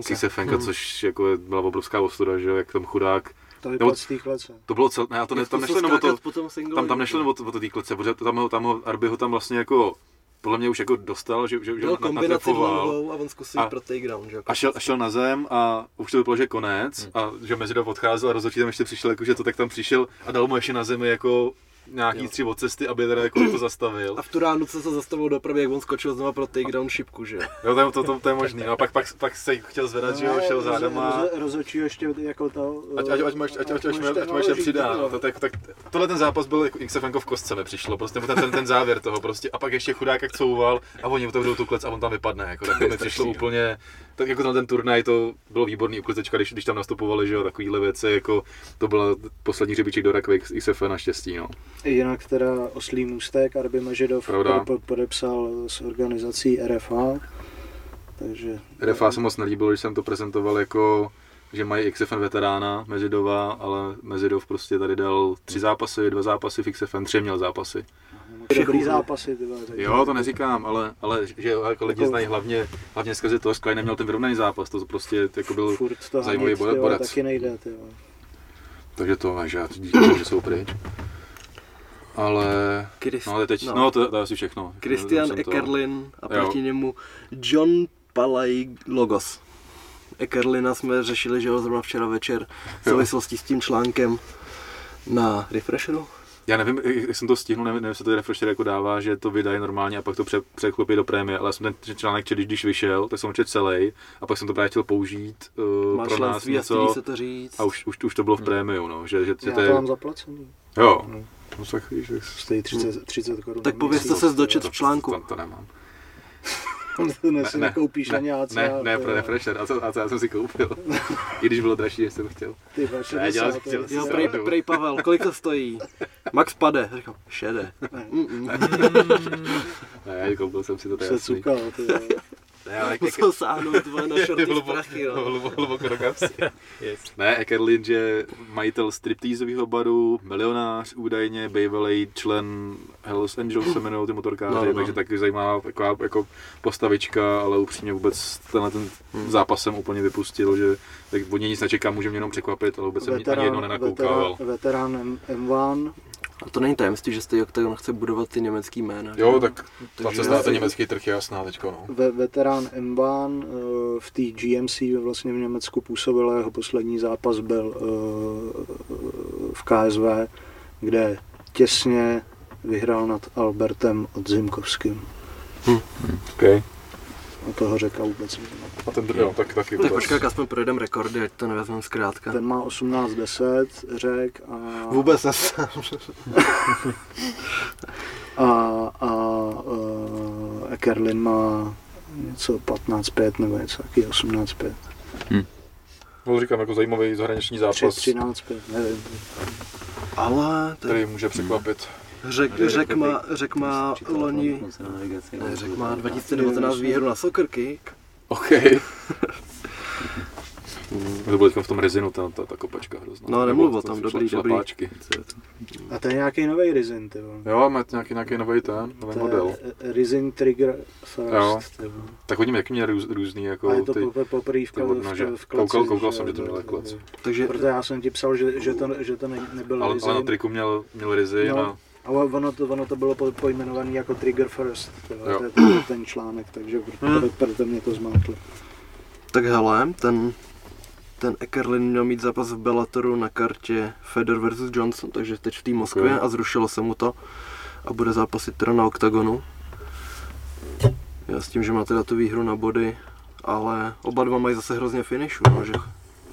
Sixefenka. Hmm. což jako je- byla obrovská ostuda, že jo, jak tam chudák. To Nebo- vypadá z té klece. To bylo cel... ne, já to ne, tam nešlo jenom o to, tam, tam nešlo jenom o to, o to té klece, protože tam ho, tam ho, Arby ho tam vlastně jako, podle mě už jako dostal, že, že, že na- kombinaci dlouhou a on zkusil pro takedown, že jo? A šel, a šel na zem a už to vypadalo, že konec a že Mezidov odcházel a rozhodčí tam ještě přišel, jako, že to tak tam přišel a dal mu ještě na zemi jako nějaký Jo. tři od cesty, aby teda jako to zastavil. A v tu ránu se zastavil dopravy, jak on skočil znova pro takedown šipku, že jo? Jo, to, to, to, to je možný. No a pak, pak, pak se chtěl zvedat, že jo, šel zádama. Rozhodčí ještě jako to... Ať, ať, ať, ať, ať, ať, ať, ať, ať, ať přidá, no, to, tak, tak, tohle ten zápas byl jako XFNko v kostce mi přišlo, prostě ten, ten, ten závěr toho prostě a pak ještě chudák jak couval a oni otevřou tu klec a on tam vypadne, jako, tak to mi přišlo úplně, tak jako na ten turnaj to bylo výborný uklizečka, když, když tam nastupovali, že jo, takovýhle věci, jako to byl poslední hřebíček do rakve XFN naštěstí, no. Jinak teda oslý můstek Arby Mažedov podepsal s organizací RFA, takže RFA se moc nelíbilo, když jsem to prezentoval jako že mají XFN veterána Mezidova, ale Mezidov prostě tady dal tři zápasy, dva zápasy v XFN, tři měl zápasy. Dobrý zápasy. Ty vole, takže- Jo, to neříkám, ale, ale že jo, jako lidi Jako- znají hlavně, hlavně skrze to, Sky neměl ten vyrovnaný zápas, to prostě jako byl, Furt to zajímavý hanit, bodec- ty vole, bodec. taky nejde. Ty vole. takže to, že já díky, že jsou pryč. Ale, Christ, no ale teď, no, to, to je asi všechno. Christian to- Ekerlin a Jo. proti němu John Palai Logos. Ekerlina jsme řešili, že ho zrovna včera večer v souvislosti s tím článkem na Refresheru. Já nevím, jak jsem to stihnul, nevím, nevím, jestli to Refresher jako dává, že to vydají normálně a pak to pře, překlopí do prémie, ale já jsem ten článek četl, když, vyšel, tak jsem ho četl celý a pak jsem to právě chtěl použít uh, Máš pro nás něco se to říct. a už, už, už to bylo v prémiu, no, že, že, že Já to to je, mám zaplacený. jo, no tak víš, tak Stojí 30, 30 korun. Tak pověz, co ses dočet v článku. To, to nemám. To ne, si nekoupíš ani ne, ACA. ne, ne, ty pro. Refresher, a to, a já jsem si koupil. I když bylo dražší, než jsem chtěl. Ty vole, Ne, dělal- 60, dělal- to Jo, prej, prej Pavel, kolik to stojí? Max pade. Říkám, šede. Mm-mm. Ne, koupil jsem si to, ty vole. Ne, ale Musel sáhnout vole, na šorty z Hluboko- prachy, no. hluboko- hluboko do kapsy. Ne, Ekerlin, že majitel stripteaseového baru, milionář údajně, bývalý člen Hells Angels se jmenují ty motorkáři, No, no. takže taky zajímavá taková jako postavička, ale upřímně vůbec tenhle ten zápas jsem úplně vypustil, že tak od něj nic nečekám, může mě jenom překvapit, ale vůbec jsem ani jedno nenakoukával. veterán, veterán M- M1, A to není tajemství, že Stay Octagon chce budovat ty německý jména. že? Jo, tak ta cesta na ten německý trh je jasná teďko, no. ve, veterán M1 eh, v té GMC vlastně v Německu působil, a jeho poslední zápas byl eh, v KSV, kde těsně vyhrál nad Albertem od Zimkovským. Okay. O toho řeka vůbec nevím. A ten druhý, jo, tak taky Tak vůbec. počkej, jak aspoň projdem rekordy, ať to nevezmeme zkrátka. Ten má 18-10 řek a, Vůbec nesem. a, a uh, Ekerlin má něco 15-5 nebo něco taky 18-5. No, říkám, jako zajímavý zahraniční zápas, 13-5, nevím. Ale ten který může překvapit. řek, řek, má, řek má loni, ne, řek má 2019 výhru na Soccer Kick. OK. to bylo v tom rezinu, ta, ta, ta kopačka hrozná. No, nemluv o tom, šla- dobrý, dobrý. A to je nějaký nový Rizin, ty vole. Jo, má nějaký, nějaký nový ten, nový To model. Rizin Trigger Jo. First. vole. Tak oni taky měli růz, různý, jako A je to ty, po- poprvé v, v, v kleci. Koukal, koukal že jsem, že jo, to měl jo, klec. jo. Takže Protože já jsem ti psal, že, že, to, že to ne, nebyl Ale, Rizin. ale na triku měl, měl rizy No. a A ono to, ono to bylo po- pojmenované jako Trigger First. Jo. To je ten, ten článek, takže proto, Hmm. proto, proto mě to zmátlo. Tak hele, ten, ten Ekerlin měl mít zápas v Bellatoru na kartě Fedor versus Johnson, takže teď v té Moskvě Ok. a zrušilo se mu to a bude zápasit teda na OKTAGONu. Já s tím, že má teda tu výhru na body, ale oba dva mají zase hrozně finishu, no, že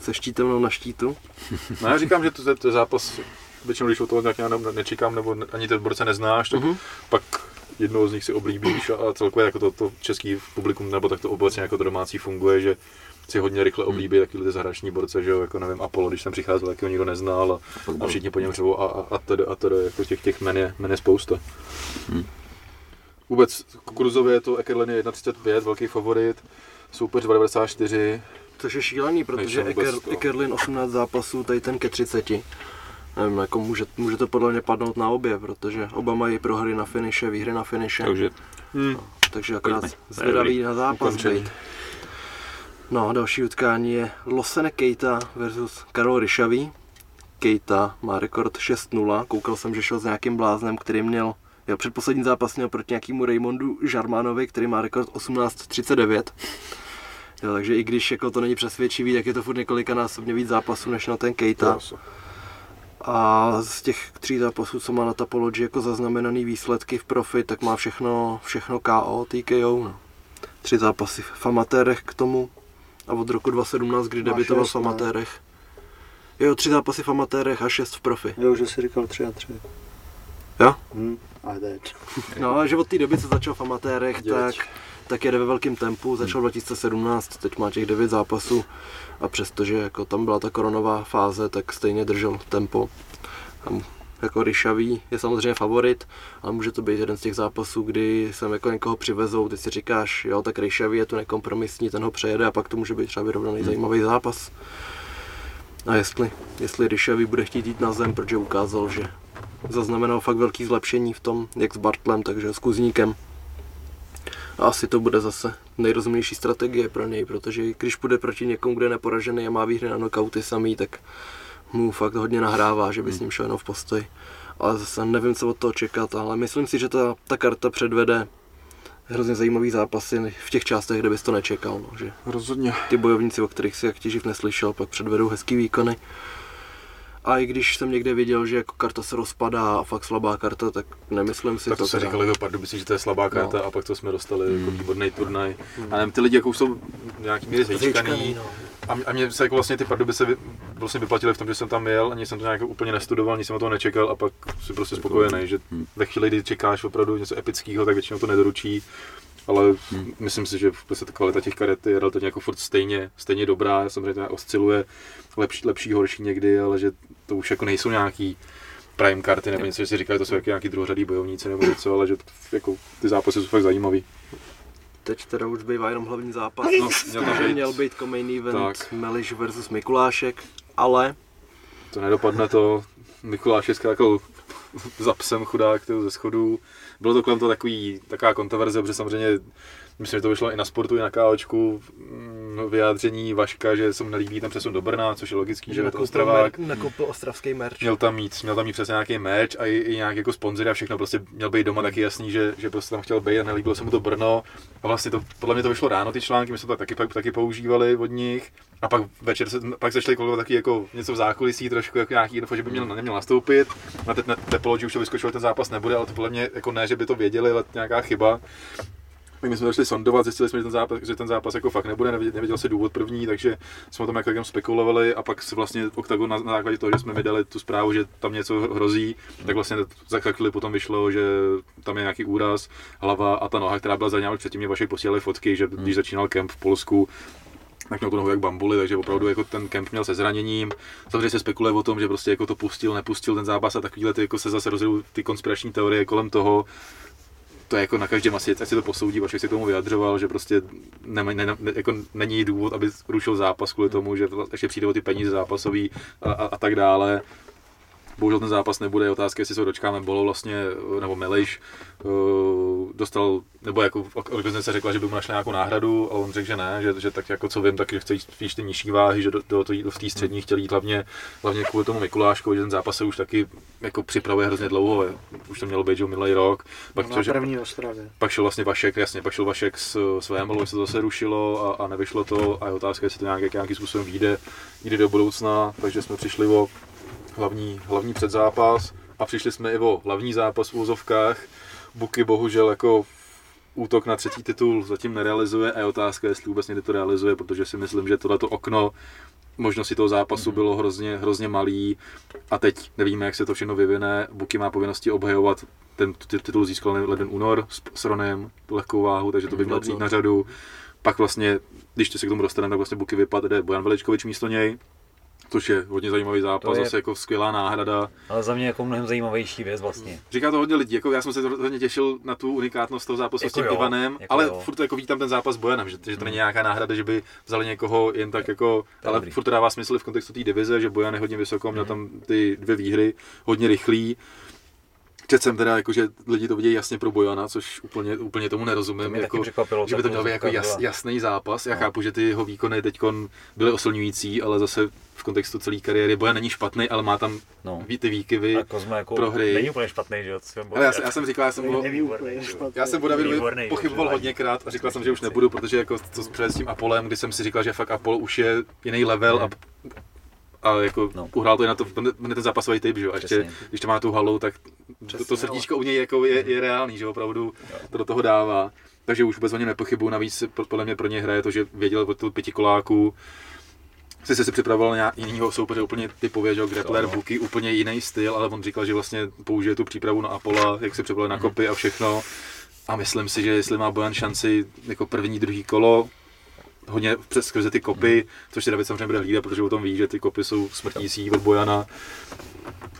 se štítem na štítu. No já říkám, že to, to je zápas, většinou když o toho nějak ne, nečekám, nebo ne- ani ten borce neznáš, tak Mhm. pak jednoho z nich si oblíbíš a, a celkově jako to, to český publikum, nebo tak to obecně jako to domácí funguje, že si hodně rychle oblíbí takový ty zahraniční borce, že jo, jako nevím, Apollo, když jsem přicházel, tak ho nikdo neznal a, a všichni po něm řevou a, a, a tedy, a tedy, jako těch, těch men je, men je spousta. Vůbec kukurzově je to Ekerlen je 1,35, velký favorit, soupeř 2,94, Což je šílený, protože Eker. Ekerlin 18 zápasů, tady ten ke 30. Nevím, jako může, může to podle mě padnout na obě, protože oba mají prohry na finiše, výhry na finiše. Takže Takže akorát zvědavý na zápas být. No a další utkání je Losene Keita versus Karol Ryšavý. Keita má rekord 6-0, koukal jsem, že šel s nějakým bláznem, který měl, jo, předposlední zápas měl proti nějakému Raymondu Žarmánovi, který má rekord 18-39. Jo, takže i když jako to není přesvědčivý, tak je to furt několikanásobně víc zápasů než na ten Keita. A z těch tří zápasů, co má na Tapology jako zaznamenaný výsledky v profi, tak má všechno, všechno KO, TKO. No. Tři zápasy v amatérech k tomu a od roku 2017, kdy debitoval v ne? amatérech. Jo, tři zápasy v amatérech a šest v profi. Jo, že jsi říkal 3 a 3. Jo? Hm. A teď. No že od té doby, co začal v amatérech, Děč. tak, tak jede ve velkém tempu, začal 2017, teď má těch devět zápasů a přestože jako tam byla ta koronová fáze, tak stejně držel tempo. A m- jako Ryšavý je samozřejmě favorit, ale může to být jeden z těch zápasů, kdy sem jako někoho přivezou, ty si říkáš, jo, tak Ryšavý je tu nekompromisní, ten ho přejede a pak to může být třeba vyrovnaný zajímavý zápas. A jestli, jestli Ryšavý bude chtít jít na zem, protože ukázal, že zaznamenal fakt velký zlepšení v tom, jak s Bartlem, takže s Kuzníkem. A asi to bude zase nejrozumnější strategie pro něj, protože když půjde proti někomu, kde je neporažený a má výhry na knockouty samý, tak mu fakt hodně nahrává, že by s ním šel jenom v postoji. Ale zase nevím, co od toho čekat, ale myslím si, že ta, ta karta předvede hrozně zajímavý zápasy v těch částech, kde bys to nečekal. No, že Rozhodně. ty bojovníci, o kterých si jak těživ neslyšel, pak předvedou hezký výkony. A i když jsem někde viděl, že jako karta se rozpadá a fakt slabá karta, tak nemyslím si Tak to to. se teda. říkali do Pardubici, že to je slabá karta No. a pak to jsme dostali jako výborný turnaj. A nevím, ty lidi jako už jsou nějaký míry zejčkaný. no. A, mě- a mě se jako vlastně ty Pardubice vy, vlastně vyplatily v tom, že jsem tam jel, ani jsem to nějak úplně nestudoval, nic jsem o toho nečekal a pak si prostě spokojený, že ve chvíli, kdy čekáš opravdu něco epického, tak většinou to nedoručí. Ale myslím si, že prostě ta kvalita těch karet je relativně jako furt stejně, stejně dobrá, samozřejmě osciluje, lepší, lepší, horší někdy, ale že to už jako nejsou nějaký prime karty nebo něco, že si říkají, to jsou jako nějaký druhořadý bojovníci nebo něco, ale že jako, ty zápasy jsou fakt zajímavý. teď teda už bývá jenom hlavní zápas. No, měl to být. měl být main event Tak. Meliš versus Mikulášek, ale To nedopadne to. Mikuláš je skákal za psem chudák ze schodů. Bylo to kolem toho takový, taková kontroverze, protože samozřejmě myslím, že to vyšlo i na sportu, i na KOčku, mm, vyjádření Vaška, že se mu nelíbí ten přesun do Brna, což je logický, že je to Ostravák. nakoupil ostravský merch. Měl tam mít, měl tam mít přesně nějaký meč a i, i nějak jako sponzory a všechno, prostě měl být doma taky jasný, že, že prostě tam chtěl být a nelíbilo se mu to Brno. A vlastně to, podle mě to vyšlo ráno ty články, my jsme to taky, taky, taky používali od nich. A pak večer se, pak začali kolovat taky jako něco v zákulisí, trošku jako nějaký info, že by měl, neměl nastoupit. Na te, na Tepolo, že už to vyskočilo, ten zápas nebude, ale to podle mě jako ne, že by to věděli, ale nějaká chyba. My jsme začali sondovat, zjistili jsme, že ten zápas, že ten zápas jako fakt nebude, nevěděl, nevěděl se důvod první, takže jsme o tom jako spekulovali a pak se vlastně Octagon na, na základě toho, že jsme vydali tu zprávu, že tam něco hrozí, tak vlastně za chvíli potom vyšlo, že tam je nějaký úraz, hlava a ta noha, která byla zraněná, už předtím mě vaše posílali fotky, že když začínal kemp v Polsku, tak měl tu nohu jak bambuly, takže opravdu jako ten kemp měl se zraněním. Samozřejmě se spekuluje o tom, že prostě jako to pustil, nepustil ten zápas a takovýhle ty, jako se zase rozjedou ty konspirační teorie kolem toho. To je jako na každém asi, ať si to posoudí, Vašek se k tomu vyjadřoval, že prostě ne, ne, ne, jako není důvod, aby rušil zápas kvůli tomu, že ještě přijde o ty peníze zápasový a, a, a tak dále. Bohužel ten zápas nebude, je otázka, jestli se ho dočkáme, Bolo vlastně, nebo Miliš, uh, dostal, nebo jako organizace řekla, že by mu našla nějakou náhradu, a on řekl, že ne, že, že tak jako co vím, tak že chce jít spíš ty nižší váhy, že do, do, do, v té střední chtěl jít hlavně, hlavně kvůli tomu Mikuláškovi, že ten zápas se už taky jako připravuje hrozně dlouho, už to mělo být, že minulý rok, pak, Na přešel- první ostravě. pak šel vlastně Vašek, jasně, pak šel Vašek s, s VML, se to zase rušilo a, a nevyšlo to. A je otázka, jestli to nějak, nějakým způsobem vyjde, vyjde do budoucna, takže jsme přišli o hlavní, hlavní předzápas a přišli jsme i o hlavní zápas v úzovkách. Buky bohužel jako útok na třetí titul zatím nerealizuje a je otázka, jestli vůbec někdy to realizuje, protože si myslím, že tohleto okno možnosti toho zápasu bylo hrozně, hrozně malý a teď nevíme, jak se to všechno vyvine. Buky má povinnosti obhajovat ten titul získal leden únor s, s Ronem, tu lehkou váhu, takže to by mělo přijít na řadu. Pak vlastně, když se k tomu dostaneme, tak vlastně Buky vypadne Bojan Veličkovič místo něj, což je hodně zajímavý zápas, To je- zase jako skvělá náhrada. Ale za mě jako mnohem zajímavější věc vlastně. Říká to hodně lidí, jako já jsem se hodně těšil na tu unikátnost toho zápasu Jako s tím jo, Ivanem, jako ale jo. furt jako vítám ten zápas s Bojanem, že, že to není nějaká náhrada, že by vzali někoho jen tak jako, To ale dobrý. furt to dává smysl v kontextu té divize, že Bojan je hodně vysoko, měl tam ty dvě výhry, hodně rychlý. Četl jsem teda, jako, že lidi to vidějí jasně pro Bojana, což úplně, úplně tomu nerozumím. To mě jako, překvapilo, že by to měl být jako jas, jasný zápas. Já No. chápu, že ty jeho výkony teď byly oslňující, ale zase v kontextu celé kariéry Bojan není špatný, ale má tam No. ví- ty výkyvy. A Kozma jako prohry. není úplně špatný, že jo? Ale já, jsem- já jsem říkal, já jsem špatně. já jsem o Davidovi pochyboval hodněkrát a říkal jsem, že už nebudu, protože jako to před s tím Apolem, kdy jsem si říkal, že fakt Apol už je jiný level a, a jako No. uhrál to i na to, na ten zápasový typ, že jo, a ještě, Přesně. když to má tu halu, tak to, to srdíčko u něj jako je, je reálný, že opravdu to do toho dává. Takže už vůbec o něm nepochybuju, navíc po- podle mě pro ně hraje to, že věděl o tu pětikoláku, Sice si připravoval nějak jinýho soupeře úplně typově, že Grappler, no. Buky, úplně jiný styl, ale on říkal, že vlastně použije tu přípravu na Apola, jak se připravuje na Mhm. kopy a všechno. A myslím si, že jestli má Bojan šanci jako první, druhý kolo, hodně přes skrze ty kopy, což si David samozřejmě bude hlídat, protože o tom ví, že ty kopy jsou smrtící od Bojana,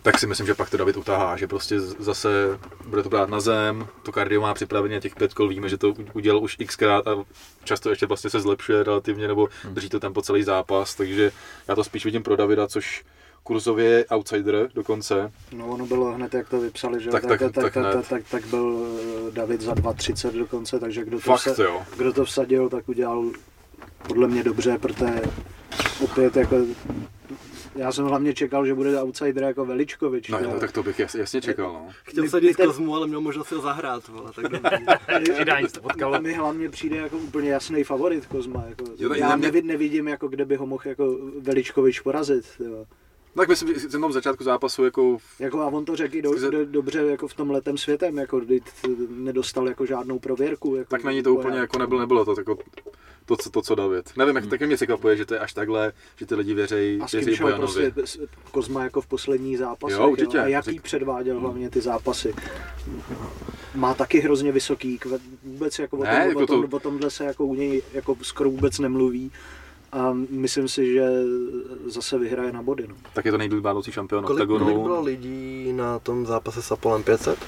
tak si myslím, že pak to David utahá, že prostě zase bude to brát na zem, to kardio má připravené, těch pět kol víme, že to udělal už xkrát a často ještě vlastně se zlepšuje relativně, nebo drží to tempo celý zápas, takže já to spíš vidím pro Davida, což kurzově je outsider dokonce. No ono bylo hned, jak to vypsali, že Tak- tak- tak, tak tak, tak, tak, tak, tak byl eh, David za 2.30 dokonce, takže kdo to, Fakt vsa- jo. kdo to vsadil, tak udělal podle mě dobře, protože opět jako já jsem hlavně čekal, že bude outsider jako Veličkovič. No, jo. no tak to bych jas, jasně čekal, no. Chtěl my ten- Kozmu, ale měl možnost si ho zahrát, vole, tak. Přidání se potkalo. Mi hlavně přijde jako úplně jasný favorit Kozma. Jako, Jo, já za mě- nevid, nevidím, jako kde by ho mohl jako Veličkovič porazit. Jo. Tak myslím, že jsem tam v začátku zápasu jako Jako a on to řekl do, do, dobře jako v tom letem světem, jako kdy nedostal jako žádnou prověrku. Jako tak není to úplně voják. jako nebylo, nebylo to jako to, co, to, co David. Nevím, jak taky mě překvapuje, že to je až takhle, že ty lidi věřejí, A s kým šel prostě Kozma jako v posledních zápasech. Jo, určitě. A jaký Řík- předváděl hlavně ty zápasy. Má taky hrozně vysoký, vůbec jako o, Ne, tom, jako o, tom, to- o tomhle se jako u něj jako skoro vůbec nemluví. A myslím si, že zase vyhraje na body. No. Tak je to nejdůl bádoucí šampion Kolik, kolik bylo lidí na tom zápase s Apolem 500?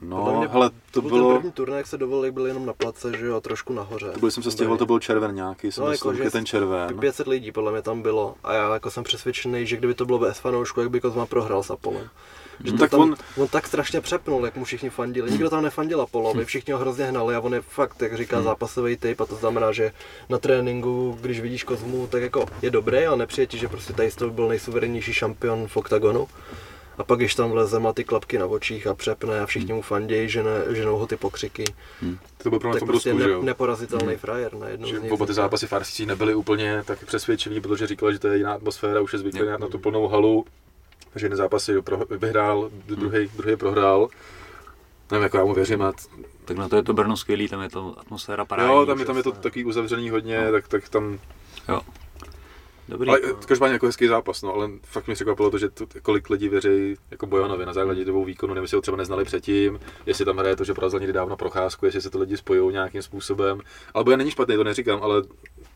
Podle No, mě hele, to To byl bylo, ten první turnaj, jak se dovolil, jak byl jenom na place, že jo, a trošku nahoře. to byl, jsem se stěhoval, to byl červen nějaký, jsem No, myslel, jako, že že ten červen. 500 lidí podle mě tam bylo a já jako jsem přesvědčený, že kdyby to bylo bez fanoušku, jak by Kozma prohrál s Apolem. Že to tak tam, on- on... tak strašně přepnul, jak mu všichni fandili. Nikdo tam nefandil Apolovi, všichni ho hrozně hnali a on je fakt, jak říká, zápasový typ a to znamená, že na tréninku, když vidíš Kozmu, tak jako je dobrý, ale nepřijde ti, že prostě tady toho byl nejsuverénnější šampion v oktagonu. A pak, když tam vleze, má ty klapky na očích a přepne a všichni mu fandějí, že ne, ženou ho ty pokřiky, To byl pro mě tak prostě Rusku, ne, jo. neporazitelný frajer na jednu Že z nich oba ty zápasy v RCC nebyly úplně tak přesvědčivý, protože říkal, že to je jiná atmosféra, už je zvyklý na, na tu plnou halu. Takže jeden zápas si pro, vyhrál, druhý, druhý prohrál. Nevím, jako já mu věřím. A t- Tak na to je to Brno skvělý, tam je to atmosféra parádní. jo, tam je, tam je to takový uzavřený hodně, tak, tak tam... Jo. Dobrý. Ale každopádně jako hezký zápas, no, ale fakt mě překvapilo to, že to, kolik lidí věří jako Bojanovi na základě dvou výkonu, nevím, jestli ho třeba neznali předtím, jestli tam hraje to, že porazil někdy dávno procházku, jestli se to lidi spojují nějakým způsobem. Ale Bojan není špatný, to neříkám, ale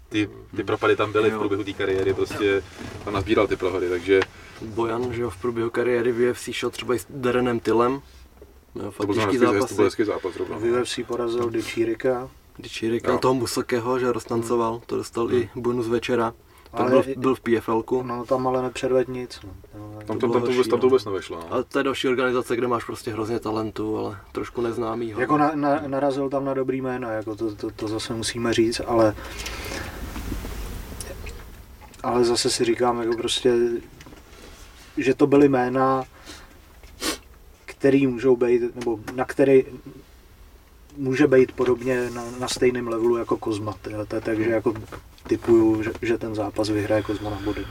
ty, ty propady tam byly v průběhu té kariéry, prostě tam nazbíral ty prohody, takže Bojan, že jo, v průběhu kariéry v UFC šel třeba i s Darenem Tylem. Jo, to byl, těžký hezký, to byl hezký zápas. Zrovna. V UFC porazil Dichirika. Jo. toho Musokého, že roztancoval, to dostal i bonus večera. Ale byl, byl v PFLku. No tam ale nepředved nic. No. No, Tam to tam to, vůbec, horší, tam to no. vůbec nevešlo. No. Ale to je další organizace, kde máš prostě hrozně talentu, ale trošku neznámýho. Jako na, na, narazil tam na dobrý jména, jako to, to, to zase musíme říct, ale ale zase si říkám, jako prostě, že to byly jména, který můžou být, nebo na který může být podobně na, na stejném levelu jako Kozma. Takže jako typuju, že, že ten zápas vyhraje Kozma na body.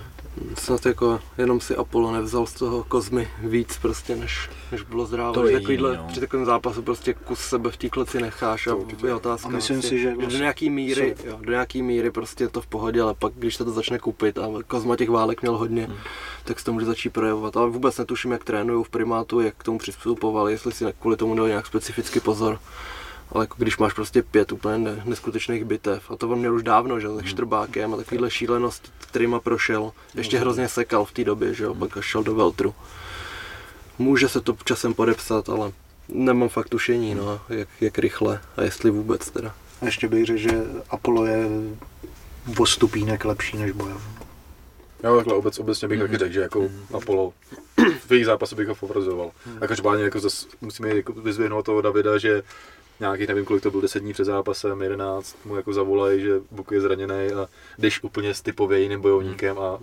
Snad jako jenom si Apollo nevzal z toho Kozmy víc prostě, než, než bylo zdrávo. To Že je takovýhle, jediný, no. Při takovém zápasu prostě kus sebe v té kleci necháš a je otázka. A myslím vlastně, si, že do vlastně- nějaký míry, jo, do nějaký míry prostě je to v pohodě, ale pak když se to začne kupit a Kozma těch válek měl hodně, Hmm. tak se to může začít projevovat. Ale vůbec netuším, jak trénují v primátu, jak k tomu přistupovali, jestli si kvůli tomu dali nějak specifický pozor. Ale jako když máš prostě pět úplně ne, neskutečných bitev, a to on měl už dávno, že Hmm. se Štrbákem a takovýhle šílenost, kterýma prošel, ještě No. hrozně sekal v té době, že jo, pak až šel do Veltru. Může se to časem podepsat, ale nemám fakt tušení, no, jak, jak rychle a jestli vůbec teda. A ještě bych řekl, že Apollo je o stupínek lepší než Bojan. Jo, takhle obec, obecně bych taky řekl, že jako Apollo v jejich zápasu bych ho favorizoval. A každopádně jako zas, musíme jako vyzvihnout toho Davida, že nějakých, nevím kolik to byl, 10 dní před zápasem, 11, mu jako zavolají, že Buku je zraněný a jdeš úplně s typově jiným bojovníkem a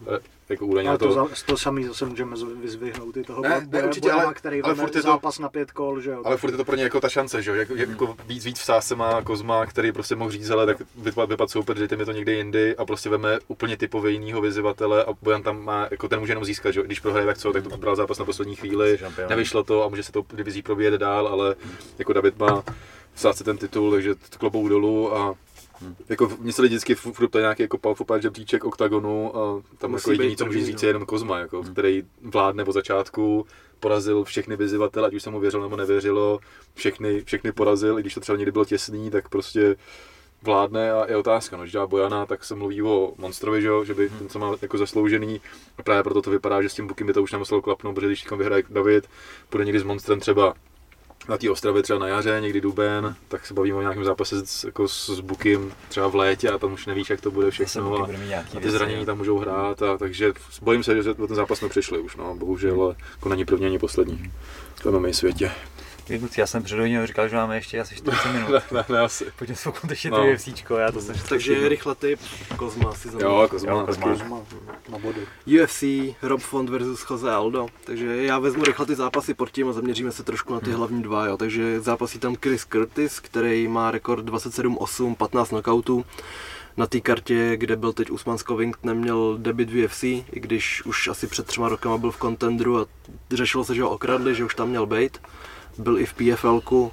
jako údajně to, to, za, to samý zase můžeme vyzvihnout i toho Ne, ne, boje, určitě, Bojana, ale- který ale furt je to- zápas na pět kol, že jo. ale furt je to pro ně jako ta šance, že jo, jak, jak, jako víc, víc v sásce má Kozma, který prostě mohl říct, ale tak vypad, vypad soupeř, dejte mi to někde jindy a prostě veme úplně typově jinýho vyzývatele a Bojan tam má, jako ten může jenom získat, že jo, když prohraje tak co, tak to bral zápas na poslední chvíli, Šampion. nevyšlo to a může se to divizí probíjet dál, ale jako David má v sásce ten titul, takže to klobou dolů a jako mě se lidi vždycky furt ptají nějaký jako palfopad žebříček oktagonu a tam Musí jako jediný, co může říct, no. je jenom Kozma, jako, který vládne od začátku, porazil všechny vyzývatele, ať už se mu věřilo nebo nevěřilo, všechny, všechny porazil, i když to třeba někdy bylo těsný, tak prostě vládne a je otázka, no, když dělá Bojana, tak se mluví o Monstrovi, že, že by ten, co má jako zasloužený, a právě proto to vypadá, že s tím Bukem by to už nemuselo klapnout, protože když tam vyhraje David, bude někdy s Monstrem třeba na té Ostravě třeba na jaře, někdy duben, tak se bavíme o nějakém zápase s, jako s, s Bukim třeba v létě a tam už nevíš, jak to bude všechno. A, a ty zranění tam můžou hrát, a, takže bojím se, že o ten zápas jsme přišli už, no, bohužel, jako není první ani poslední v MMA světě. Vy kluci, já jsem před hodinou říkal, že máme ještě asi 40 minut. ne, ne, ne, asi. Pojďme se pokud ještě No. to UFCčko, já to jsem Takže rychle tip, Kozma asi za Jo. Kozma, Jo, Kozma. Kozma na body. UFC, Rob Font versus Jose Aldo. Takže já vezmu rychle ty zápasy pod tím a zaměříme se trošku na ty hlavní dva. Jo. Takže zápasí tam Chris Curtis, který má rekord 27-8, 15 knockoutů. Na té kartě, kde byl teď Usman Covington, neměl debit v UFC, i když už asi před třema rokama byl v contendru a řešilo se, že ho okradli, že už tam měl být. Byl i v PFLku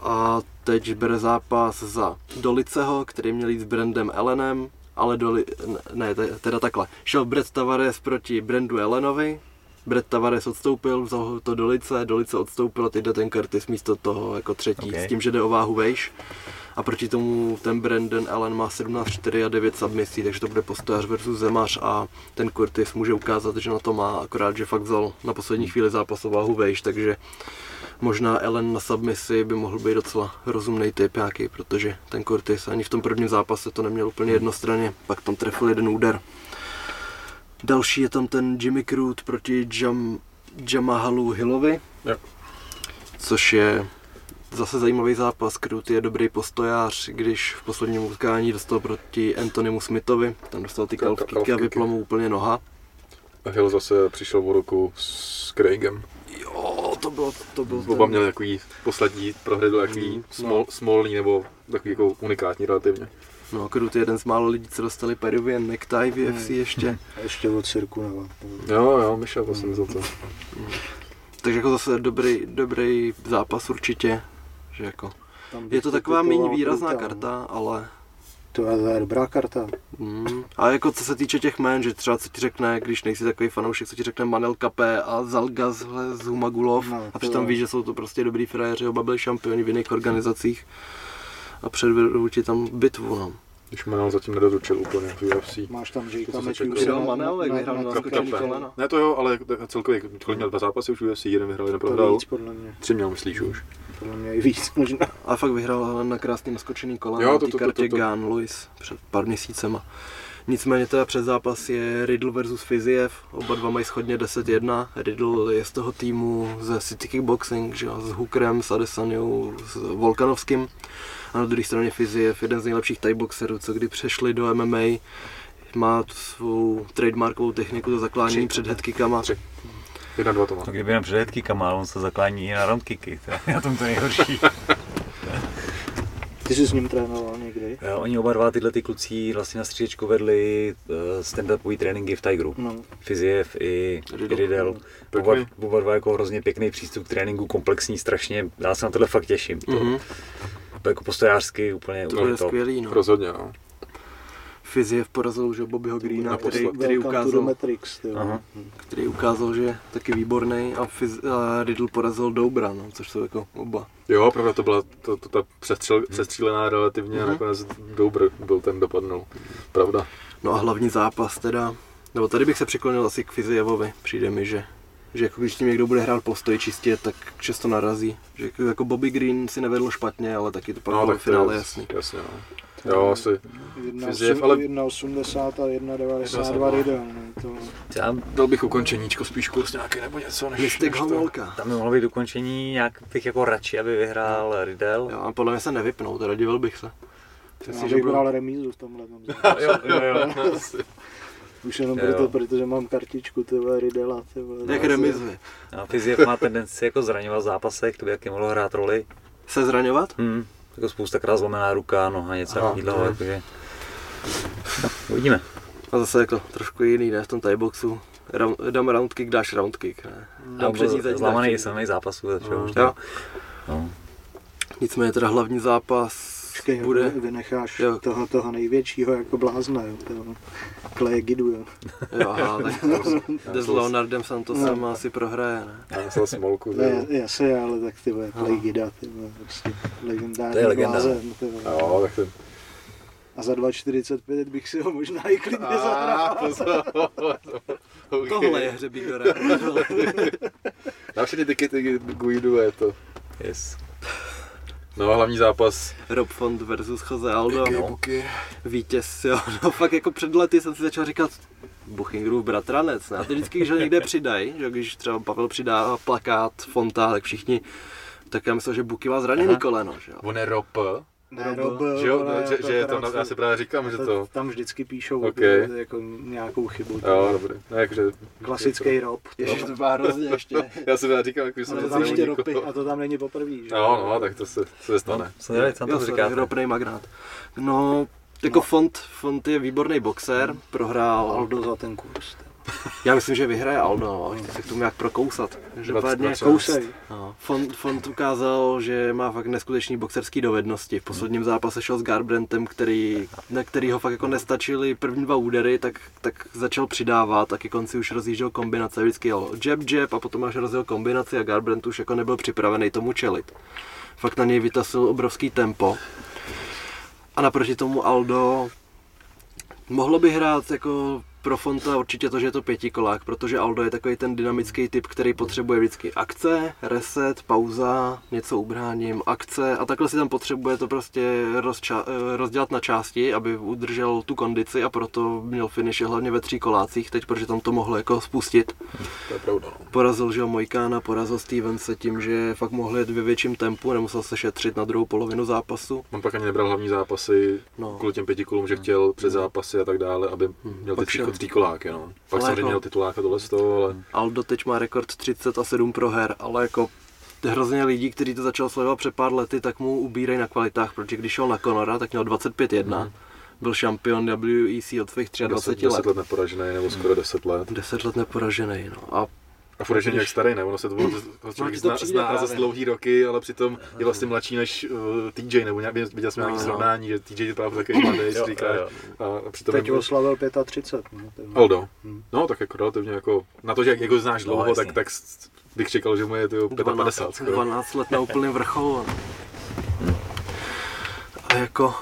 a teď bere zápas za Doliceho, který měl jít s Brandem Ellenem, ale Doli, ne, te- teda takhle. Šel Brett Tavares proti Brandu Ellenovi, Brett Tavares odstoupil, vzal to Dolice, Dolice odstoupil a teď jde ten Curtis místo toho jako třetí, Ok. s tím, že jde o váhu vejš. A proti tomu ten Brandon Allen má 17-4 a 9 submisí, takže to bude postojař versus Zemař a ten Curtis může ukázat, že na to má, akorát, že fakt vzal na poslední chvíli zápas o váhu vejš, takže Možná Ellen na submisi by mohl být docela rozumný typ nějaký, protože ten Curtis ani v tom prvním zápase to neměl úplně jednostranně, pak tam trefil jeden úder. Další je tam ten Jimmy Crute proti Jam, Jamahalu Hillovi, Jo. což je zase zajímavý zápas. Crute je dobrý postojář, když v posledním utkání dostal proti Antonymu Smithovi, tam dostal ty Ka- calf ka- kicky a calf kicky. vypla mu úplně noha. A Hill zase přišel o ruku s Craigem. Jo, to bylo, to byl Oba měli takový poslední prohry, byl takový Mm, smol, no. smolný nebo takový jako unikátní relativně. No, je jeden z málo lidí, co dostali Peruvian necktie v UFC ještě. A ještě od cirku nebo. Jo, jo, Michel, to jsem za to. Takže jako zase dobrý, dobrý zápas určitě. Že jako, je to taková méně výrazná Kruta, karta, ale To je, to je dobrá karta. Mm. A jako co se týče těch jmén, že třeba co ti řekne, když nejsi takový fanoušek, co ti řekne Manel Kapé a Zalga z, z Humagulov No, a to přitom víš, že jsou to prostě dobrý frajeři, oba byli šampioni v jiných organizacích a předvedou ti tam bitvu. No. Když Manel zatím nedoručil úplně v UFC. Máš tam To Jakea. Vyhrál Manel, jak vyhrál na Kapé. skočení kolena. Ne to jo, ale celkově, kolik měl dva zápasy už v UFC, jeden vyhrál, jeden prohrál. víc podle mě. Tři měl, myslíš už? Podle mě i víc možná. A fakt vyhrál ale na krásný naskočený kolena Jo, na to- té to- to- kartě to- to. Gun Lewis před pár měsícema. Nicméně teda před zápas je Riddle versus Fiziev, oba dva mají schodně 10-1, Riddle je z toho týmu ze City Kickboxing, že jo, s Hookerem, s Adesanyou, s Volkanovským. A na druhé straně Fiziev, jeden z nejlepších thai boxerů, co kdy přešli do MMA, má tu svou trademarkovou techniku za zaklánění před headkickama. Tři. Jedna, dva to má. No kdyby na předhetky kamal, on se zaklání i na roundkicky, to je na tom to nejhorší. Ty jsi s ním trénoval někdy? Oni oba dva tyhle ty kluci vlastně na stříčku vedli eh, stand-upový tréninky v Tigeru. No. Fiziev i. Riddle. Oba, oba dva jako hrozně pěkný přístup k tréninku, komplexní strašně. Já se na tohle fakt těším. To, Mhm. to jako postojářsky úplně, To úplně bude top. skvělý, no. Rozhodně, no. Fiziev porazil že Bobbyho Greena, který, který ukázal, Matrix, který ukázal, že je taky výborný a, Fiz, a Riddle porazil Dobra, no, což jsou jako oba. Jo, pravda, to byla to, to, ta přestřel, přestřílená relativně a Mhm. nakonec Doubr byl ten dopadnul. Pravda. No a hlavní zápas teda, nebo tady bych se přiklonil asi k Fizievovi, přijde mi, že že jako když s tím někdo bude hrát postoj čistě, tak často narazí. Že jako- Bobby Green si nevedl špatně, ale taky to pak bylo v No, finále jasný. Jasně, no. Jo, asi. Jedna Fiziev, osm- ale- 1,80 a 1,92 1,92. Riddle. no, To... Já, Dal bych ukončeníčko, spíš kurz nějaký nebo něco, než, Mystik než to. Homolka. tam by mohlo být dokončení, nějak bych jako radši, aby vyhrál Riddle. Jo, a podle mě se nevypnou, teda divil bych se. Myslím Já si, že bych bral remízu v tomhle. tom jo, jo, jo. Asi. Už jenom Jo. proto, protože mám kartičku, ty vole, Riddela, ty vole. Jak remizuje. A Fiziev má tendenci jako zraňovat v zápasech, to by jaký mohlo hrát roli. Se zraňovat? Hmm, jako spoustakrát zlomená ruka, noha, něco takového, jakože... No, uvidíme. A zase jako trošku jiný, ne, v tom boxu. Round, dám round kick, dáš round kick, ne. Tam Dám přední, teď zlamaný samý zápasů, začal už. No. Nicméně teda hlavní zápas Počkej, bude... vynecháš Jo. toho, toho největšího jako blázna, jo, toho Kleje Gidu, jo. Jo, aha, tak jde s Leonardem Santosem a asi prohraje, ne? Já myslel smolku, Ne, jasně, ale tak ty vole, Clay Gida, ty vole, prostě legendární To je legenda. blázen, ty vole. Jo, tak ten... A za 2,45 bych si ho možná i klidně zahrál. okay. Tohle je hřebík do. Na všechny tikety Guidu je to. Yes. No a hlavní zápas. Rob Font versus Jose Aldo. Buky, No. buky. Vítěz, jo. No fakt jako před lety jsem si začal říkat, Buchingerův bratranec. Ne? A to vždycky, když ho někde přidají, že když třeba Pavel přidá plakát Fonta, tak všichni tak já myslel, že Buky má zraněný Aha. koleno, že jo. On je Rop, Ne, že jo, že, že je to, já si právě říkám, že to, Tam vždycky píšou Ok. okay. jako nějakou chybu. jo, dobrý, no, jakže, Klasický Rob. Ježiš, to má hrozně ještě. já si právě říkám, jako, že jsem to to tam ještě ropy, a to tam není poprvé, že? No, no, tak to se, to se stane. Co na Jo, to říkáte. ropnej magnát. No, jako Font, Font je výborný boxer, prohrál Aldo za ten kurz. Já myslím, že vyhraje Aldo, no, se k tomu jak prokousat. Každopádně Kousej. no, Font, Font ukázal, že má fakt neskutečný boxerský dovednosti. V posledním zápase šel s Garbrandtem, který, na který ho fakt jako nestačily první dva údery, tak, tak začal přidávat a ke konci už rozjížděl kombinace. Vždycky jel jab, jab a potom až rozjel kombinaci a Garbrandt už jako nebyl připravený tomu čelit. Fakt na něj vytasil obrovský tempo. A naproti tomu Aldo mohlo by hrát jako pro Fonta určitě to, že je to pětikolák, protože Aldo je takový ten dynamický typ, který potřebuje vždycky akce, reset, pauza, něco ubráním, akce a takhle si tam potřebuje to prostě rozča- eh, rozdělat na části, aby udržel tu kondici a proto měl finish hlavně ve tří kolácích teď, protože tam to mohlo jako spustit. To je pravda. No. Porazil, že Mojkána, porazil Stevense tím, že fakt mohl jet ve větším tempu, nemusel se šetřit na druhou polovinu zápasu. On pak ani nebral hlavní zápasy No. kvůli těm pěti kolům, že chtěl před zápasy a tak dále, aby měl ty Pak tři, šel. Tři koláky. No. Pak samozřejmě jako- měl tituláka tohle z toho, ale Aldo teď má rekord 30 a 7 proher, ale jako hrozně lidí, kteří to začal sledovat před pár lety, tak mu ubírají na kvalitách, protože když šel na Conora, tak měl 25-1, byl šampion WEC od svých 23 10, let. 10 let neporažený, nebo skoro 10 let. 10 let neporažený, no. A A furt ještě nějak starý, ne? Ono se to člověk zná, zná dlouhý roky, ale přitom je vlastně mladší než uh, TJ, nebo nějak, viděl jsem nějaký No. srovnání, že TJ je právě takový mladý, si Jo, říká, a, přitom Teď oslavil 35. No, to je- Aldo. Hmm. No, tak jako relativně jako, na to, že jak, jak ho znáš No, dlouho, tak, tak bych čekal, že mu je to 55 12, skoro. 12 let na úplném vrcholu. no. A jako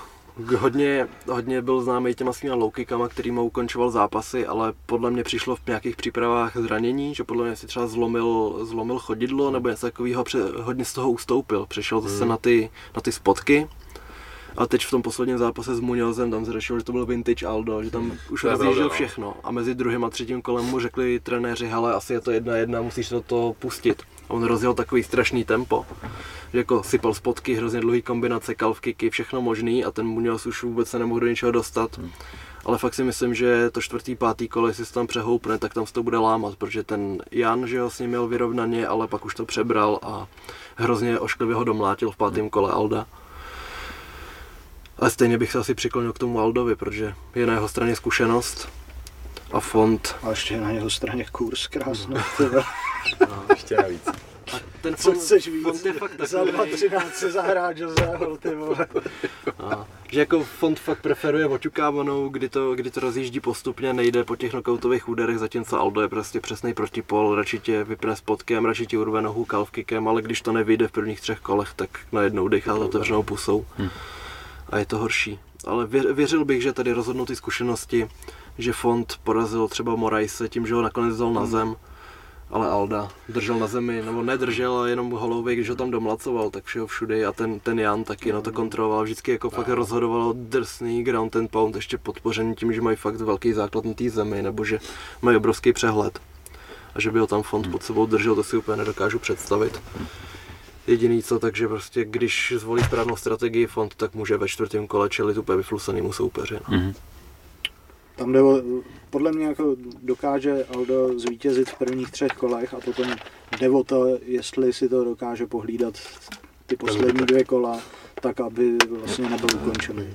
hodně, hodně byl známý těma svýma low kickama, kterýma ukončoval zápasy, ale podle mě přišlo v nějakých přípravách zranění, že podle mě si třeba zlomil, zlomil chodidlo nebo něco takového, pře- hodně z toho ustoupil, přešel zase na, ty, na ty spotky. A teď v tom posledním zápase s Muñozem tam zřešil, že to byl vintage Aldo, že tam už To je rozjížděl no. všechno. A mezi druhým a třetím kolem mu řekli trenéři, hele, asi je to jedna jedna, musíš to, to pustit. A on rozjel takový strašný tempo, že jako sypal spotky, hrozně dlouhý kombinace, calf kicky, všechno možný a ten Muñoz už vůbec se nemohl do ničeho dostat. Ale fakt si myslím, že to čtvrtý, pátý kolo, jestli se tam přehoupne, tak tam se to bude lámat, protože ten Jan, že ho s ním měl vyrovnaně, ale pak už to přebral a hrozně ošklivě ho domlátil v pátém kole Alda. Ale stejně bych se asi přiklonil k tomu Aldovi, protože je na jeho straně zkušenost a fond. A ještě na jeho straně kurz krásný. tyhle. Ještě navíc. Ten Co fond, chceš víc? fond je fakt Za takový, 2.13 se zahrát Joseho, ty vole. a, že jako fond fakt preferuje oťukávanou, kdy to, kdy to rozjíždí postupně, nejde po těch knockoutových úderech, zatímco Aldo je prostě přesný protipol, radši tě vypne spotkem, radši ti urve nohu calf kickem, ale když to nevyjde v prvních třech kolech, tak najednou dechá s otevřenou pusou. A je to horší. Ale vě- věřil bych, že tady rozhodnou ty zkušenosti, že fond porazil třeba Moraise tím, že ho nakonec vzal na zem, ale Alda držel na zemi, nebo nedržel, ale jenom holovej, když ho tam domlacoval, tak všeho všude a ten, ten Jan taky no to kontroloval, vždycky jako fakt rozhodoval drsný ground and pound, ještě podpořený tím, že mají fakt velký základ na té zemi, nebo že mají obrovský přehled. A že by ho tam fond pod sebou držel, to si úplně nedokážu představit. Jediný co, takže prostě když zvolí správnou strategii fond, tak může ve čtvrtém kole čelit úplně vyflusanýmu soupeři. No. Mhm. Tam jde o, podle mě jako dokáže Aldo zvítězit v prvních třech kolech a potom jde o to, jestli si to dokáže pohlídat ty poslední dvě kola, tak aby vlastně nebyl ukončený.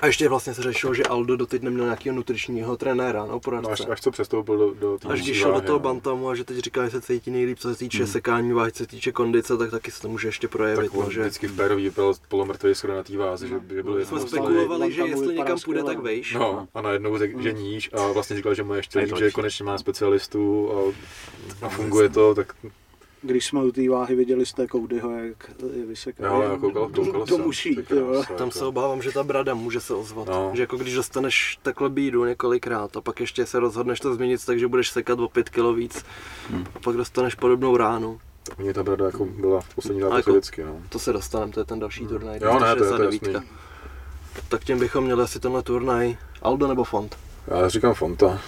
A ještě vlastně se řešilo, že Aldo doteď neměl nějakého nutričního trenéra, no No, až, poradce. až co přestoupil do, do té Až když šel do toho no. bantamu a že teď říká, že se cítí nejlíp, co se týče sekání váhy, co se týče kondice, tak taky se to může ještě projevit. Tak on no, že vždycky v Pérovi vypadal polomrtvý skoro na té váze, že, že byl jsme jednou z spekulovali, že jestli někam půjde, tak vejš. No, a najednou řekl, že níž a vlastně říkal, že mu je ještě líp, že konečně má specialistu a, a funguje to, tak Když jsme u té váhy, viděli jste Codyho, jak je vyseká. jo, jako koukal, koukal to jsem. musí, Tam se obávám, že ta brada může se ozvat. No. Že jako když dostaneš takhle bídu několikrát a pak ještě se rozhodneš to změnit tak, že budeš sekat o 5 kg víc a pak dostaneš podobnou ránu. Tak Mně ta brada jako byla v poslední A zápase jako- vždycky, no. To se dostaneme, to je ten další turnaj. Jo, ne, to je- to je 269. jasný. Tak tím bychom měli asi tenhle turnaj. Aldo nebo Font? Já říkám Fonta.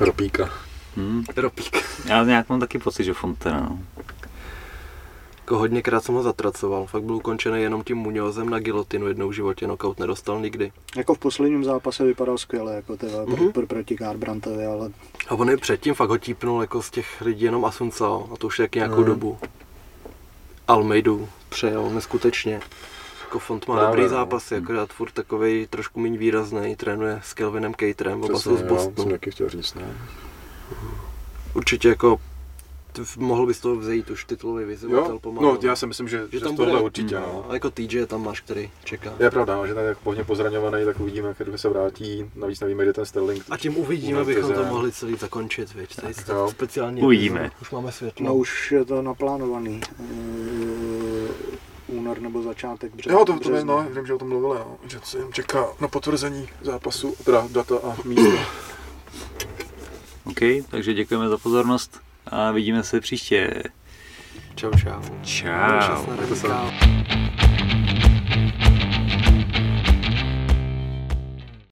Ropíka. Hmm. Ropík. Já nějak mám taky pocit, že Fontana, no. Jako hodněkrát jsem ho zatracoval, fakt byl ukončený jenom tím Muñozem na gilotinu jednou v životě, knockout nedostal nikdy. Jako v posledním zápase vypadal skvěle, jako ty vole, Mhm. pro, pro, proti Garbrantovi, ale A on i předtím fakt ho típnul jako z těch lidí jenom Asuncao, a to už je taky nějakou Mhm. dobu. Almeidu přejel neskutečně. Jako Font má Právě, dobrý no. zápasy, akorát furt takovej trošku méně výrazný, trénuje s Kelvinem Caterem, oba jsou z jo, jsem Bostonu. taky chtěl říct, ne určitě jako mohl bys to vzejít už titulový vyzývatel pomalu. No, no, já si myslím, že, že, že tam tohle bude, určitě. Mm. No. A jako TJ tam máš, který čeká. Je pravda, no, že ten je hodně pozraňovaný, tak uvidíme, který se vrátí. Navíc nevíme, kde ten Sterling. A tím uvidíme, abychom to mohli celý zakončit, víš. Tady tak, no. speciálně. Uvidíme. Už máme světlo. No, už je to naplánovaný. Eh, únor nebo začátek března. Jo, to, to no, vím, že o tom mluvili, no. že se jim čeká na potvrzení zápasu, teda data a místa. OK, takže děkujeme za pozornost a vidíme se příště. Čau, čau. Čau. čau.